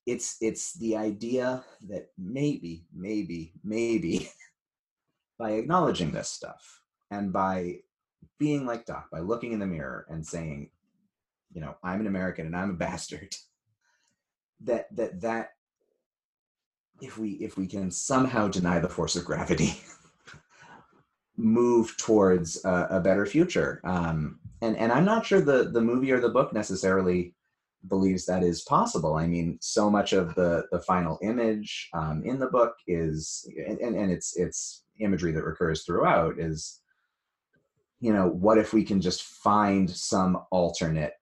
S3: it's it's the idea that maybe, maybe, maybe by acknowledging this stuff and by being like Doc, by looking in the mirror and saying, you know, I'm an American and I'm a bastard, that that that if we if we can somehow deny the force of gravity move towards a, a better future. Um, and and i'm not sure the the movie or the book necessarily believes that is possible. I mean so much of the the final image um, in the book is and, and it's it's imagery that recurs throughout is you know what if we can just find some alternate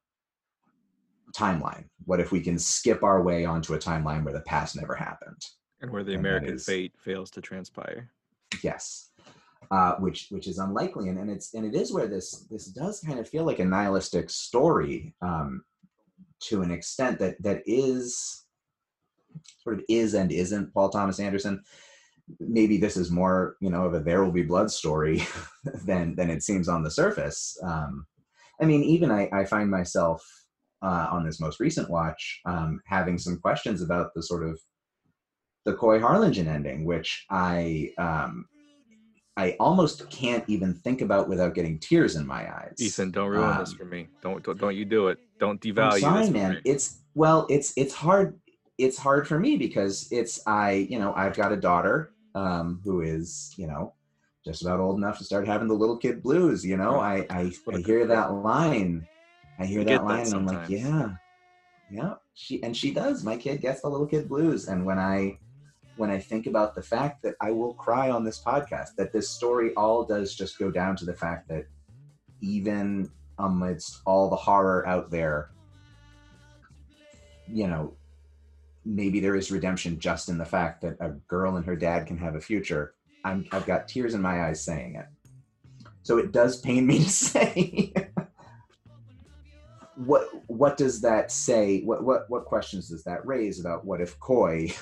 S3: timeline? What if we can skip our way onto a timeline where the past never happened?
S2: And where the
S3: And
S2: American
S3: is-
S2: fate fails to transpire.
S3: yes. Uh, which which is unlikely. And, and it's and it is where this this does kind of feel like a nihilistic story um, to an extent that that is sort of is and isn't paul thomas anderson. Maybe this is more you know of a there will be blood story than than it seems on the surface. Um, i mean even i, I find myself uh, on this most recent watch um, having some questions about the sort of the Coy Harlingen ending, which I um, I almost can't even think about without getting tears in my eyes.
S2: Ethan, don't ruin this
S3: Um,
S2: for me. Don't, don't don't you do it. Don't
S3: I'm
S2: devalue
S3: sorry,
S2: this for
S3: man. It's well, it's it's hard. It's hard for me because it's I, you know, I've got a daughter um, who is, you know, just about old enough to start having the little kid blues. You know, I I, I hear that line. I hear that
S2: get that
S3: line, and I'm like, yeah, yeah. She and she does. My kid gets the little kid blues, and when I when I think about the fact that I will cry on this podcast, that this story all does just go down to the fact that even amidst all the horror out there, you know, maybe there is redemption just in the fact that a girl and her dad can have a future. I'm, I've got tears in my eyes saying it. So it does pain me to say. what what does that say? What what what questions does that raise about what if Coy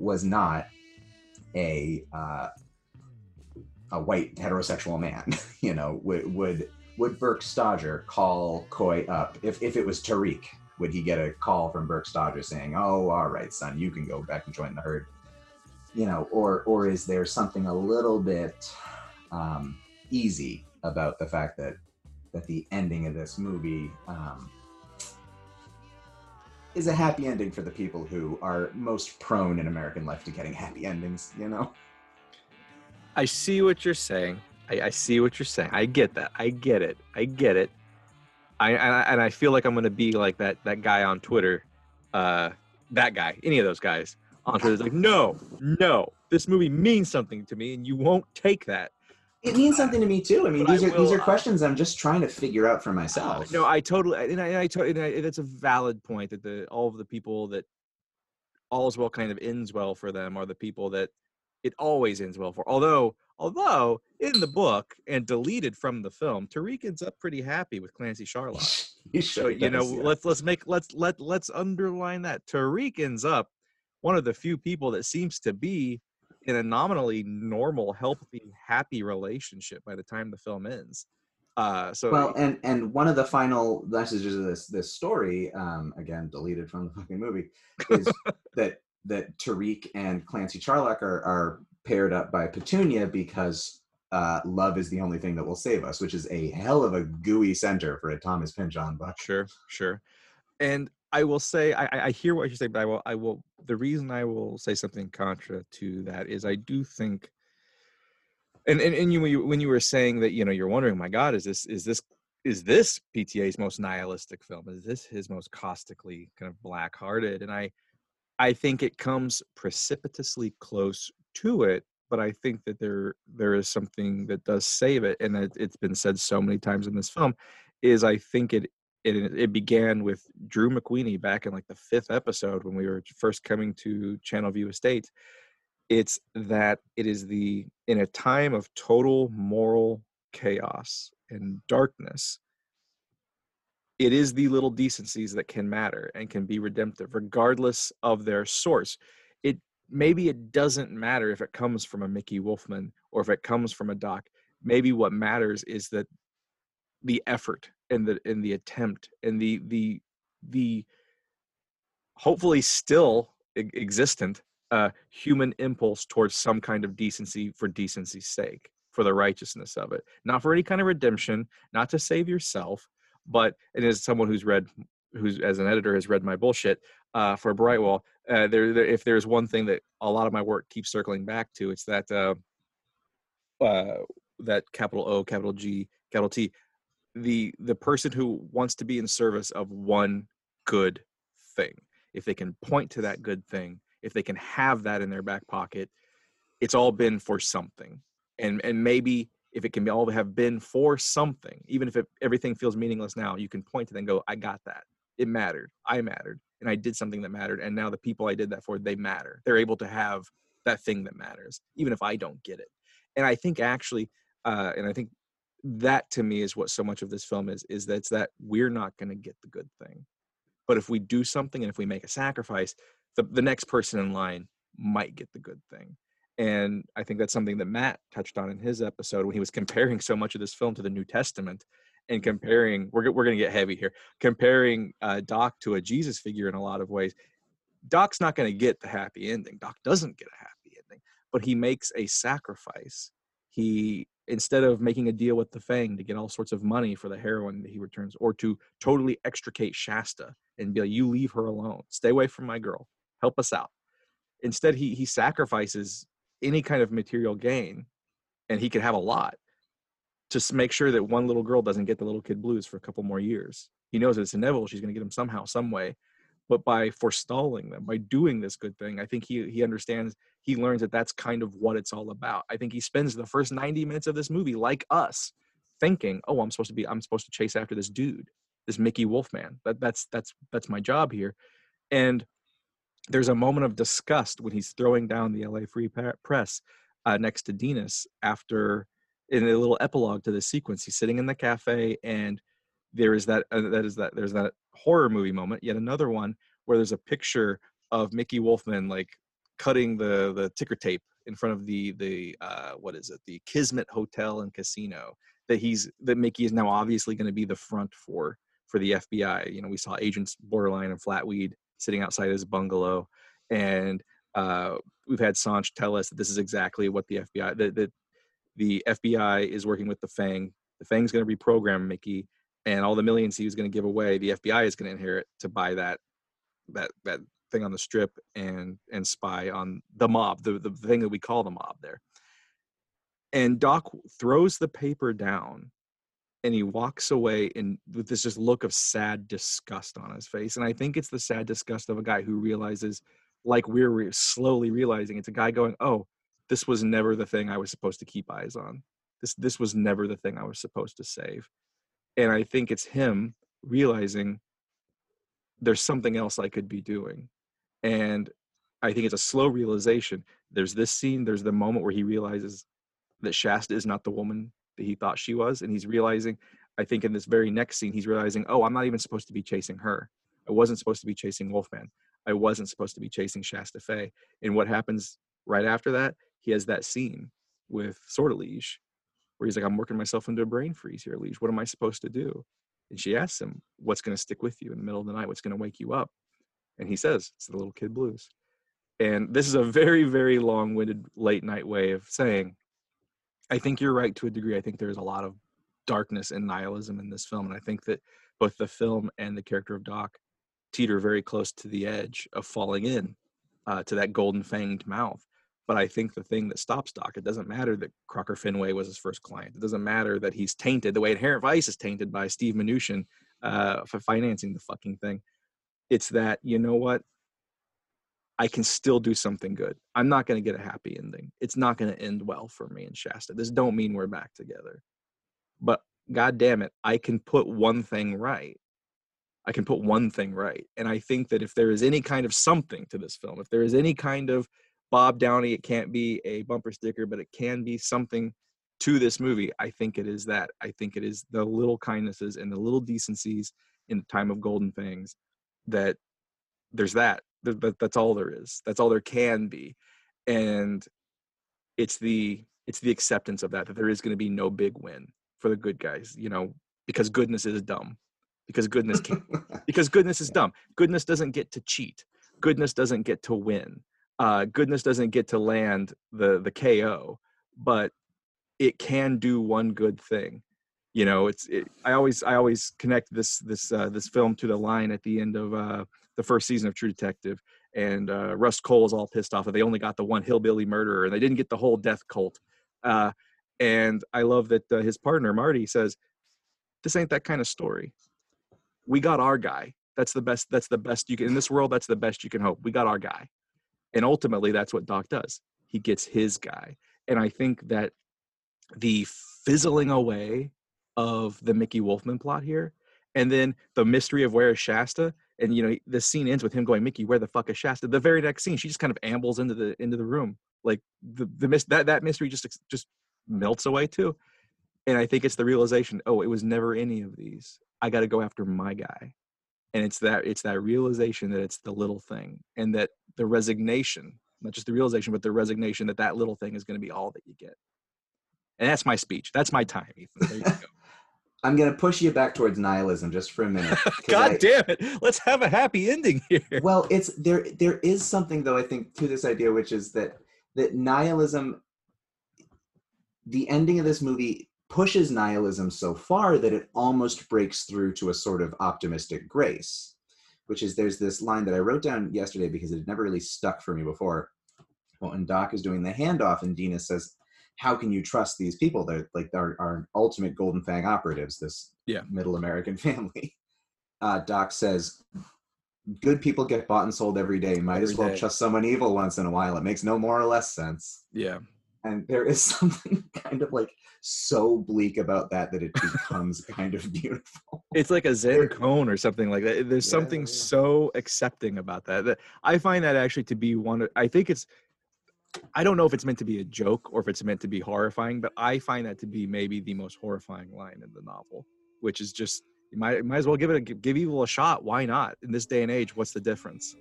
S3: was not a uh, a white heterosexual man? you know, would would would Burke Stodger call Coy up if if it was Tariq? Would he get a call from Burke Stodger saying, "Oh, all right, son, you can go back and join the herd"? You know, or or is there something a little bit um, easy about the fact that that the ending of this movie um, is a happy ending for the people who are most prone in American life to getting happy endings? You know.
S2: I see what you're saying. I, I see what you're saying. I get that. I get it. I get it. I, and I and I feel like I'm gonna be like that that guy on Twitter, uh, that guy, any of those guys on Twitter is like, no, no, this movie means something to me, and you won't take that.
S3: It means something to me too. I mean,
S2: But I
S3: these are these
S2: will,
S3: are
S2: uh,
S3: questions I'm just trying to figure out for myself.
S2: No, I totally, and I, and I, and I that's a valid point that the all of the people that all's well kind of ends well for them are the people that it always ends well for. Although, although in the book and deleted from the film, Tariq ends up pretty happy with Clancy Charlock.
S3: He
S2: So
S3: sure
S2: you know,
S3: yeah.
S2: let's let's make let's let let's underline that Tariq ends up one of the few people that seems to be in a nominally normal, healthy, happy relationship by the time the film ends. Uh, so
S3: well, and and one of the final messages of this this story, um, again deleted from the fucking movie, is that that Tariq and Clancy Charlock are are paired up by Petunia because uh, love is the only thing that will save us, which is a hell of a gooey center for a Thomas Pynchon book.
S2: Sure, sure. And I will say, I, I- hear what you say, but I will, I will. The reason I will say something contra to that is, I do think, and and, and you, when you when you were saying that, you know, you're wondering, my God, is this is this is this PTA's most nihilistic film? Is this his most caustically kind of black-hearted? And I, I think it comes precipitously close to it, but I think that there there is something that does save it, and it, it's been said so many times in this film. Is I think it it it began with Drew McWeeny back in like the fifth episode when we were first coming to Channel View Estates. It's that it is the in a time of total moral chaos and darkness it is the little decencies that can matter and can be redemptive regardless of their source it maybe it doesn't matter if it comes from a mickey wolfmann or if it comes from a doc maybe what matters is that the effort and the and the attempt and the the the hopefully still existent uh, human impulse towards some kind of decency for decency's sake for the righteousness of it, not for any kind of redemption, not to save yourself, but and as someone who's read, who's as an editor has read my bullshit uh, for Brightwall, uh, there, there, if there's one thing that a lot of my work keeps circling back to, it's that uh, uh, that capital O, capital G, capital T, the the person who wants to be in service of one good thing. If they can point to that good thing, if they can have that in their back pocket, it's all been for something. And and maybe if it can be all have been for something even if it, everything feels meaningless now you can point to them and go i got that. It mattered. I mattered. And i did something that mattered. And now the people i did that for they matter. They're able to have that thing that matters even if i don't get it. And i think actually uh, and i think that to me is what so much of this film is is that it's that we're not going to get the good thing. But if we do something and if we make a sacrifice the, the next person in line might get the good thing. And i think that's something that matt touched on in his episode when he was comparing so much of this film to the new testament and comparing we're, we're going to get heavy here comparing uh, doc to a jesus figure in a lot of ways doc's not going to get the happy ending. Doc doesn't get a happy ending but he makes a sacrifice he instead of making a deal with the fang to get all sorts of money for the heroin that he returns or to totally extricate shasta and be like you leave her alone. Stay away from my girl. Help us out. Instead he he sacrifices any kind of material gain and he could have a lot to make sure that one little girl doesn't get the little kid blues for a couple more years. He knows that it's inevitable she's going to get him somehow some way but by forestalling them by doing this good thing i think he he understands he learns that that's kind of what it's all about i think he spends the first 90 minutes of this movie like us thinking oh i'm supposed to be i'm supposed to chase after this dude this mickey wolfmann that that's that's that's my job here and there's a moment of disgust when he's throwing down the LA Free Press uh, next to Denis after in a little epilogue to this sequence. He's sitting in the cafe and there is that uh, that is that there's that horror movie moment. Yet another one where there's a picture of Mickey Wolfmann like cutting the the ticker tape in front of the the uh, what is it the Kismet Hotel and Casino that he's that Mickey is now obviously going to be the front for for the FBI. You know, we saw agents Borderline and Flatweed sitting outside his bungalow, and uh, we've had Sanch tell us that this is exactly what the FBI that the, the FBI is working with the Fang. The Fang's going to reprogram Mickey, and all the millions he was going to give away, the FBI is going to inherit to buy that that that thing on the strip and and spy on the mob, the the thing that we call the mob there. And Doc throws the paper down and he walks away in with this just look of sad disgust on his face. And i think it's the sad disgust of a guy who realizes like we're re- slowly realizing it's a guy going oh this was never the thing i was supposed to keep eyes on. This this was never the thing i was supposed to save and i think it's him realizing there's something else i could be doing. And i think it's a slow realization. There's this scene there's the moment where he realizes that shasta is not the woman that he thought she was and he's realizing i think in this very next scene he's realizing oh i'm not even supposed to be chasing her. I wasn't supposed to be chasing wolfmann. I wasn't supposed to be chasing shasta Fay. and what happens right after that he has that scene with sort of Sortilege where he's like i'm working myself into a brain freeze here Lige what am i supposed to do? And she asks him what's going to stick with you in the middle of the night? What's going to wake you up? And he says it's the little kid blues. And this is a very very long-winded late night way of saying I think you're right to a degree. I think there's a lot of darkness and nihilism in this film, and I think that both the film and the character of Doc teeter very close to the edge of falling in uh, to that golden fanged mouth. But I think the thing that stops Doc, it doesn't matter that Crocker Fenway was his first client. It doesn't matter that he's tainted the way Inherent Vice is tainted by Steve Mnuchin uh, for financing the fucking thing. It's that you know what, I can still do something good. I'm not going to get a happy ending. It's not going to end well for me and Shasta. This don't mean we're back together. But god damn it, I can put one thing right. I can put one thing right. And I think that if there is any kind of something to this film, if there is any kind of Bob Downey, it can't be a bumper sticker, but it can be something to this movie. I think it is that. I think it is the little kindnesses and the little decencies in the time of Golden Fangs that there's that. that that's all there is. That's all there can be. And it's the it's the acceptance of that that there is going to be no big win for the good guys, you know, because goodness is dumb. Because goodness can't because goodness is dumb. Goodness doesn't get to cheat. Goodness doesn't get to win uh, goodness doesn't get to land the the KO, but it can do one good thing. You know, it's it, I always I always connect this this uh, this film to the line at the end of uh, the first season of True Detective, and uh, Rust Cole is all pissed off that they only got the one hillbilly murderer and they didn't get the whole death cult. Uh, and I love that uh, his partner Marty says, "This ain't that kind of story. We got our guy. That's the best. That's the best you can in this world. That's the best you can hope. We got our guy." And ultimately, that's what Doc does. He gets his guy. And I think that the fizzling away of the Mickey Wolfmann plot here, and then the mystery of where is Shasta, and you know the scene ends with him going, "Mickey, where the fuck is Shasta?" The very next scene, she just kind of ambles into the into the room, like the the that that mystery just just melts away too. And I think it's the realization, oh, it was never any of these. I got to go after my guy and it's that it's that realization that it's the little thing and that the resignation not just the realization but the resignation that that little thing is going to be all that you get. And that's my speech. That's my time ethan. There you go.
S3: I'm going to push you back towards nihilism just for a minute
S2: god I, damn it. Let's have a happy ending here.
S3: Well it's there there is something though i think to this idea which is that that nihilism the ending of this movie pushes nihilism so far that it almost breaks through to a sort of optimistic grace, which is there's this line that I wrote down yesterday because it had never really stuck for me before. Well, when Doc is doing the handoff, and Dina says, "How can you trust these people? They're like our, our ultimate Golden Fang operatives. This
S2: yeah.
S3: middle American family." Uh, Doc says, "Good people get bought and sold every day. Might every as well day. trust someone evil once in a while. It makes no more or less sense."
S2: Yeah.
S3: And there is something kind of like so bleak about that that it becomes kind of beautiful.
S2: It's like a Zen koan or something like that. There's yeah, something yeah. so accepting about that. That I find that actually to be one. I think it's. I don't know if it's meant to be a joke or if it's meant to be horrifying, but I find that to be maybe the most horrifying line in the novel, which is just you might might as well give it a give evil a shot. Why not? In this day and age, what's the difference?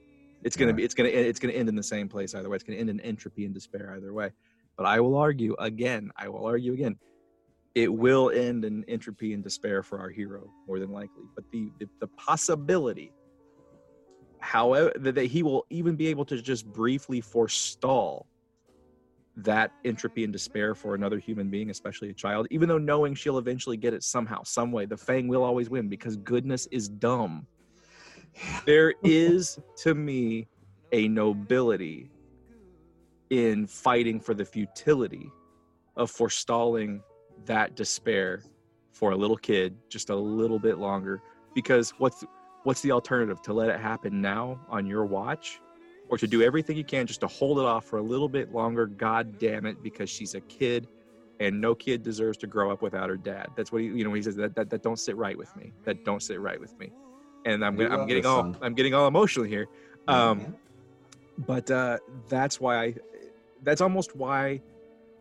S2: It's gonna yeah. be it's gonna it's gonna end in the same place either way. It's gonna end in entropy and despair either way. But I will argue again. I will argue again it will end in entropy and despair for our hero more than likely but the the, the possibility however that he will even be able to just briefly forestall that entropy and despair for another human being especially a child even though knowing she'll eventually get it somehow some way the fang will always win because goodness is dumb there is to me a nobility in fighting for the futility of forestalling that despair for a little kid just a little bit longer. Because what's what's the alternative? To let it happen now on your watch or to do everything you can just to hold it off for a little bit longer? God damn it because she's a kid and no kid deserves to grow up without her dad. That's what he you know he says that that, that don't sit right with me. That don't sit right with me. And i'm, I'm getting all i'm getting all emotional here. Um mm-hmm. but uh that's why i that's almost why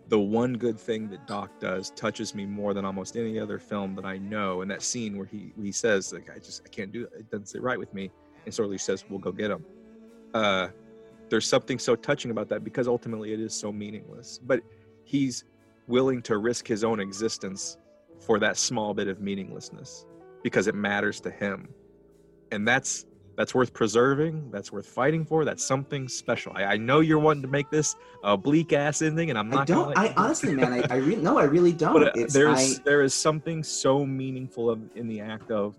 S2: the one good thing that Doc does touches me more than almost any other film that I know. And that scene where he he says, like, I just I can't do it. It doesn't sit right with me. And Sorley says, We'll go get him. Uh, there's something so touching about that because ultimately it is so meaningless. But he's willing to risk his own existence for that small bit of meaninglessness because it matters to him. And that's that's worth preserving. That's worth fighting for. That's something special. I, I know you're wanting to make this a bleak ass ending, and I'm not.
S3: I don't. I honestly, man, I, I really no, I really don't. But
S2: uh, there's I, there is something so meaningful of, in the act of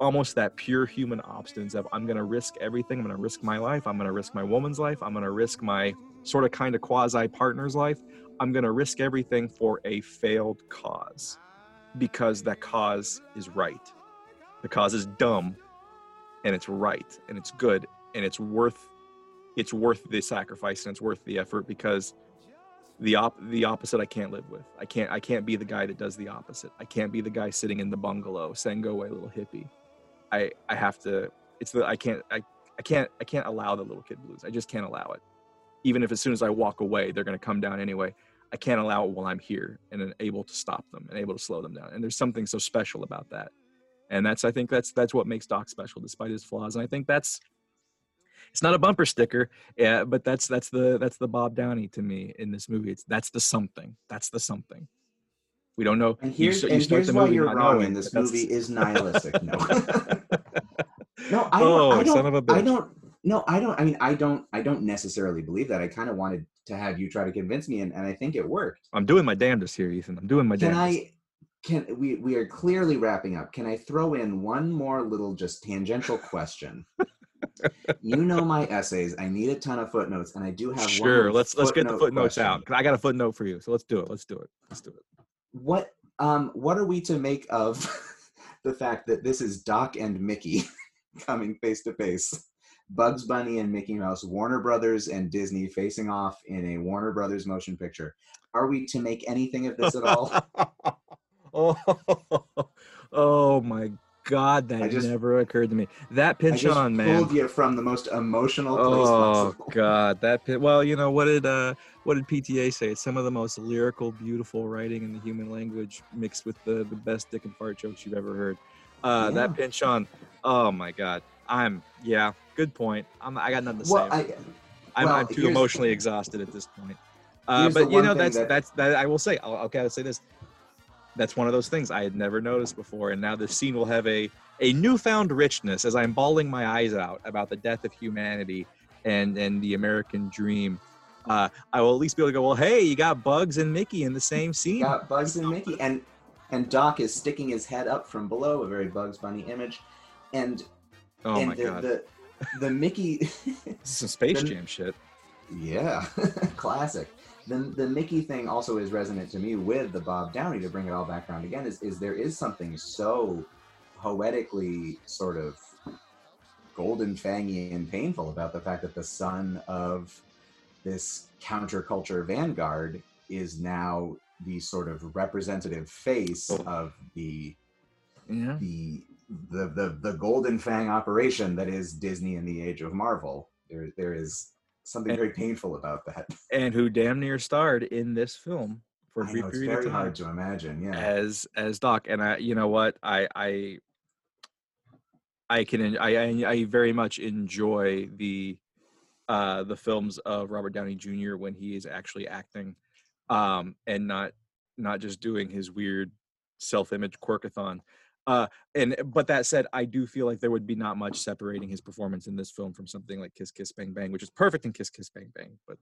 S2: almost that pure human obstinance of I'm going to risk everything. I'm going to risk my life. I'm going to risk my woman's life. I'm going to risk my sort of kind of quasi partner's life, I'm going to risk everything for a failed cause because that cause is right. The cause is dumb and it's right and it's good and it's worth it's worth the sacrifice and it's worth the effort because the op the opposite I can't live with. I can't I can't be the guy that does the opposite. I can't be the guy sitting in the bungalow saying go away little hippie. I I have to it's the I can't I I can't I can't allow the little kid blues. I just can't allow it. Even if as soon as I walk away they're going to come down anyway. I can't allow it while I'm here and able to stop them and able to slow them down. And there's something so special about that. And that's I think that's that's what makes Doc special despite his flaws. And I think that's it's not a bumper sticker yeah but that's that's the that's the bob downey to me in this movie it's that's the something that's the something we don't know
S3: And here's,
S2: you,
S3: and here's
S2: the
S3: why you're wrong.
S2: knowing
S3: this movie is nihilistic. No, no, I don't.
S2: oh
S3: I don't,
S2: son of a bitch
S3: I don't. No, I don't. I mean, I don't. I don't necessarily believe that. I kind of wanted to have you try to convince me, and, and I think it worked.
S2: i'm doing my damnedest here ethan i'm doing my
S3: Can
S2: damnedest
S3: I? Can we? We are clearly wrapping up. Can I throw in one more little, just tangential question? you know my essays. I need a ton of footnotes, and I do have.
S2: sure let's let's get the footnotes
S3: question.
S2: out i got a footnote for you so let's do it let's do it let's do it
S3: What um what are we to make of the fact that this is Doc and Mickey coming face to face? Bugs Bunny and Mickey Mouse, Warner Brothers and Disney facing off in a Warner Brothers motion picture. Are we to make anything of this at all?
S2: Oh, oh my god that
S3: just-
S2: never occurred to me that
S3: I
S2: pinch
S3: just
S2: on man
S3: pulled you from the most emotional place
S2: Oh
S3: possible.
S2: God, that. Well, you know what did uh what did PTA say? It's some of the most lyrical, beautiful writing in the human language, mixed with the the best dick and fart jokes you've ever heard. Uh,
S3: Yeah.
S2: that Pynchon. Oh my God, I'm yeah. Good point. I'm I got nothing to
S3: Well,
S2: say.
S3: I,
S2: I'm,
S3: well,
S2: I'm too emotionally exhausted at this point. Uh, but you know that's
S3: that-
S2: that's that I will say. I'll, I'll gotta say this. That's one of those things I had never noticed before, and now this scene will have a a newfound richness as I'm bawling my eyes out about the death of humanity and and the American dream. Uh, I will at least be able to go. Well, hey, you got Bugs and Mickey in the same scene.
S3: got Bugs and Mickey, and and Doc is sticking his head up from below, a very Bugs Bunny image, and
S2: oh
S3: and
S2: my
S3: the,
S2: God,
S3: the the Mickey
S2: this is some Space
S3: the-
S2: Jam shit.
S3: Yeah, classic. The the Mickey thing also is resonant to me with the Bob Downey to bring it all back around again. Is is there is something so poetically sort of golden fangy and painful about the fact that the son of this counterculture vanguard is now the sort of representative face
S2: Oh.
S3: of the
S2: Yeah.
S3: the the the the golden fang operation that is Disney in the age of Marvel. There there is something
S2: And-
S3: very painful about that.
S2: And who damn near starred in this film for a brief
S3: know
S2: period of time.
S3: hard to imagine. Yeah,
S2: as as Doc, and I, you know what, I I I can I I, I very much enjoy the uh the films of Robert Downey Jr. when he is actually acting, um, and not not just doing his weird self-image quirkathon. Uh, and but that said, I do feel like there would be not much separating his performance in this film from something like Kiss Kiss Bang Bang, which is perfect in Kiss Kiss Bang Bang, but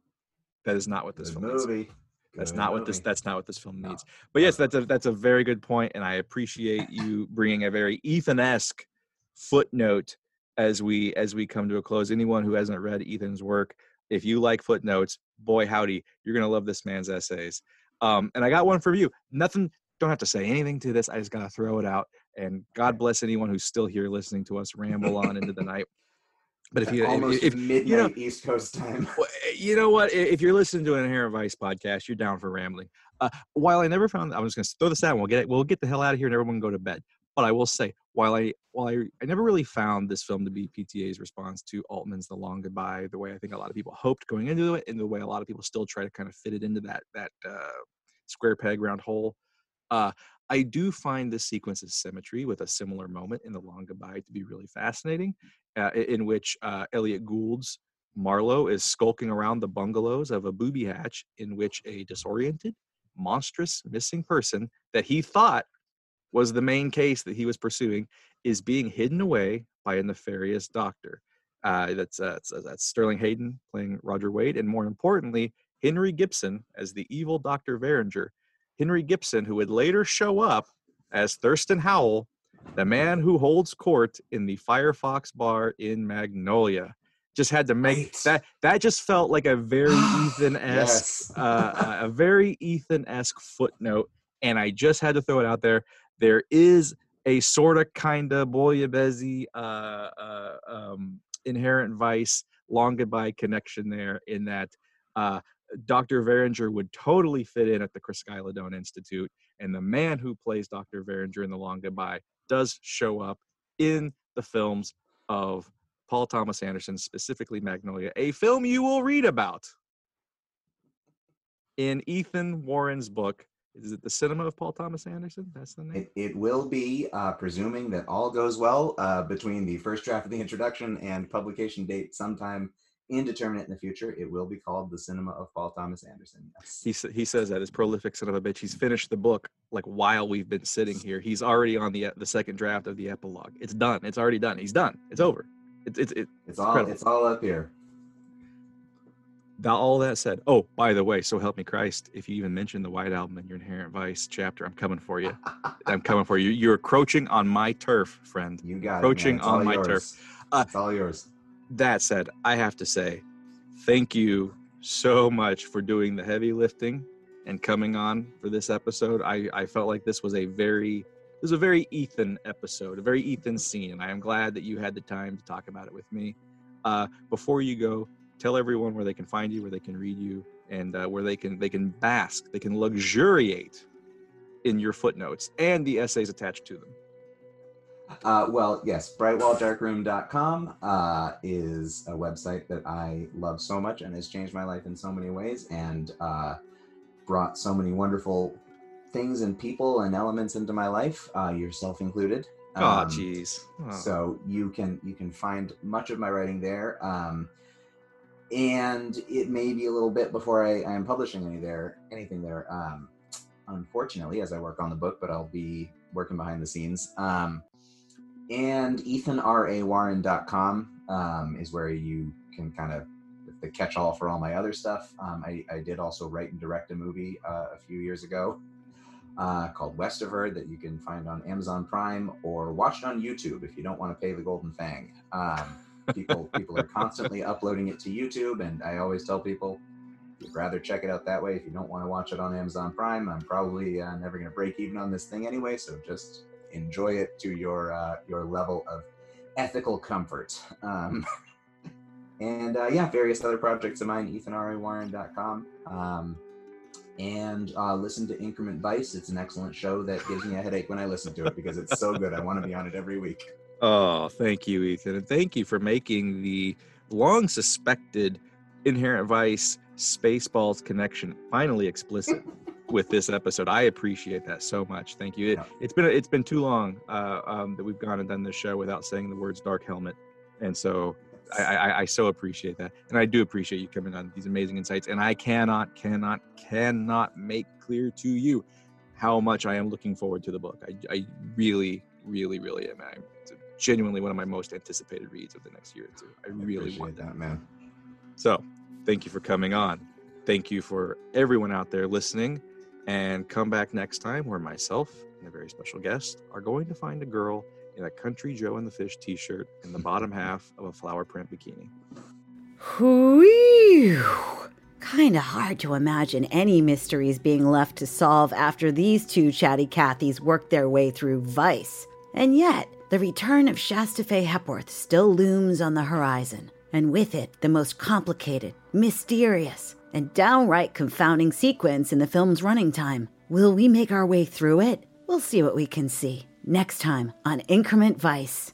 S2: that is not what this
S3: Good
S2: film needs.
S3: movie.
S2: That's
S3: Good
S2: not what this. That's not what this film
S3: No.
S2: needs. But yes, that's a that's a very good point, and I appreciate you bringing a very Ethan-esque footnote as we as we come to a close. Anyone who hasn't read Ethan's work, if you like footnotes, boy howdy, you're gonna love this man's essays. Um, and I got one for you. Nothing. Don't have to say anything to this. I just gotta throw it out. And God bless anyone who's still here listening to us ramble on into the night. But if you
S3: almost
S2: if,
S3: midnight
S2: you know-
S3: East Coast time.
S2: eh, you know what? If you're listening to an Inherent Vice podcast, you're down for rambling. Uh, while I never found, I was going to throw this out. and We'll get it. We'll get the hell out of here, and everyone go to bed. But I will say, while I while I, I never really found this film to be PTA's response to Altman's The Long Goodbye, the way I think a lot of people hoped going into it, and the way a lot of people still try to kind of fit it into that that uh, square peg round hole. Uh, I do find this sequence of symmetry with a similar moment in The Long Goodbye to be really fascinating, uh, in which uh, Elliott Gould's Marlowe is skulking around the bungalows of a booby hatch in which a disoriented, monstrous missing person that he thought was the main case that he was pursuing is being hidden away by a nefarious doctor. Uh, that's, uh, that's that's Sterling Hayden playing Roger Wade, and more importantly, Henry Gibson as the evil Doctor Verringer. Henry Gibson, who would later show up as Thurston Howell, the man who holds court in the Firefox bar in Magnolia. just had to make
S3: Right.
S2: that that just felt like a very ethan-esque
S3: Yes.
S2: uh, a very ethan-esque footnote and i just had to throw it out there there is a sort of kind of Boyabezi, uh, uh, um, inherent vice long goodbye connection there in that uh, dr Verringer would totally fit in at the Chryskylodon institute and the man who plays dr Verringer in the long goodbye does show up in the films of Paul Thomas Anderson, specifically Magnolia, a film you will read about in Ethan Warren's book. Is it The Cinema of Paul Thomas Anderson? That's the name?
S3: It, it will be, uh, presuming that all goes well, uh, between the first draft of the introduction and publication date sometime indeterminate in the future. It will be called The Cinema of Paul Thomas Anderson. Yes.
S2: He, he says that his prolific son of a bitch. He's finished the book like while we've been sitting here. He's already on the the second draft of the epilogue. It's done. It's already done. He's done. It's over. It's it's it,
S3: It's all
S2: incredible.
S3: it's all up here.
S2: Now, all that said, oh, by the way, so help me Christ, if you even mention the White Album in your Inherent Vice chapter, I'm coming for you. I'm coming for you. You're encroaching on my turf, friend.
S3: You got
S2: Encroaching
S3: it.
S2: On my
S3: yours.
S2: turf. Uh,
S3: it's all yours.
S2: That said, I have to say, thank you so much for doing the heavy lifting and coming on for this episode. I, I felt like this was a very this was a very Ethan episode, a very Ethan scene, and I am glad that you had the time to talk about it with me. Uh, before you go, tell everyone where they can find you, where they can read you, and uh, where they can they can bask, they can luxuriate in your footnotes and the essays attached to them.
S3: Uh, well, yes, brightwalldarkroom.com uh, is a website that I love so much and has changed my life in so many ways and uh, brought so many wonderful things and people and elements into my life, uh, yourself included.
S2: Oh,
S3: Um,
S2: jeez. Oh.
S3: so you can you can find much of my writing there um, and it may be a little bit before I, I am publishing any there anything there um, unfortunately as i work on the book but i'll be working behind the scenes um, and ethanrawarren.com um, is where you can kind of the catch-all for all my other stuff um, I, I did also write and direct a movie uh, a few years ago uh, called Westiver that you can find on Amazon Prime or watch it on YouTube if you don't want to pay the Golden Fang. Um, people people are constantly uploading it to YouTube, and I always tell people you'd rather check it out that way if you don't want to watch it on Amazon Prime. I'm probably uh, never going to break even on this thing anyway, so just enjoy it to your uh, your level of ethical comfort. Um, and uh, yeah, various other projects of mine, ethanrawarren.com. Um, and uh, listen to Increment Vice. It's an excellent show that gives me a headache when I listen to it because it's so good. I want to be on it every week.
S2: Oh, thank you, Ethan. And thank you for making the long suspected Inherent Vice Spaceballs connection finally explicit with this episode. I appreciate that so much. Thank you. It, it's been it's been too long uh, um, that we've gone and done this show without saying the words Dark Helmet. And so I, I, I so appreciate that. And I do appreciate you coming on these amazing insights. And I cannot, cannot, cannot make clear to you how much I am looking forward to the book. I, I really, really, really am. I, it's genuinely one of my most anticipated reads of the next year or two. I really want
S3: that, man.
S2: So, thank you for coming on. Thank you for everyone out there listening. And come back next time where myself and a very special guest are going to find a girl in a Country Joe and the Fish t shirt in the bottom half of a flower print bikini.
S1: Whew. Kinda hard to imagine any mysteries being left to solve after these two chatty Cathys work their way through Vice. And yet, the return of Shasta Fay Hepworth still looms on the horizon, and with it, the most complicated, mysterious, and downright confounding sequence in the film's running time. Will we make our way through it? We'll see what we can see next time on Increment Vice.